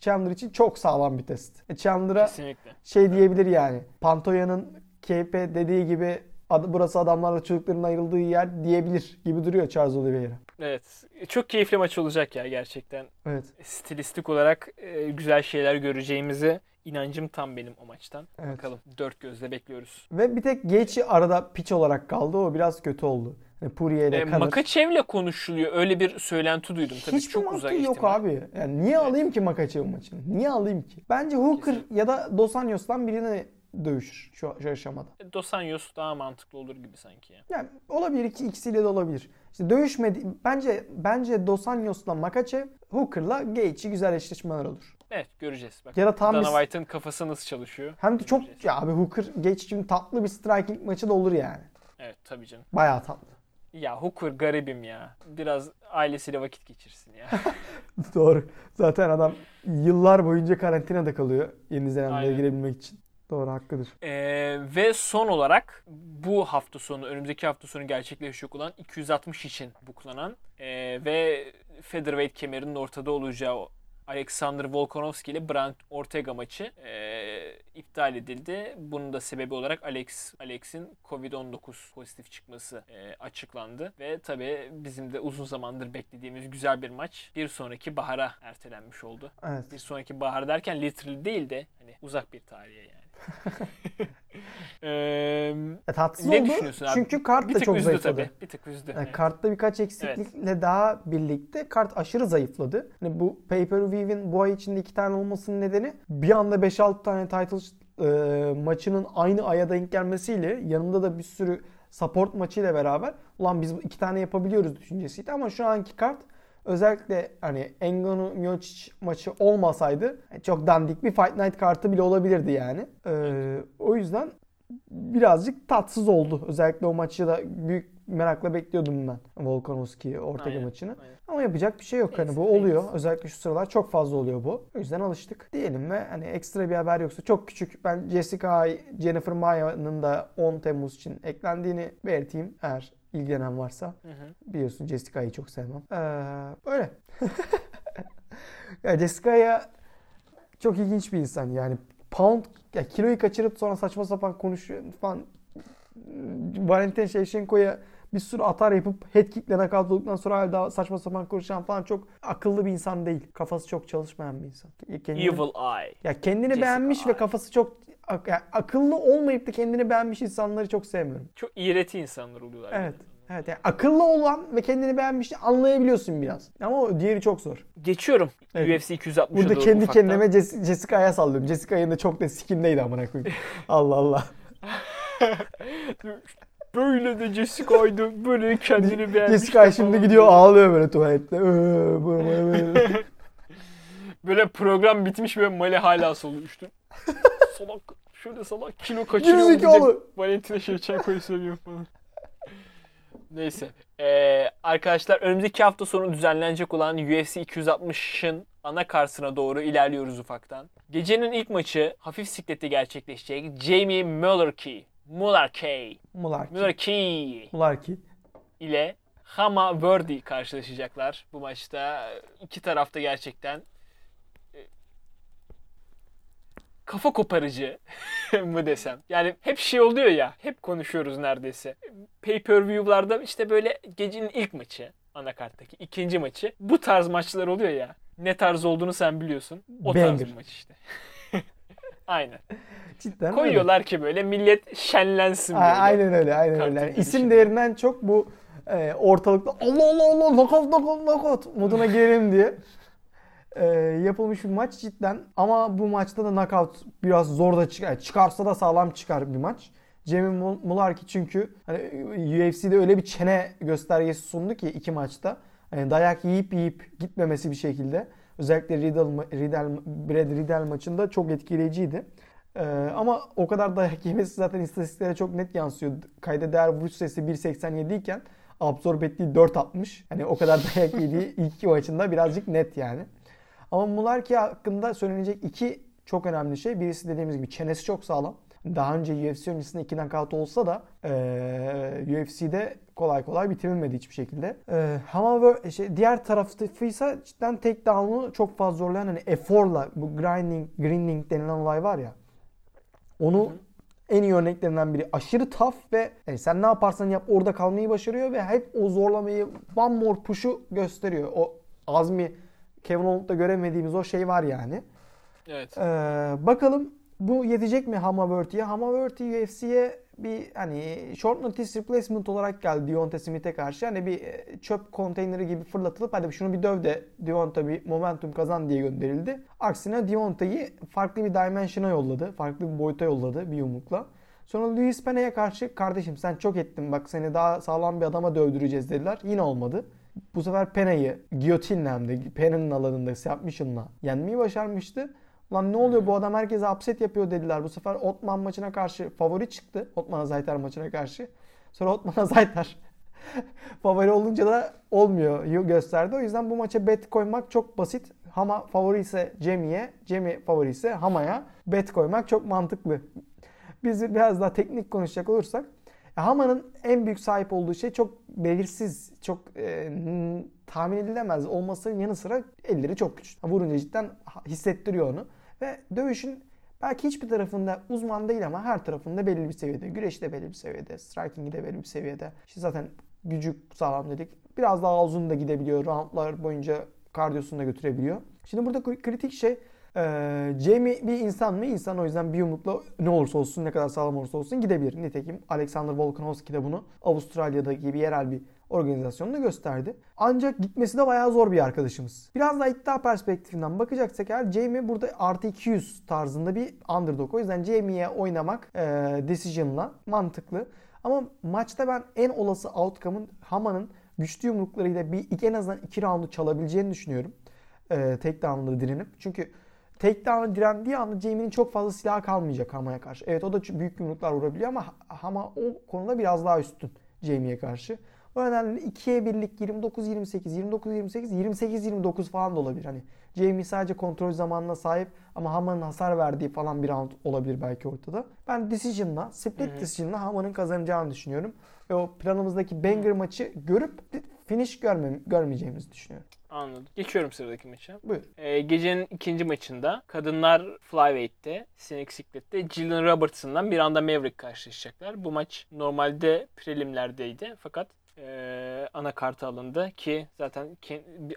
Chandler için çok sağlam bir test. E, Chandler'a Kesinlikle. şey diyebilir yani. Pantoya'nın KP dediği gibi "Ad- burası adamlarla çocukların ayrıldığı yer diyebilir gibi duruyor Charles Oliveira. Evet. Çok keyifli maç olacak ya gerçekten. Evet. Stilistik olarak e, güzel şeyler göreceğimize inancım tam benim o maçtan. Evet. Bakalım. Dört gözle bekliyoruz. Ve bir tek Gaethje arada piç olarak kaldı. O biraz kötü oldu. Yani Poirier ile E, Conor. Makachev'le konuşuluyor. Öyle bir söylenti duydum. Tabii Hiçbir çok uzak yok ihtimal. abi. Yani niye alayım ki Makachev maçını? Niye alayım ki? Bence Hooker Kesin. ya da Dos Anjos'tan birini dövüşür şu, şu aşamada. Dos Anjos daha mantıklı olur gibi sanki ya. Yani olabilir iki ikisiyle de olabilir. İşte dövüşmedi. Bence bence Dos Anjos'la Makachev, Hooker'la Gaethje güzel eşleşmeler olur. Evet göreceğiz. Bak, Ya da tam Dana bir- White'ın kafası nasıl çalışıyor? Hem de çok Göreceğiz. ya abi Hooker Gaethje tatlı bir striking maçı da olur yani. Evet tabii canım. Bayağı tatlı. Ya Hooker garibim ya. Biraz ailesiyle vakit geçirsin ya. (laughs) Doğru. Zaten adam yıllar boyunca karantinada kalıyor Yeni Zelanda'ya Aynen. girebilmek için. Doğru hakkıdır. Ee, ve son olarak bu hafta sonu, önümüzdeki hafta sonu gerçekleşecek olan 260 için buklanan ee, ve featherweight kemerinin ortada olacağı Alexander Volkanovski ile Brent Ortega maçı ee, iptal edildi. Bunun da sebebi olarak Alex Alex'in Covid-19 pozitif çıkması ee, açıklandı ve tabii bizim de uzun zamandır beklediğimiz güzel bir maç bir sonraki bahara ertelenmiş oldu. Evet. Bir sonraki bahar derken literally değil de hani uzak bir tarihe yani. (laughs) (laughs) Eee, E, tatsız ne oldu. düşünüyorsun abi? Çünkü kart bir da çok zayıfladı. tabii. Bir tık üzdü. Yani Evet. kartta birkaç eksiklikle daha birlikte kart aşırı zayıfladı. Hani bu pay-per-view'in bu ay içinde iki tane olmasının nedeni bir anda 5-6 tane title e, maçının aynı aya denk gelmesiyle yanında da bir sürü support maçıyla beraber ulan biz iki tane yapabiliyoruz düşüncesiydi ama şu anki kart özellikle hani Engano Miocic maçı olmasaydı çok dandik bir Fight Night kartı bile olabilirdi yani. E, o yüzden birazcık tatsız oldu. Özellikle o maçı da büyük merakla bekliyordum ben. Volkanovski Ortega Aynen, maçını. aynen. Ama yapacak bir şey yok. Hani bu oluyor. Özellikle şu sıralar çok fazla oluyor bu. O yüzden alıştık diyelim ve hani ekstra bir haber yoksa çok küçük. Ben Jessica Jennifer Maya'nın da 10 Temmuz için eklendiğini belirteyim. Eğer ilgilenen varsa. Hı hı. Biliyorsun Jessica'yı çok sevmem. Ee, öyle. (laughs) ya Jessica'ya çok ilginç bir insan yani. Pound ya kiloyu kaçırıp sonra saçma sapan konuşuyor falan. Valentin Shevchenko'ya bir sürü atar yapıp head kick'le olduktan sonra hala daha saçma sapan konuşan falan çok akıllı bir insan değil. Kafası çok çalışmayan bir insan. Kendini, Evil Eye. ya kendini Jessica beğenmiş ve Alba. kafası çok ak- ya akıllı olmayıp da kendini beğenmiş insanları çok sevmiyorum. Çok iğreti insanlar oluyorlar. Evet. Evet yani akıllı olan ve kendini beğenmiş anlayabiliyorsun biraz. Ama o diğeri çok zor. Geçiyorum. Evet. UFC 260'a Burada doğru kendi ufaktan. kendime Jess- Jessica'ya sallıyorum. Jessica'nın da çok da sikindeydi amına koyayım. (laughs) Allah Allah. (laughs) Böyle de Jessica'ydı. Böyle kendini beğenmiş. Jessica şimdi gidiyor ağlıyor böyle tuvalette. Ee. (laughs) Böyle program bitmiş ve Mali hala solmuştu. (laughs) salak. Şöyle salak. Kilo kaçırıyor. Gerizekalı. Valentina Shevchenko'yu seviyor falan. Neyse. Ee, arkadaşlar önümüzdeki hafta sonu düzenlenecek olan UFC 260'ın ana karşısına doğru ilerliyoruz ufaktan. Gecenin ilk maçı hafif siklette gerçekleşecek. Jamie Mullerkey. Mullerkey. Mularki. Mullerkey Mularki. ile Hama Verdi karşılaşacaklar. Bu maçta iki tarafta gerçekten e, kafa koparıcı mı desem. Yani hep şey oluyor ya, hep konuşuyoruz neredeyse. Pay-per-view'larda işte böyle gecenin ilk maçı, anakarttaki ikinci maçı. Bu tarz maçlar oluyor ya. ne tarz olduğunu sen biliyorsun. O Banger. tarz bir maç işte. Aynen. Cidden Koyuyorlar ki böyle millet şenlensin öyle. böyle. Aynen öyle, aynen Kartın öyle. Yani isim değerinden çok bu e, ortalıkta Allah Allah Allah knockout knockout knockout moduna girelim diye e, yapılmış bir maç cidden. Ama bu maçta da knockout biraz zor da çıkar. Çıkarsa da sağlam çıkar bir maç. Jamie Mul- Mularkey çünkü hani UFC'de öyle bir çene göstergesi sundu ki iki maçta. Hani dayak yiyip yiyip gitmemesi bir şekilde. Özellikle Riddle, Riddle, Brad Riddle maçında çok etkileyiciydi. Ee, ama o kadar dayak yemesi zaten istatistiklere çok net yansıyor. Kayda değer vuruş sayısı 1.87 iken absorb ettiği 4.60. Hani o kadar dayak yediği (laughs) ilk iki maçında birazcık net yani. Ama Mularkey hakkında söylenecek iki çok önemli şey. Birisi dediğimiz gibi çenesi çok sağlam. Daha önce UFC öncesinde iki knockout olsa da eee UFC'de kolay kolay bitirilmedi hiçbir şekilde. Eee ama böyle şey, diğer tarafta ise cidden takedown'u çok fazla zorlayan hani eforla bu grinding, grinding denilen olay var ya. Onu en iyi örneklerinden biri. Aşırı tough ve yani sen ne yaparsan yap orada kalmayı başarıyor ve hep o zorlamayı one more push'u gösteriyor. O azmi Kevin Owens'da göremediğimiz o şey var yani. Evet. Ee, bakalım bu yetecek mi Hamaverty'ye? Hamaverty UFC'ye bir hani short notice replacement olarak geldi Deontay Smith'e karşı. Hani bir e, çöp konteyneri gibi fırlatılıp hadi şunu bir döv de Deontay bir momentum kazan diye gönderildi. Aksine Deontay'ı farklı bir dimension'a yolladı. Farklı bir boyuta yolladı bir yumrukla. Sonra Luis Peña'ya karşı kardeşim sen çok ettin bak seni daha sağlam bir adama dövdüreceğiz dediler. Yine olmadı. Bu sefer Pena'yı giyotinle hem de Pena'nın alanında submission'la yenmeyi başarmıştı. Lan ne oluyor bu adam herkese upset yapıyor dediler. Bu sefer Otman maçına karşı favori çıktı. Otman Zaytar maçına karşı. Sonra Otman (laughs) Zaytar favori olunca da olmuyor gösterdi. O yüzden bu maça bet koymak çok basit. Hama favori ise Cemi'ye, Cemi favori ise Hama'ya bet koymak çok mantıklı. Biz biraz daha teknik konuşacak olursak Hama'nın en büyük sahip olduğu şey çok belirsiz, çok e, tahmin edilemez olmasının yanı sıra elleri çok güçlü. Vurunca cidden hissettiriyor onu. Ve dövüşün belki hiçbir tarafında uzman değil ama her tarafında belli bir seviyede. Güreşi de belli bir seviyede, striking'i de belli bir seviyede. İşte zaten gücü sağlam dedik. Biraz daha uzun da gidebiliyor. Roundlar boyunca kardiyosunu da götürebiliyor. Şimdi burada kritik şey ee, Jamie bir insan mı? İnsan o yüzden bir yumrukla ne olursa olsun ne kadar sağlam olursa olsun gidebilir. Nitekim Alexander Volkanovski de bunu Avustralya'da gibi yerel bir organizasyonda gösterdi. Ancak gitmesi de bayağı zor bir arkadaşımız. Biraz daha iddia perspektifinden bakacaksak eğer Jamie burada artı 200 tarzında bir underdog. O yüzden Jamie'ye oynamak e, decision'la mantıklı. Ama maçta ben en olası outcome'ın Hama'nın güçlü yumruklarıyla bir en azından 2 roundu çalabileceğini düşünüyorum. E, takedown'ları direnip. Çünkü takedown'a direndiği anda Jamie'nin çok fazla silahı kalmayacak Hama'ya karşı. Evet o da büyük yumruklar vurabiliyor ama Hama o konuda biraz daha üstün Jamie'ye karşı. O nedenle 2'ye birlik 29-28, 29-28, 28-29 falan da olabilir. Hani Jamie sadece kontrol zamanına sahip ama Hama'nın hasar verdiği falan bir round olabilir belki ortada. Ben decision'la, split decision'la Hama'nın kazanacağını düşünüyorum. Ve o planımızdaki banger maçı görüp finish görme, görmeyeceğimizi düşünüyorum. Anladım. Geçiyorum sıradaki maça. Buyur. Ee, gecenin ikinci maçında kadınlar Flyweight'te, Sinek Siklet'te Jillian Robertson'dan bir anda Maverick karşılaşacaklar. Bu maç normalde prelimlerdeydi fakat e, ana kartı alındı ki zaten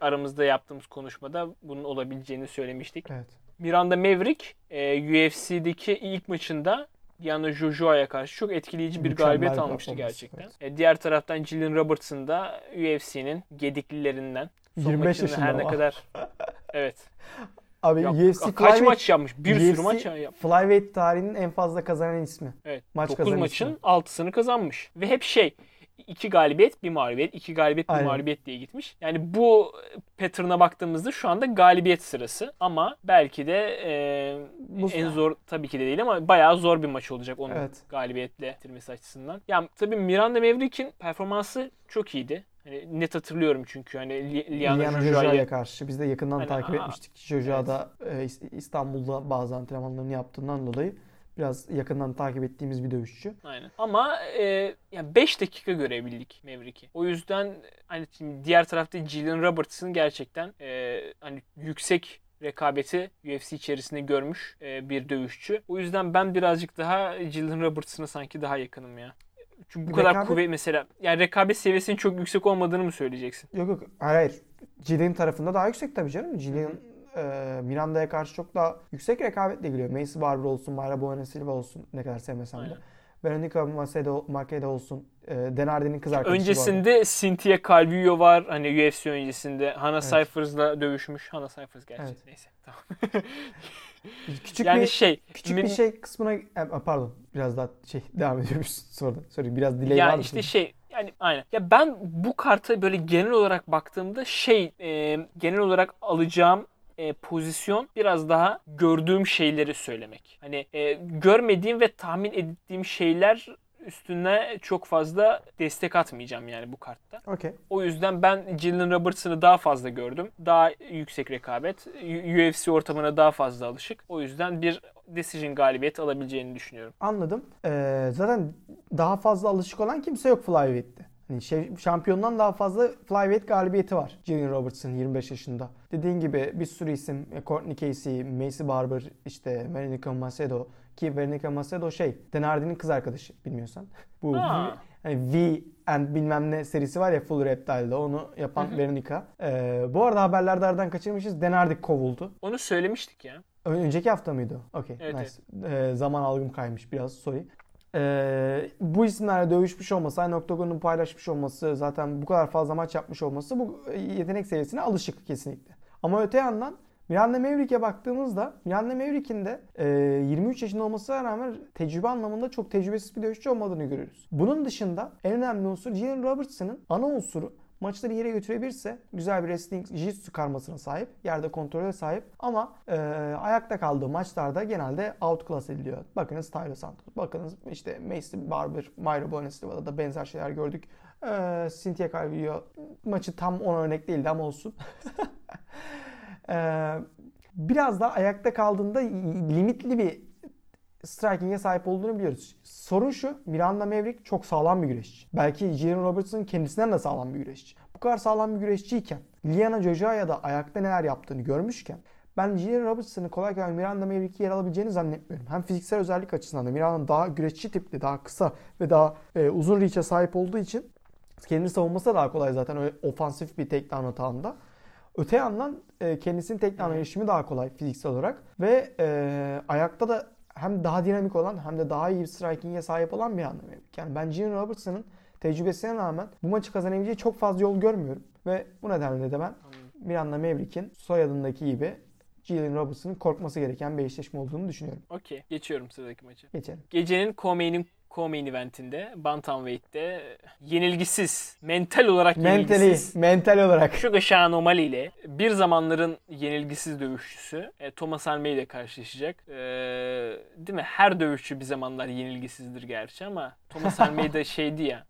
aramızda yaptığımız konuşmada bunun olabileceğini söylemiştik. Evet. Miranda Maverick e, UFC'deki ilk maçında Diana Jojoa'ya karşı çok etkileyici bir Mükemmel galibiyet almıştı gerçekten. evet. E, diğer taraftan Jillian Robertson da UFC'nin gediklilerinden. Son 25 maçında yaşında her ne ama. kadar (laughs) evet. Abi Ya, UFC kaç Flyweight- maç yapmış? Bir sürü UFC maç yapmış. Flyweight tarihinin en fazla kazanan ismi. Evet. maç 9 kazanan maçın ismi. 6'sını kazanmış. Ve hep şey iki galibiyet, bir mağlubiyet, iki galibiyet, bir Aynen. mağlubiyet diye gitmiş. Yani bu pattern'a baktığımızda şu anda galibiyet sırası. Ama belki de e, Bu- en zor tabii ki de değil ama bayağı zor bir maç olacak onun Evet. galibiyetle bitirmesi açısından. Yani tabii Miranda Maverick'in performansı çok iyiydi. Hani net hatırlıyorum çünkü hani Li- Liana Joja'ya karşı biz de yakından Aynen, takip aa, etmiştik. Joja da e, İs- İstanbul'da bazı antrenmanlarını yaptığından dolayı biraz yakından takip ettiğimiz bir dövüşçü. Aynen. Ama e, yani 5 dakika görebildik Maverick'i. O yüzden hani şimdi diğer tarafta Jillian Robertson gerçekten e, hani yüksek rekabeti UFC içerisinde görmüş e, bir dövüşçü. O yüzden ben birazcık daha Jillian Robertson'a sanki daha yakınım ya. Çünkü bu kadar Rekabet- kuvvet mesela yani rekabet seviyesinin çok yüksek olmadığını mı söyleyeceksin? Yok yok hayır hayır. Jillian tarafında daha yüksek tabii canım. Jillian e, Miranda'ya karşı çok daha yüksek rekabetle geliyor. Macy Barber olsun, Mayra Buena Silva olsun ne kadar sevmesem de. Aynen. Veronica Macedo, Macedo olsun. E, Denardi'nin kız arkadaşı. Öncesinde Cynthia Calvillo var. Hani UFC öncesinde. Hannah Evet. Cyphers'la dövüşmüş. Hannah Cyphers gerçi. Evet. Neyse. Tamam. Küçük yani bir şey. küçük min- bir şey kısmına e, pardon biraz daha şey (laughs) devam ediyormuş sonra. Sorry biraz delay var Ya mı işte senin? şey yani aynen. Ya ben bu karta böyle genel olarak baktığımda şey e, genel olarak alacağım e, pozisyon biraz daha gördüğüm şeyleri söylemek. Hani e, görmediğim ve tahmin ettiğim şeyler üstüne çok fazla destek atmayacağım yani bu kartta. Okey. O yüzden ben Jalen Robertson'ı daha fazla gördüm. Daha yüksek rekabet. UFC ortamına daha fazla alışık. O yüzden bir decision galibiyet alabileceğini düşünüyorum. Anladım. Ee, zaten daha fazla alışık olan kimse yok Flyweight'te. Hani şey, şampiyondan daha fazla Flyweight galibiyeti var. Jillian Robertson 25 yaşında. Dediğin gibi bir sürü isim. e, Courtney Casey, Macy Barber, işte Veronica Macedo. Ki Veronica Macedo şey, Denardi'nin kız arkadaşı bilmiyorsan. (laughs) Bu Ha. Hani V and bilmem ne serisi var ya Full Reptile'da onu yapan Hı hı. Veronica. Ee, bu arada haberlerde aradan kaçırmışız. Denardi kovuldu. Onu söylemiştik ya. Ön- Önceki hafta mıydı? Okey. Evet, nice. Ee, zaman algım kaymış biraz. Sorry. Ee, bu isimlerle dövüşmüş olması, aynı Octagon'u paylaşmış olması, zaten bu kadar fazla maç yapmış olması bu yetenek seviyesine alışık kesinlikle. Ama öte yandan Miranda Maverick'e baktığımızda Miranda Maverick'in de e, 23 yaşında olmasına rağmen tecrübe anlamında çok tecrübesiz bir dövüşçü olmadığını görüyoruz. Bunun dışında en önemli unsur Jalen Robertson'ın ana unsuru maçları yere götürebilirse güzel bir wrestling jiu-jitsu karmasına sahip. Yerde kontrole sahip ama e, ayakta kaldığı maçlarda genelde outclass ediliyor. Bakınız Tyler Santos. Bakınız işte Macy Barber, Mayra Bonesilva'da da benzer şeyler gördük. E, Cynthia Calvillo maçı tam ona örnek değildi ama olsun. (laughs) e, biraz daha ayakta kaldığında limitli bir striking'e sahip olduğunu biliyoruz. Sorun şu, Miranda Maverick çok sağlam bir güreşçi. Belki Jalen Robertson kendisinden de sağlam bir güreşçi. Bu kadar sağlam bir güreşçiyken, Liana Jojaya da ayakta neler yaptığını görmüşken, ben Jalen Robertson'ın kolay kolay Miranda Maverick'i yer alabileceğini zannetmiyorum. Hem fiziksel özellik açısından da Miranda daha güreşçi tipli, daha kısa ve daha e, uzun reach'e sahip olduğu için kendini savunması da daha kolay zaten öyle ofansif bir takedown atağında. Öte yandan e, kendisinin takedown erişimi daha kolay fiziksel olarak ve e, ayakta da hem daha dinamik olan hem de daha iyi bir striking'e sahip olan bir anlam. Yani ben Jalen Robertson'ın tecrübesine rağmen bu maçı kazanabileceği çok fazla yol görmüyorum. Ve bu nedenle de ben Miranda Maverick'in soyadındaki gibi Jalen Robertson'ın korkması gereken bir eşleşme olduğunu düşünüyorum. Okey. Geçiyorum sıradaki maça. Geçelim. Gecenin co-main'in co-main eventinde Bantamweight'te yenilgisiz, mental olarak Mentally, yenilgisiz. mental olarak. Şu Şah Anomali ile bir zamanların yenilgisiz dövüşçüsü e, Thomas Almeida ile karşılaşacak. E, değil mi? Her dövüşçü bir zamanlar yenilgisizdir gerçi ama Thomas Almeida (laughs) şeydi ya.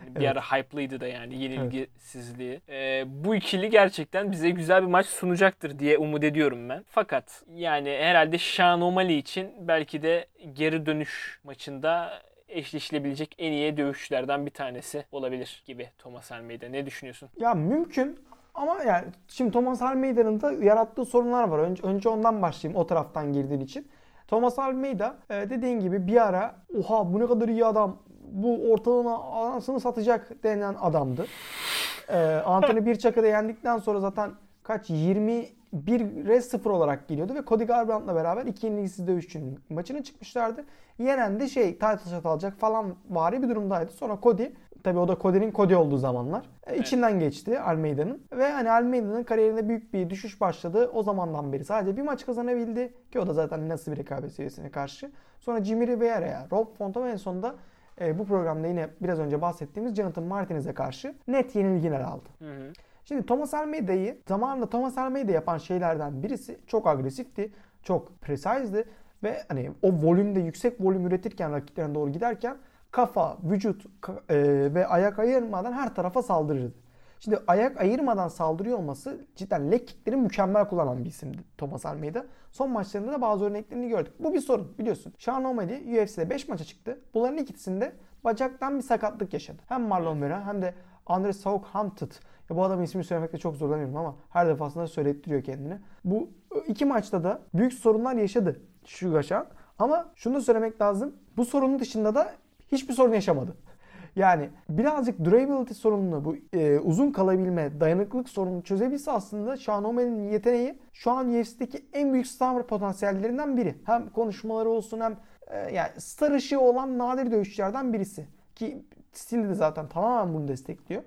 hani Bir Evet. ara hype'lıydı da yani yenilgisizliği. E, bu ikili gerçekten bize güzel bir maç sunacaktır diye umut ediyorum ben. Fakat yani herhalde Sean O'Malley için belki de geri dönüş maçında eşleşilebilecek en iyi dövüşçülerden bir tanesi olabilir gibi Thomas Almeida. Ne düşünüyorsun? Ya mümkün ama yani şimdi Thomas Almeida'nın da yarattığı sorunlar var. Önce, önce ondan başlayayım o taraftan girdiğin için. Thomas Almeida e, dediğin gibi bir ara oha bu ne kadar iyi adam bu ortalığına anasını satacak denilen adamdı. E, Anthony Birçak'ı da yendikten sonra zaten kaç 21'e 0 olarak geliyordu ve Cody Garbrandt'la beraber iki yenilgisiz dövüşçünün maçına çıkmışlardı. Yenen de şey title shot alacak falan vari bir durumdaydı. Sonra Cody Tabii o da Cody'nin Cody olduğu zamanlar. E, içinden geçti Almeida'nın. Ve hani Almeida'nın kariyerinde büyük bir düşüş başladı. O zamandan beri sadece bir maç kazanabildi. Ki o da zaten nasıl bir rekabet seviyesine karşı. Sonra Jimmy Riviera'ya, Rob Fonta ve en sonunda e, bu programda yine biraz önce bahsettiğimiz Jonathan Martinez'e karşı net yenilgiler aldı. Hı hı. Şimdi Thomas Almeida'yı zamanında Thomas Almeida yapan şeylerden birisi çok agresifti, çok precise'di ve hani o volümde yüksek volüm üretirken rakiplerine doğru giderken kafa, vücut e, ve ayak ayırmadan her tarafa saldırırdı. Şimdi ayak ayırmadan saldırıyor olması cidden leg kickleri mükemmel kullanan bir isimdi Thomas Almeida. Son maçlarında da bazı örneklerini gördük. Bu bir sorun biliyorsun. Sean O'Malley UFC'de 5 maça çıktı. Bunların ikisinde bacaktan bir sakatlık yaşadı. Hem Marlon Vera hem de Andre Southampton. Ya bu adamın ismini söylemekte çok zorlanıyorum ama her defasında söylettiriyor kendini. Bu iki maçta da büyük sorunlar yaşadı şu Gaşan. Ama şunu da söylemek lazım. Bu sorunun dışında da hiçbir sorun yaşamadı. (laughs) Yani birazcık durability sorununu, bu e, uzun kalabilme, dayanıklılık sorununu çözebilse aslında Sean O'Malley'nin yeteneği şu an UFC'deki en büyük star potansiyellerinden biri. Hem konuşmaları olsun hem e, yani star ışığı olan nadir dövüşçülerden birisi. Ki stili de zaten tamamen bunu destekliyor.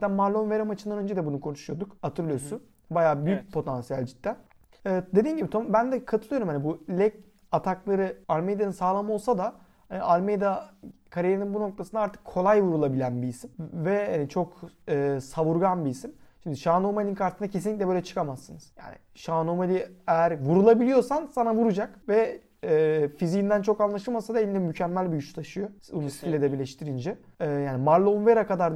Zaten Marlon Vera maçından önce de bunu konuşuyorduk. Hatırlıyorsun. Bayağı büyük Evet. potansiyel cidden. Evet, dediğin gibi Tom, ben de katılıyorum hani bu leg atakları Almeida'nın sağlam olsa da hani Almeida kariyerinin bu noktasında artık kolay vurulabilen bir isim ve hani çok e, savurgan bir isim. Şimdi Sean O'Malley'in karşısında kesinlikle böyle çıkamazsınız. Yani Sean O'Malley eğer vurulabiliyorsan sana vuracak ve e, fiziğinden çok anlaşılmasa da elinde mükemmel bir güç taşıyor. Onu Kesinlikle. de birleştirince. E, yani Marlon Vera kadar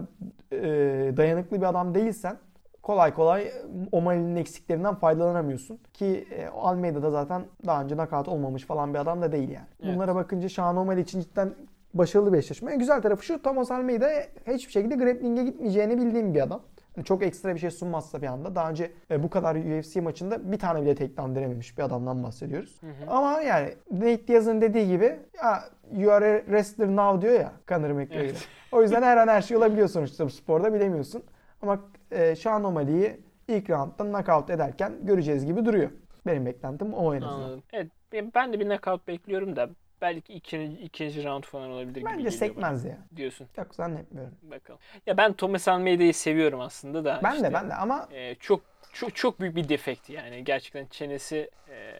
e, dayanıklı bir adam değilsen kolay kolay O'Malley'nin eksiklerinden faydalanamıyorsun. Ki e, Almeida da zaten daha önce nakavt olmamış falan bir adam da değil yani. Evet. Bunlara bakınca Sean O'Malley için cidden başarılı bir eşleşme. En güzel tarafı şu Thomas Almeida hiçbir şekilde grappling'e gitmeyeceğini bildiğim bir adam. Yani çok ekstra bir şey sunmazsa bir anda. Daha önce e, bu kadar UFC maçında bir tane bile takedown denememiş bir adamdan bahsediyoruz. Ama yani Nate Diaz'ın dediği gibi ya, you are a wrestler now diyor ya Conor McGregor. Evet. O yüzden her an her şey olabiliyor sonuçta bu sporda bilemiyorsun. Ama e, Sean O'Malley'i ilk roundda knockout ederken göreceğiz gibi duruyor. Benim beklentim o en azından. Anladım. Evet ben de bir knockout bekliyorum da belki ikinci, ikinci round falan olabilir gibi Bence geliyor sekmez ya. bana. diyorsun. Yok zannetmiyorum. Bakalım. Ya ben Thomas Almeida'yı seviyorum aslında da. Ben işte, de ben de ama e, çok çok çok büyük bir defekt yani. Gerçekten çenesi e,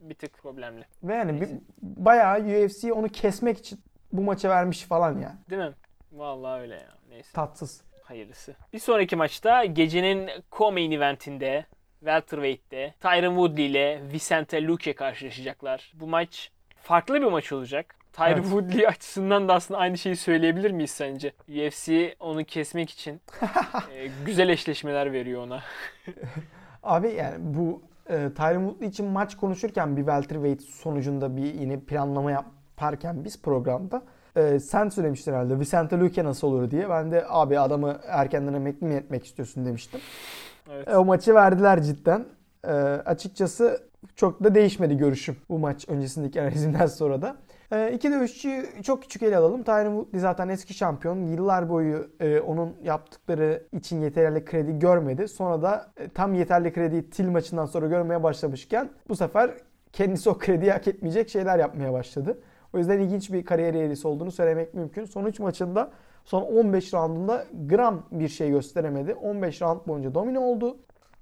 bir tık problemli. ve yani bir, bayağı UFC onu kesmek için bu maça vermiş falan ya. Değil mi? Vallahi öyle ya. Neyse. Tatsız. Hayırlısı. Bir sonraki maçta gecenin co-main eventinde Welterweight'te Tyron Woodley ile Vicente Luque karşılaşacaklar. Bu maç farklı bir maç olacak. Tyron Evet. Woodley (laughs) açısından da aslında aynı şeyi söyleyebilir miyiz sence? UFC onu kesmek için (laughs) e, güzel eşleşmeler veriyor ona. (laughs) Abi yani bu e, Tyron Woodley için maç konuşurken bir welterweight sonucunda bir yine planlama yaparken biz programda e, sen söylemiştin herhalde Vicente Luque nasıl olur diye. Ben de abi adamı erkenden emekli mi etmek istiyorsun demiştim. Evet. E, o maçı verdiler cidden. E, açıkçası çok da değişmedi görüşüm bu maç öncesindeki analizimden sonra da. E, iki dövüşçüyü çok küçük ele alalım. Tyron Woodley zaten eski şampiyon. Yıllar boyu e, onun yaptıkları için yeterli kredi görmedi. Sonra da e, tam yeterli krediyi Til maçından sonra görmeye başlamışken bu sefer kendisi o krediyi hak etmeyecek şeyler yapmaya başladı. O yüzden ilginç bir kariyer eğrisi olduğunu söylemek mümkün. Son 3 maçında son 15 roundunda gram bir şey gösteremedi. 15 round boyunca domine oldu.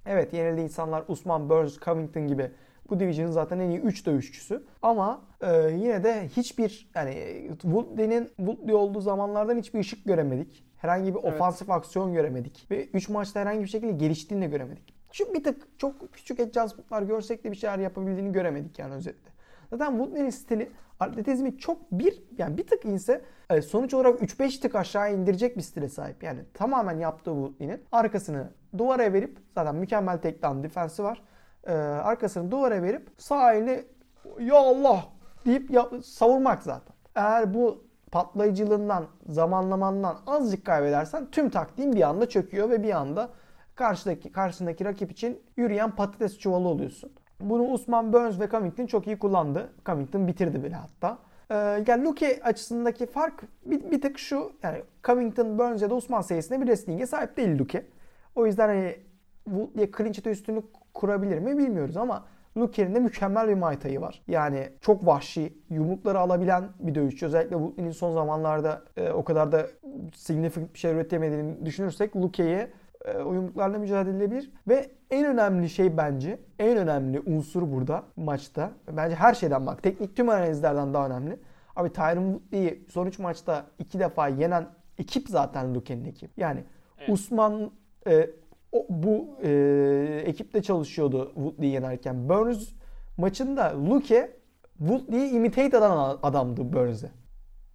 Evet yenildiği insanlar Usman, Burns, Covington gibi bu division'ın zaten en iyi 3 dövüşçüsü. Ama e, yine de hiçbir yani Woodley'nin Woodley olduğu zamanlardan hiçbir ışık göremedik. Herhangi bir Evet. ofansif aksiyon göremedik. Ve 3 maçta herhangi bir şekilde geliştiğini de göremedik. Şu bir tık çok küçük adjustment'lar görsek de bir şeyler yapabildiğini göremedik yani özetle. Zaten Woodley'nin stili atletizmi çok bir yani bir tık inse e, sonuç olarak 3-5 tık aşağı indirecek bir stile sahip. Yani tamamen yaptığı Woodley'nin arkasını duvara verip zaten mükemmel takedown defensi var. E, arkasını duvara verip sağ elini ya Allah deyip yap- savurmak zaten. Eğer bu patlayıcılığından, zamanlamandan azıcık kaybedersen tüm taktiğin bir anda çöküyor ve bir anda karşıdaki karşısındaki rakip için yürüyen patates çuvalı oluyorsun. Bunu Usman Burns ve Covington çok iyi kullandı. Covington bitirdi bile hatta. Ee, yani Luke açısındaki fark bir, bir tık şu. Yani Covington, Burns ya da Usman seviyesinde bir wrestling'e sahip değil Luke. O yüzden hani Woodley'e clinch'te üstünlük kurabilir mi bilmiyoruz ama Luke'nin de mükemmel bir Muay Thai'ı var. Yani çok vahşi, yumrukları alabilen bir dövüşçü. Özellikle Woodley'nin son zamanlarda e, o kadar da significant bir şey üretemediğini düşünürsek Luke'ye e, o yumruklarla mücadele edilebilir. Ve en önemli şey bence, en önemli unsur burada maçta. Bence her şeyden bak. Teknik tüm analizlerden daha önemli. Abi Tyron Woodley'i son 3 maçta 2 defa yenen ekip zaten Luke'nin ekip. Yani Evet. Usman e, o, bu e, ekipte çalışıyordu Woodley'i yenerken. Burns maçında Luke Woodley'i imitate eden adamdı Burns'e.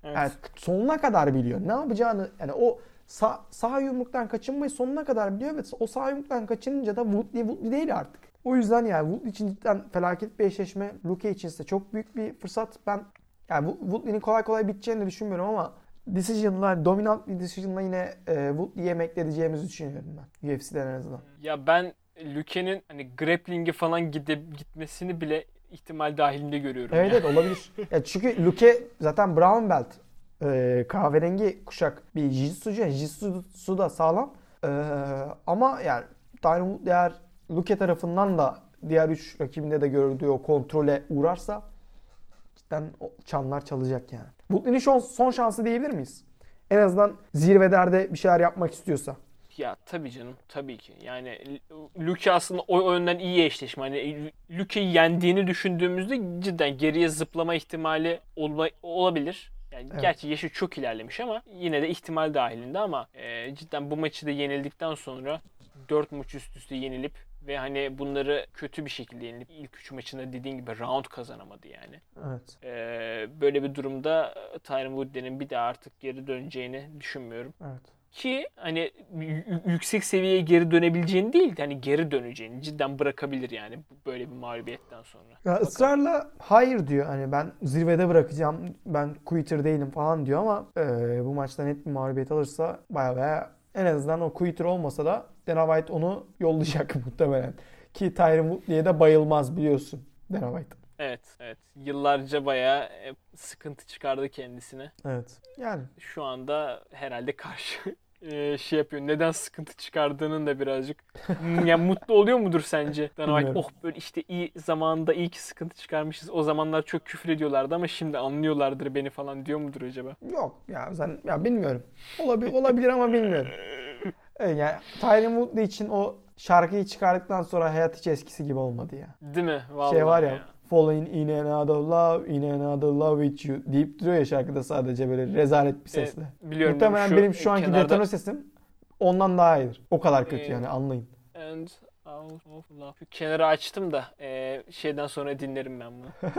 Evet. Yani sonuna kadar biliyor. Ne yapacağını yani o sağ, sağ yumruktan kaçınmayı sonuna kadar biliyor ve o sağ yumruktan kaçınınca da Woodley Woodley değil artık. O yüzden yani Woodley için cidden felaket bir eşleşme. Luke için ise çok büyük bir fırsat. Ben yani Woodley'nin kolay kolay biteceğini de düşünmüyorum ama decision'la, dominant bir decision'la yine e, Woodley'i emekli edeceğimizi düşünüyorum ben. UFC'den en azından. Ya ben Luke'nin hani grappling'e falan gide, gitmesini bile ihtimal dahilinde görüyorum. Evet ya. evet olabilir. (laughs) ya çünkü Luke zaten brown belt e, kahverengi kuşak bir Jitsucu. Jitsu da sağlam. E, ama yani Tyron eğer Luke tarafından da diğer 3 rakibinde de gördüğü o kontrole uğrarsa cidden çanlar çalacak yani. Woodley'nin son, son şansı diyebilir miyiz? En azından zirvelerde bir şeyler yapmak istiyorsa. Ya tabii canım tabii ki. Yani Luke aslında o, yönden iyi eşleşme. Hani Luke'yi yendiğini düşündüğümüzde cidden geriye zıplama ihtimali olma, olabilir. Yani evet. gerçi yaşı çok ilerlemiş ama yine de ihtimal dahilinde ama e, cidden bu maçı da yenildikten sonra 4 maç üst üste yenilip ve hani bunları kötü bir şekilde yenilip ilk üç maçında dediğin gibi round kazanamadı yani. Evet. Ee, böyle bir durumda Tyron Woodley'nin bir daha artık geri döneceğini düşünmüyorum. Evet. Ki hani yüksek seviyeye geri dönebileceğini değil hani geri döneceğini cidden bırakabilir yani böyle bir mağlubiyetten sonra. Ya Bakalım. ısrarla hayır diyor hani ben zirvede bırakacağım ben quitter değilim falan diyor ama e, bu maçta net bir mağlubiyet alırsa baya baya en azından o quitter olmasa da Dana White onu yollayacak (laughs) muhtemelen. Ki Tyron Woodley'e de bayılmaz biliyorsun Dana White. Evet, evet. Yıllarca bayağı e, sıkıntı çıkardı kendisine. Evet. Yani şu anda herhalde karşı (laughs) e, şey yapıyor. Neden sıkıntı çıkardığının da birazcık (laughs) yani mutlu oluyor mudur sence? Dana White oh böyle işte iyi zamanında iyi ki sıkıntı çıkarmışız. O zamanlar çok küfür ediyorlardı ama şimdi anlıyorlardır beni falan diyor mudur acaba? Yok ya sen ya bilmiyorum. Olabilir olabilir ama bilmiyorum. Yani Tyron Woodley için o şarkıyı çıkardıktan sonra hayat hiç eskisi gibi olmadı ya. Değil mi? Vallahi şey var ya, ya. Falling in another love, in another love with you deyip duruyor ya şarkıda sadece böyle rezalet bir sesle. E, biliyorum. Muhtemelen şu, benim şu anki kenarda... detone sesim ondan daha iyidir. O kadar kötü e, yani anlayın. And out of love. Kenarı açtım da e, şeyden sonra dinlerim ben bunu.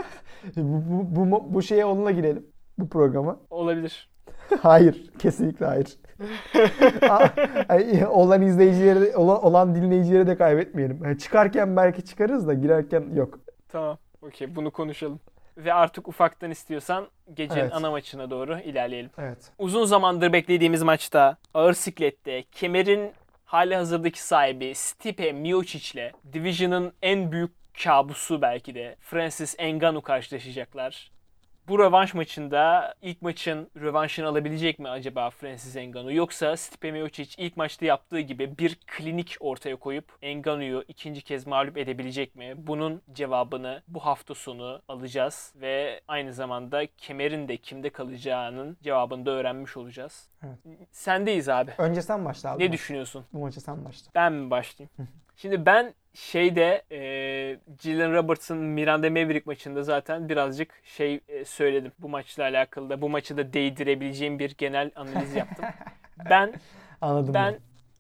(laughs) bu, bu, bu, bu şeye onunla girelim. Bu programa. Olabilir. (laughs) hayır. Kesinlikle hayır. (laughs) olan izleyicileri olan, olan dinleyicileri de kaybetmeyelim. Yani çıkarken belki çıkarız da girerken yok. Tamam. Okey bunu konuşalım. Ve artık ufaktan istiyorsan gecenin evet. ana maçına doğru ilerleyelim. Evet. Uzun zamandır beklediğimiz maçta ağır siklette kemerin hali hazırdaki sahibi Stipe Miocic ile Division'ın en büyük kabusu belki de Francis Ngannou karşılaşacaklar. Bu rövanş maçında ilk maçın rövanşını alabilecek mi acaba Francis Ngannou? Yoksa Stipe Miocic ilk maçta yaptığı gibi bir klinik ortaya koyup Ngannou'yu ikinci kez mağlup edebilecek mi? Bunun cevabını bu hafta sonu alacağız ve aynı zamanda kemerin de kimde kalacağının cevabını da öğrenmiş olacağız. Evet. Sendeyiz abi. Önce sen başla abi. Ne düşünüyorsun? Bu maça sen başla. Ben mi başlayayım? Şimdi ben şeyde e, Jalen Robertson Miranda Maverick maçında zaten birazcık şey e, söyledim. Bu maçla alakalı da bu maçı da değdirebileceğim bir genel analiz yaptım. (laughs) ben Anladım ben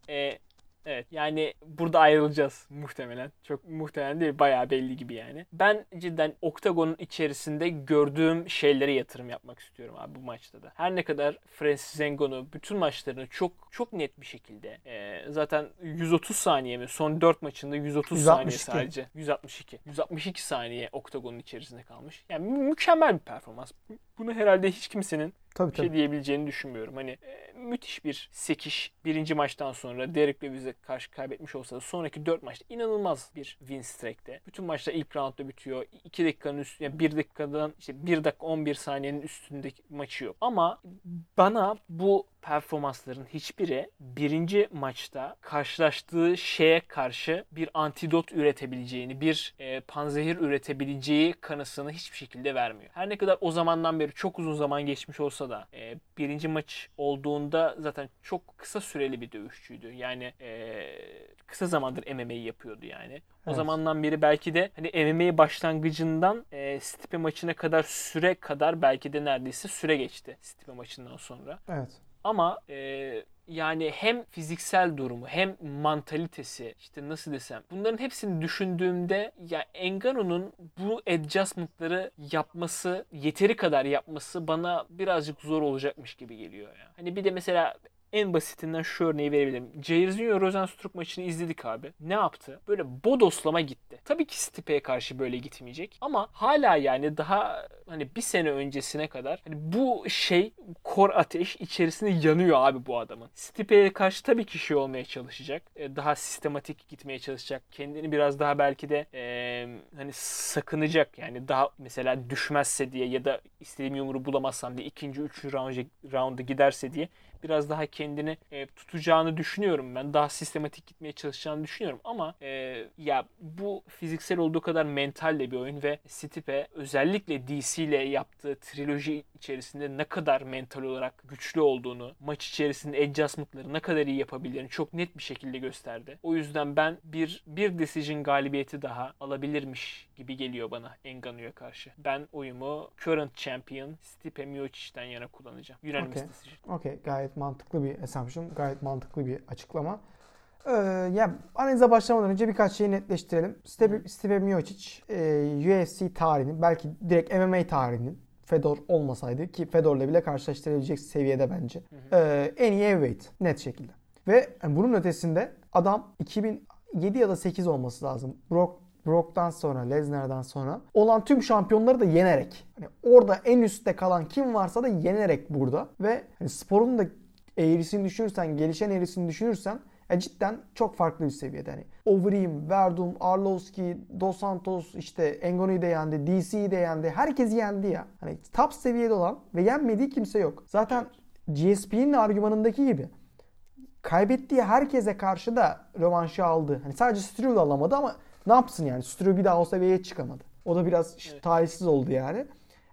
e, Evet yani burada ayrılacağız muhtemelen. Çok muhtemelen değil bayağı belli gibi yani. Ben cidden oktagonun içerisinde gördüğüm şeylere yatırım yapmak istiyorum abi bu maçta da. Her ne kadar Francis Ngannou bütün maçlarını çok çok net bir şekilde e, zaten 130 saniye mi? Son 4 maçında 130 162. saniye sadece. 162. 162 saniye oktagonun içerisinde kalmış. Yani mükemmel bir performans. Bunu herhalde hiç kimsenin tabii, bir şey diyebileceğini düşünmüyorum. Hani e, müthiş bir sekiş birinci maçtan sonra Derek Lewis'e karşı kaybetmiş olsa da sonraki dört maçta inanılmaz bir win streak'te. Bütün maçlar ilk roundda bitiyor. 2 dakikanın üstü, yani 1 dakikadan işte 1 dakika 11 saniyenin üstündeki maçı yok. Ama bana bu performansların hiçbiri birinci maçta karşılaştığı şeye karşı bir antidot üretebileceğini, bir e, panzehir üretebileceği kanısını hiçbir şekilde vermiyor. Her ne kadar o zamandan beri çok uzun zaman geçmiş olsa da e, birinci maç olduğunda zaten çok kısa süreli bir dövüşçüydü. Yani e, kısa zamandır MMA'yi yapıyordu yani. O evet. zamandan beri belki de hani MMA başlangıcından e, Stipe maçına kadar süre kadar belki de neredeyse süre geçti Stipe maçından sonra. Evet. Ama e, yani hem fiziksel durumu hem mantalitesi işte nasıl desem bunların hepsini düşündüğümde ya Engano'nun bu adjustment'ları yapması yeteri kadar yapması bana birazcık zor olacakmış gibi geliyor ya. Hani bir de mesela En basitinden şu örneği verebilirim. Jairzinho Rosenstruck maçını izledik abi. Ne yaptı? Böyle bodoslama gitti. Tabii ki Stipe'ye karşı böyle gitmeyecek. Ama hala yani daha hani bir sene öncesine kadar hani bu şey kor ateş içerisinde yanıyor abi bu adamın. Stipe'ye karşı tabii ki şey olmaya çalışacak. E, daha sistematik gitmeye çalışacak. Kendini biraz daha belki de e, hani sakınacak. Yani daha mesela düşmezse diye ya da istediğim yumruğu bulamazsam diye ikinci, üçüncü round'a, giderse diye biraz daha kendini e, tutacağını düşünüyorum ben. Daha sistematik gitmeye çalışacağını düşünüyorum ama e, ya bu fiziksel olduğu kadar mental de bir oyun ve Stipe özellikle DC ile yaptığı triloji içerisinde ne kadar mental olarak güçlü olduğunu, maç içerisinde adjustment'ları ne kadar iyi yapabildiğini çok net bir şekilde gösterdi. O yüzden ben bir bir decision galibiyeti daha alabilirmiş gibi geliyor bana Engano'ya karşı. Ben oyumu current champion Stipe Miocic'ten yana kullanacağım. Unanimous Okay. decision. Okey gayet mantıklı bir assumption. Gayet mantıklı bir açıklama. Ee, ya analize başlamadan önce birkaç şeyi netleştirelim. Stipe, Stipe Miocic e, UFC tarihinin belki direkt MMA tarihinin Fedor olmasaydı ki Fedor'la bile karşılaştırabilecek seviyede bence. Ee, en iyi heavyweight net şekilde. Ve yani bunun ötesinde adam 2007 ya da 8 olması lazım. Brock Brock'tan sonra, Lesnar'dan sonra olan tüm şampiyonları da yenerek. Hani orada en üstte kalan kim varsa da yenerek burada. Ve hani sporun da eğrisini düşünürsen, gelişen eğrisini düşünürsen ya cidden çok farklı bir seviyede. Hani Overeem, Verdum, Arlovski, Dos Santos, işte Engano'yu da yendi, DC'yi de yendi. Herkesi yendi ya. Hani top seviyede olan ve yenmediği kimse yok. Zaten GSP'nin argümanındaki gibi kaybettiği herkese karşı da rövanşı aldı. Hani sadece Struve alamadı ama ne yapsın yani? Struve bir daha o seviyeye çıkamadı. O da biraz Evet. talihsiz oldu yani.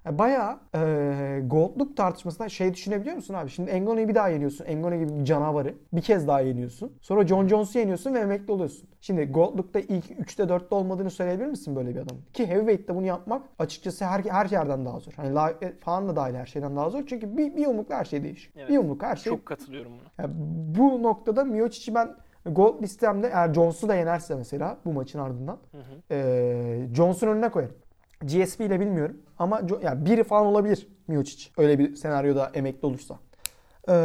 Yani Bayağı e, Gold'luk tartışmasında şey düşünebiliyor musun abi? Şimdi Engano'yu bir daha yeniyorsun. Engano gibi bir canavarı. Bir kez daha yeniyorsun. Sonra John Jones'u yeniyorsun ve emekli oluyorsun. Şimdi Gold'lukta ilk 3'te 4'te olmadığını söyleyebilir misin böyle bir adam? Ki Heavyweight'te bunu yapmak açıkçası her, her yerden daha zor. Hani live falan da dahil her şeyden daha zor. Çünkü bir, bir yumrukla her şey değişiyor. Evet. Bir yumruk her şey Çok katılıyorum buna. yani bu noktada Miocic'i ben Gold listemde eğer Jones'u da yenerse mesela bu maçın ardından Hı hı. eee Jones'un önüne koyarım. GSP ile bilmiyorum ama yani biri falan olabilir Miocic öyle bir senaryoda emekli olursa. Eee,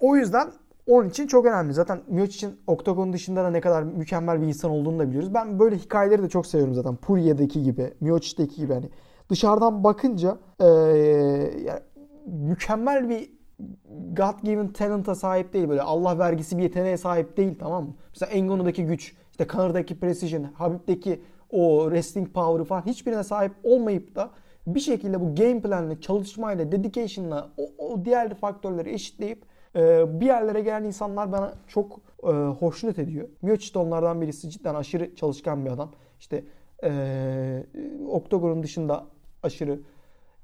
o yüzden onun için çok önemli. Zaten Miocic'in oktagon dışında da ne kadar mükemmel bir insan olduğunu da biliyoruz. Ben böyle hikayeleri de çok seviyorum zaten. Puria'daki gibi, Miocic'teki gibi hani dışarıdan bakınca eee, yani mükemmel bir God given talent'a sahip değil böyle Allah vergisi bir yeteneğe sahip değil tamam mı? Mesela Engano'daki güç, işte Connor'daki precision, Habib'deki o wrestling power'ı falan hiçbirine sahip olmayıp da bir şekilde bu game planla, çalışmayla, dedication'la o, o diğer faktörleri eşitleyip e, bir yerlere gelen insanlar bana çok e, hoşnut ediyor. Miocic de onlardan birisi cidden aşırı çalışkan bir adam. İşte e, oktagonun dışında aşırı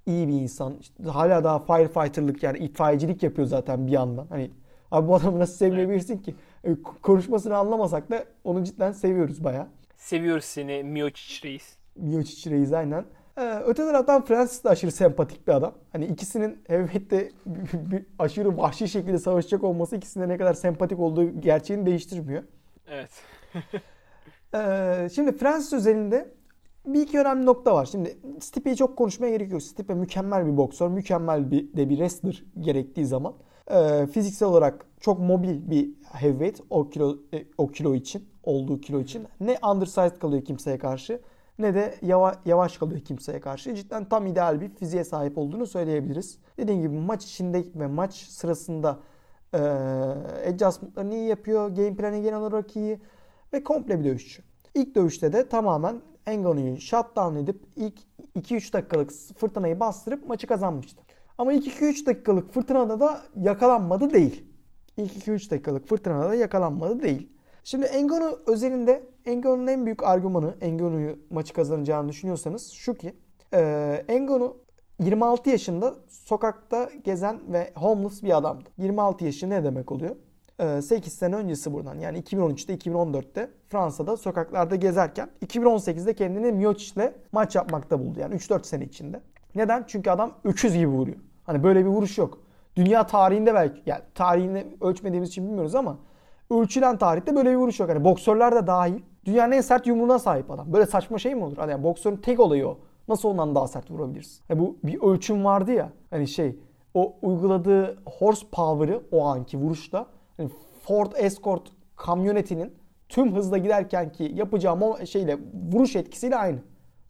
iyi bir insan. İşte hala daha firefighter'lık yani itfaiyecilik yapıyor zaten bir yandan. Hani abi bu adamı nasıl sevmeyebilirsin ki? E, konuşmasını anlamasak da onu cidden seviyoruz bayağı. Seviyoruz seni Miocic reis. Miocic Reis aynen. Ee, öte taraftan Francis de aşırı sempatik bir adam. Hani ikisinin heavyweightte (laughs) bir- bir aşırı vahşi şekilde savaşacak olması ikisinde ne kadar sempatik olduğu gerçeğini değiştirmiyor. Evet. Ee, (laughs) şimdi Francis özelinde bir iki önemli nokta var. Şimdi Stipe'yi çok konuşmaya gerek yok. Stipe mükemmel bir boksör, mükemmel bir de bir wrestler gerektiği zaman. Ee, fiziksel olarak çok mobil bir heavyweight o kilo e, o kilo için, olduğu kilo için. Ne undersized kalıyor kimseye karşı ne de yavaş, yavaş kalıyor kimseye karşı. Cidden tam ideal bir fiziğe sahip olduğunu söyleyebiliriz. Dediğim gibi maç içinde ve maç sırasında e, adjustment'larını iyi yapıyor. Game planı genel olarak iyi ve komple bir dövüşçü. İlk dövüşte de tamamen Engano'yu shutdown edip ilk 2-3 dakikalık fırtınayı bastırıp maçı kazanmıştı. Ama ilk 2-3 dakikalık fırtınada da yakalanmadı değil. İlk 2-3 dakikalık fırtınada da yakalanmadı değil. Şimdi Engano özelinde Engano'nun en büyük argümanı Engano'yu maçı kazanacağını düşünüyorsanız şu ki e, Engano 26 yaşında sokakta gezen ve homeless bir adamdı. 26 yaşı ne demek oluyor? Ee, 8 sene öncesi buradan yani 2013'te 2014'te Fransa'da sokaklarda gezerken 2018'de kendini Miocic'le maç yapmakta buldu. Yani 3-4 sene içinde. Neden? Çünkü adam öküz gibi vuruyor. Hani böyle bir vuruş yok. Dünya tarihinde belki yani tarihini ölçmediğimiz için bilmiyoruz ama ölçülen tarihte böyle bir vuruş yok. Hani boksörler de dahil. Dünyanın en sert yumruğuna sahip adam. Böyle saçma şey mi olur? Hani yani boksörün tek olayı o. Nasıl ondan daha sert vurabiliriz? Hani bu bir ölçüm vardı ya. Hani şey o uyguladığı horsepower'ı o anki vuruşta hani Ford Escort kamyonetinin tüm hızla giderken ki yapacağı o şeyle vuruş etkisiyle aynı.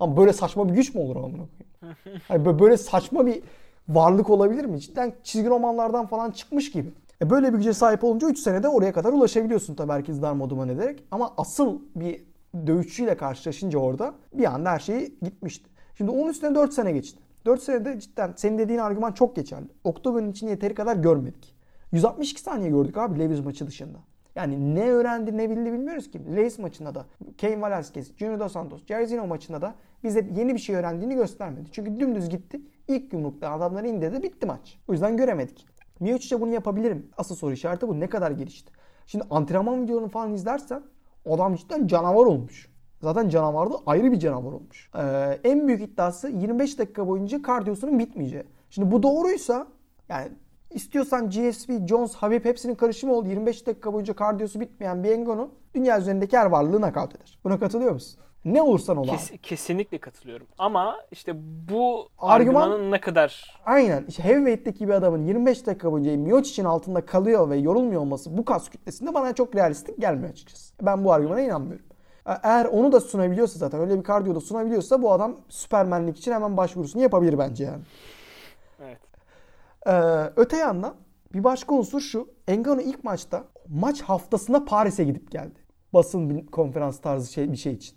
Ama böyle saçma bir güç mü olur amına koyayım? (laughs) Hani böyle saçma bir varlık olabilir mi? Cidden çizgi romanlardan falan çıkmış gibi. E böyle bir güce sahip olunca 3 senede oraya kadar ulaşabiliyorsun tabii herkes darmaduman ederek. Ama asıl bir dövüşçüyle karşılaşınca orada bir anda her şey gitmişti. Şimdi onun üstüne 4 sene geçti. 4 senede cidden senin dediğin argüman çok geçerli. Oktober'ın için yeteri kadar görmedik. 162 saniye gördük abi Levis maçı dışında. Yani ne öğrendi ne bildi bilmiyoruz ki. Levis maçında da Kane Velasquez, Junior Dos Santos, Jairzinho maçında da bize yeni bir şey öğrendiğini göstermedi. Çünkü dümdüz gitti. İlk yumrukta adamları indirdi bitti maç. O yüzden göremedik. Miocic'e bunu yapabilirim. Asıl soru işareti bu. Ne kadar gelişti? Şimdi antrenman videolarını falan izlersen adam cidden canavar olmuş. Zaten canavarda ayrı bir canavar olmuş. Ee, en büyük iddiası 25 dakika boyunca kardiyosunun bitmeyeceği. Şimdi bu doğruysa yani istiyorsan GSP, Jones, Habib hepsinin karışımı oldu. 25 dakika boyunca kardiyosu bitmeyen bir Engon'u dünya üzerindeki her varlığı nakavt eder. Buna katılıyor musun? Ne olursan ol Kes, kesinlikle katılıyorum. Ama işte bu Argüman- argümanın ne kadar Aynen. İşte heavyweight'teki bir adamın 25 dakika boyunca Miocic'in altında kalıyor ve yorulmuyor olması bu kas kütlesinde bana çok realistik gelmiyor açıkçası. Ben bu argümana inanmıyorum. E, Eğer onu da sunabiliyorsa zaten öyle bir kardiyo da sunabiliyorsa bu adam süpermenlik için hemen başvurusunu yapabilir bence yani. Ee, öte yandan bir başka unsur şu. Ngannou ilk maçta maç haftasında Paris'e gidip geldi. Basın bir konferans tarzı şey bir şey için.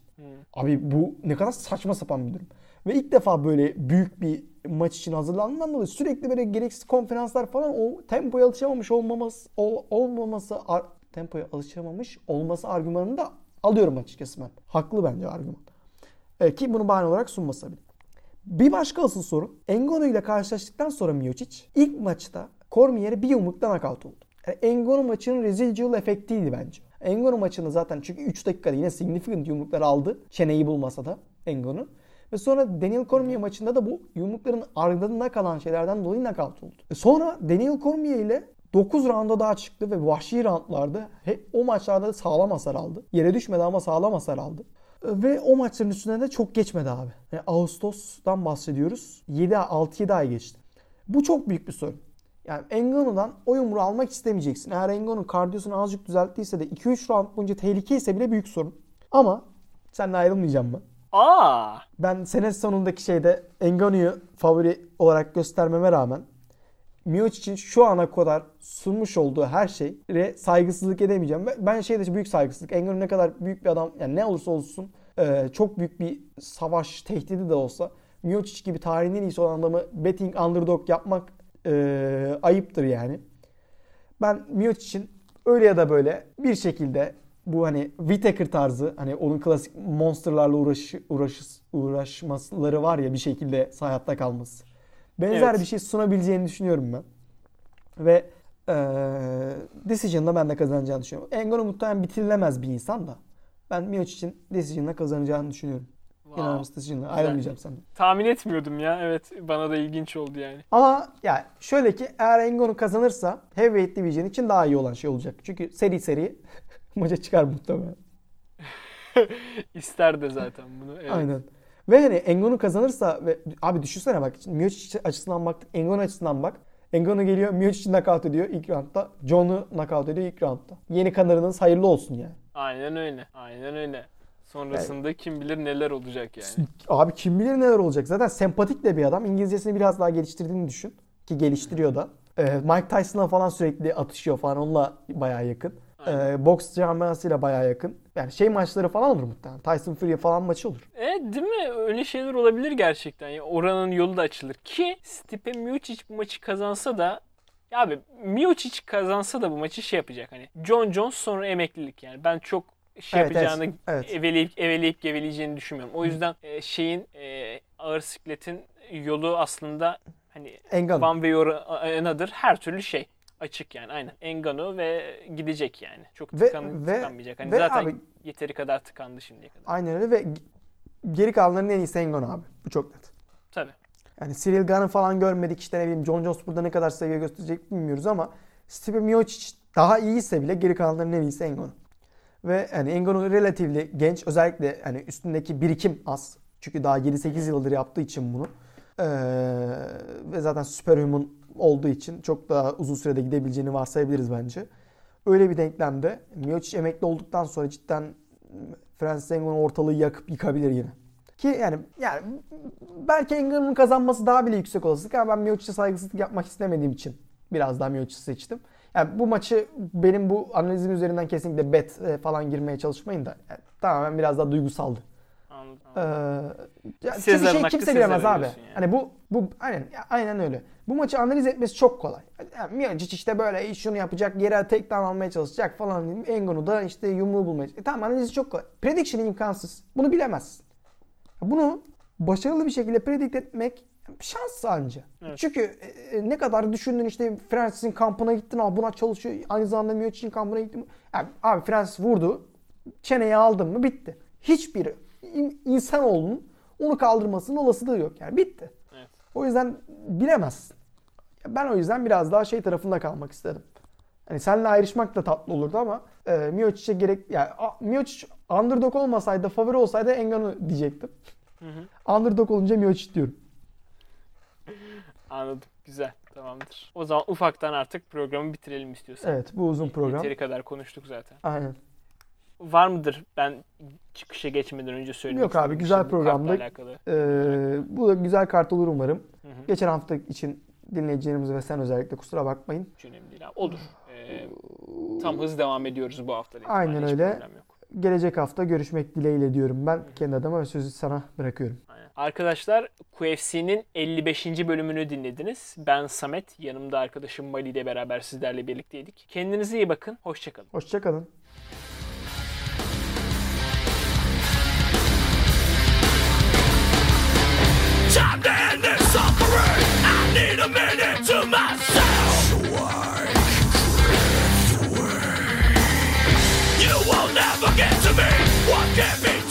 Abi bu ne kadar saçma sapan bir durum. Ve ilk defa böyle büyük bir maç için hazırlandığından dolayı sürekli böyle gereksiz konferanslar falan o tempoya alışamamış olmaması ol- olmaması ar- tempoya alışamamış olması argümanını da alıyorum açıkçası ben. Haklı bence argüman. Ee, ki bunu bahane olarak sunmasa bile. Bir başka asıl sorun. Engono ile karşılaştıktan sonra Miocic ilk maçta Cormier'e bir yumrukta knockout oldu. Yani Engono maçının residual efektiydi bence. Engono maçını zaten çünkü 3 dakikada yine significant yumruklar aldı. Çeneyi bulmasa da Engono. Ve sonra Daniel Cormier maçında da bu yumrukların ardında kalan şeylerden dolayı knockout oldu. E sonra Daniel Cormier ile 9 rounda daha çıktı ve vahşi roundlarda hep o maçlarda da sağlam hasar aldı. Yere düşmedi ama sağlam hasar aldı. Ve o maçların üstüne de çok geçmedi abi. Yani Ağustos'tan bahsediyoruz. 7 6-7 ay geçti. Bu çok büyük bir sorun. Yani Engano'dan o yumruğu almak istemeyeceksin. Eğer Engano kardiyosunu azıcık düzelttiyse de 2-3 round boyunca tehlike ise bile büyük sorun. Ama seninle ayrılmayacağım ben. Aa! Ben sene sonundaki şeyde Engano'yu favori olarak göstermeme rağmen Miocic'in şu ana kadar sunmuş olduğu her şeye saygısızlık edemeyeceğim. Ben şeyde büyük saygısızlık. Engano ne kadar büyük bir adam yani ne olursa olsun e, çok büyük bir savaş tehdidi de olsa Miocic gibi tarihin en iyisi olan adamı betting underdog yapmak e, ayıptır yani. Ben Miocic'in öyle ya da böyle bir şekilde bu hani Whittaker tarzı hani onun klasik monsterlarla uğraş, uğraş, uğraşmaları var ya bir şekilde hayatta kalması. Benzer Evet. bir şey sunabileceğini düşünüyorum ben. Ve eee Decision'da ben de kazanacağını düşünüyorum. Engano muhtemelen bitirilemez bir insan da. Ben Miocic'in Decision'la kazanacağını düşünüyorum. Wow. Unanimous Decision'la Güzel. ayrılmayacağım senden. Tahmin etmiyordum ya. Evet bana da ilginç oldu yani. Ama yani şöyle ki eğer Engano kazanırsa Heavyweight Division için daha iyi olan şey olacak. Çünkü seri seri (laughs) maça çıkar muhtemelen. (laughs) İster de zaten bunu. Evet. Aynen. Ve hani Engano kazanırsa ve abi düşünsene bak Miocic açısından baktık. Engano açısından bak. Engano geliyor Miocic'i knockout ediyor ilk roundda. John'u knockout ediyor ilk roundda. Yeni kanarınız hayırlı olsun yani. Aynen öyle. Aynen öyle. Sonrasında kim bilir neler olacak yani. Abi kim bilir neler olacak. Zaten sempatik de bir adam. İngilizcesini biraz daha geliştirdiğini düşün. Ki geliştiriyor da. Ee, Mike Tyson'la falan sürekli atışıyor falan. Onunla bayağı yakın. Aynen. Ee, boks camiasıyla bayağı yakın. Yani şey maçları falan olur muhtemelen. Tyson Fury falan maçı olur. E değil mi? Öyle şeyler olabilir gerçekten. Ya, oranın yolu da açılır. Ki Stipe Miocic bu maçı kazansa da ya abi Miocic kazansa da bu maçı şey yapacak hani John Jones sonra emeklilik yani. Ben çok şey Evet, yapacağını evet, evet. eveleyip eveleyip geveleyeceğini düşünmüyorum. O yüzden e, şeyin e, ağır sikletin yolu aslında hani Engano. or another her türlü şey açık yani aynen. Engano ve gidecek yani. Çok Ve- tıkan, ve- tıkanmayacak. Hani ve zaten abi- yeteri kadar tıkandı şimdiye kadar. Aynen öyle ve geri kalanların en iyisi Engano abi. Bu çok net. Tabii. Yani Cyril Gane'ı falan görmedik. İşte ne bileyim John Jones burada ne kadar seviye gösterecek bilmiyoruz ama Stipe Miocic daha iyiyse bile geri kalanların en iyisi Engano. Ve hani Engano relatively genç. Özellikle hani üstündeki birikim az. Çünkü daha 7-8 yıldır yaptığı için bunu. Ee, ve zaten Superhuman olduğu için çok daha uzun sürede gidebileceğini varsayabiliriz bence. Öyle bir denklemde Miocic emekli olduktan sonra cidden Francis Ngannou ortalığı yakıp yıkabilir yine. Ki yani yani belki Ngannou'nun kazanması daha bile yüksek olasılık ama ben Miocic'e saygısızlık yapmak istemediğim için biraz daha Miocic'i seçtim. Yani bu maçı benim bu analizim üzerinden kesinlikle bet e, falan girmeye çalışmayın da yani tamamen biraz daha duygusaldı. Anladım. Ee, ya Sezar'ın şey kimse bilemez abi. yani. Hani bu bu aynen aynen öyle. Bu maçı analiz etmesi çok kolay. Yani Miocic işte böyle şunu yapacak, yere takedown almaya çalışacak falan. Engano da işte yumruğu bulmaya çalışacak. E tamam analizi çok kolay. Prediction imkansız. Bunu bilemezsin. Bunu başarılı bir şekilde predict etmek şans sadece. Evet. Çünkü e, ne kadar düşündün işte Francis'in kampına gittin abi buna çalışıyor. Aynı zamanda Miocic'in kampına gittin. Yani, abi Francis vurdu. Çeneyi aldın mı bitti. Hiçbir insanoğlunun onu kaldırmasının olasılığı yok. Yani bitti. Evet. O yüzden bilemezsin. Ben o yüzden biraz daha şey tarafında kalmak istedim. Hani seninle ayrışmak da tatlı olurdu ama e, Miocic'e gerek yani Miocic underdog olmasaydı, favori olsaydı Engano diyecektim. Hı hı. Underdog olunca Miocic diyorum. Anladım. Güzel. Tamamdır. O zaman ufaktan artık programı bitirelim istiyorsan. Evet bu uzun program. Yeteri kadar konuştuk zaten. Aynen. Var mıdır ben çıkışa geçmeden önce söylemek Yok abi, güzel alakalı. Ee, bu da güzel kart olur umarım. Hı hı. Geçen hafta için dinleyicilerimiz ve sen özellikle kusura bakmayın. Hiç önemli değil abi. Olur. Ee, tam hız devam ediyoruz bu hafta. Aynen öyle. Gelecek hafta görüşmek dileğiyle diyorum ben. Kendi adıma ve sözü sana bırakıyorum. Aynen. Arkadaşlar QFC'nin 55. bölümünü dinlediniz. Ben Samet, yanımda arkadaşım Mali ile beraber sizlerle birlikteydik. Kendinize iyi bakın, hoşçakalın. Hoşçakalın. trapped in this suffering. I need a minute to myself. So I away. You will never get to me. What can be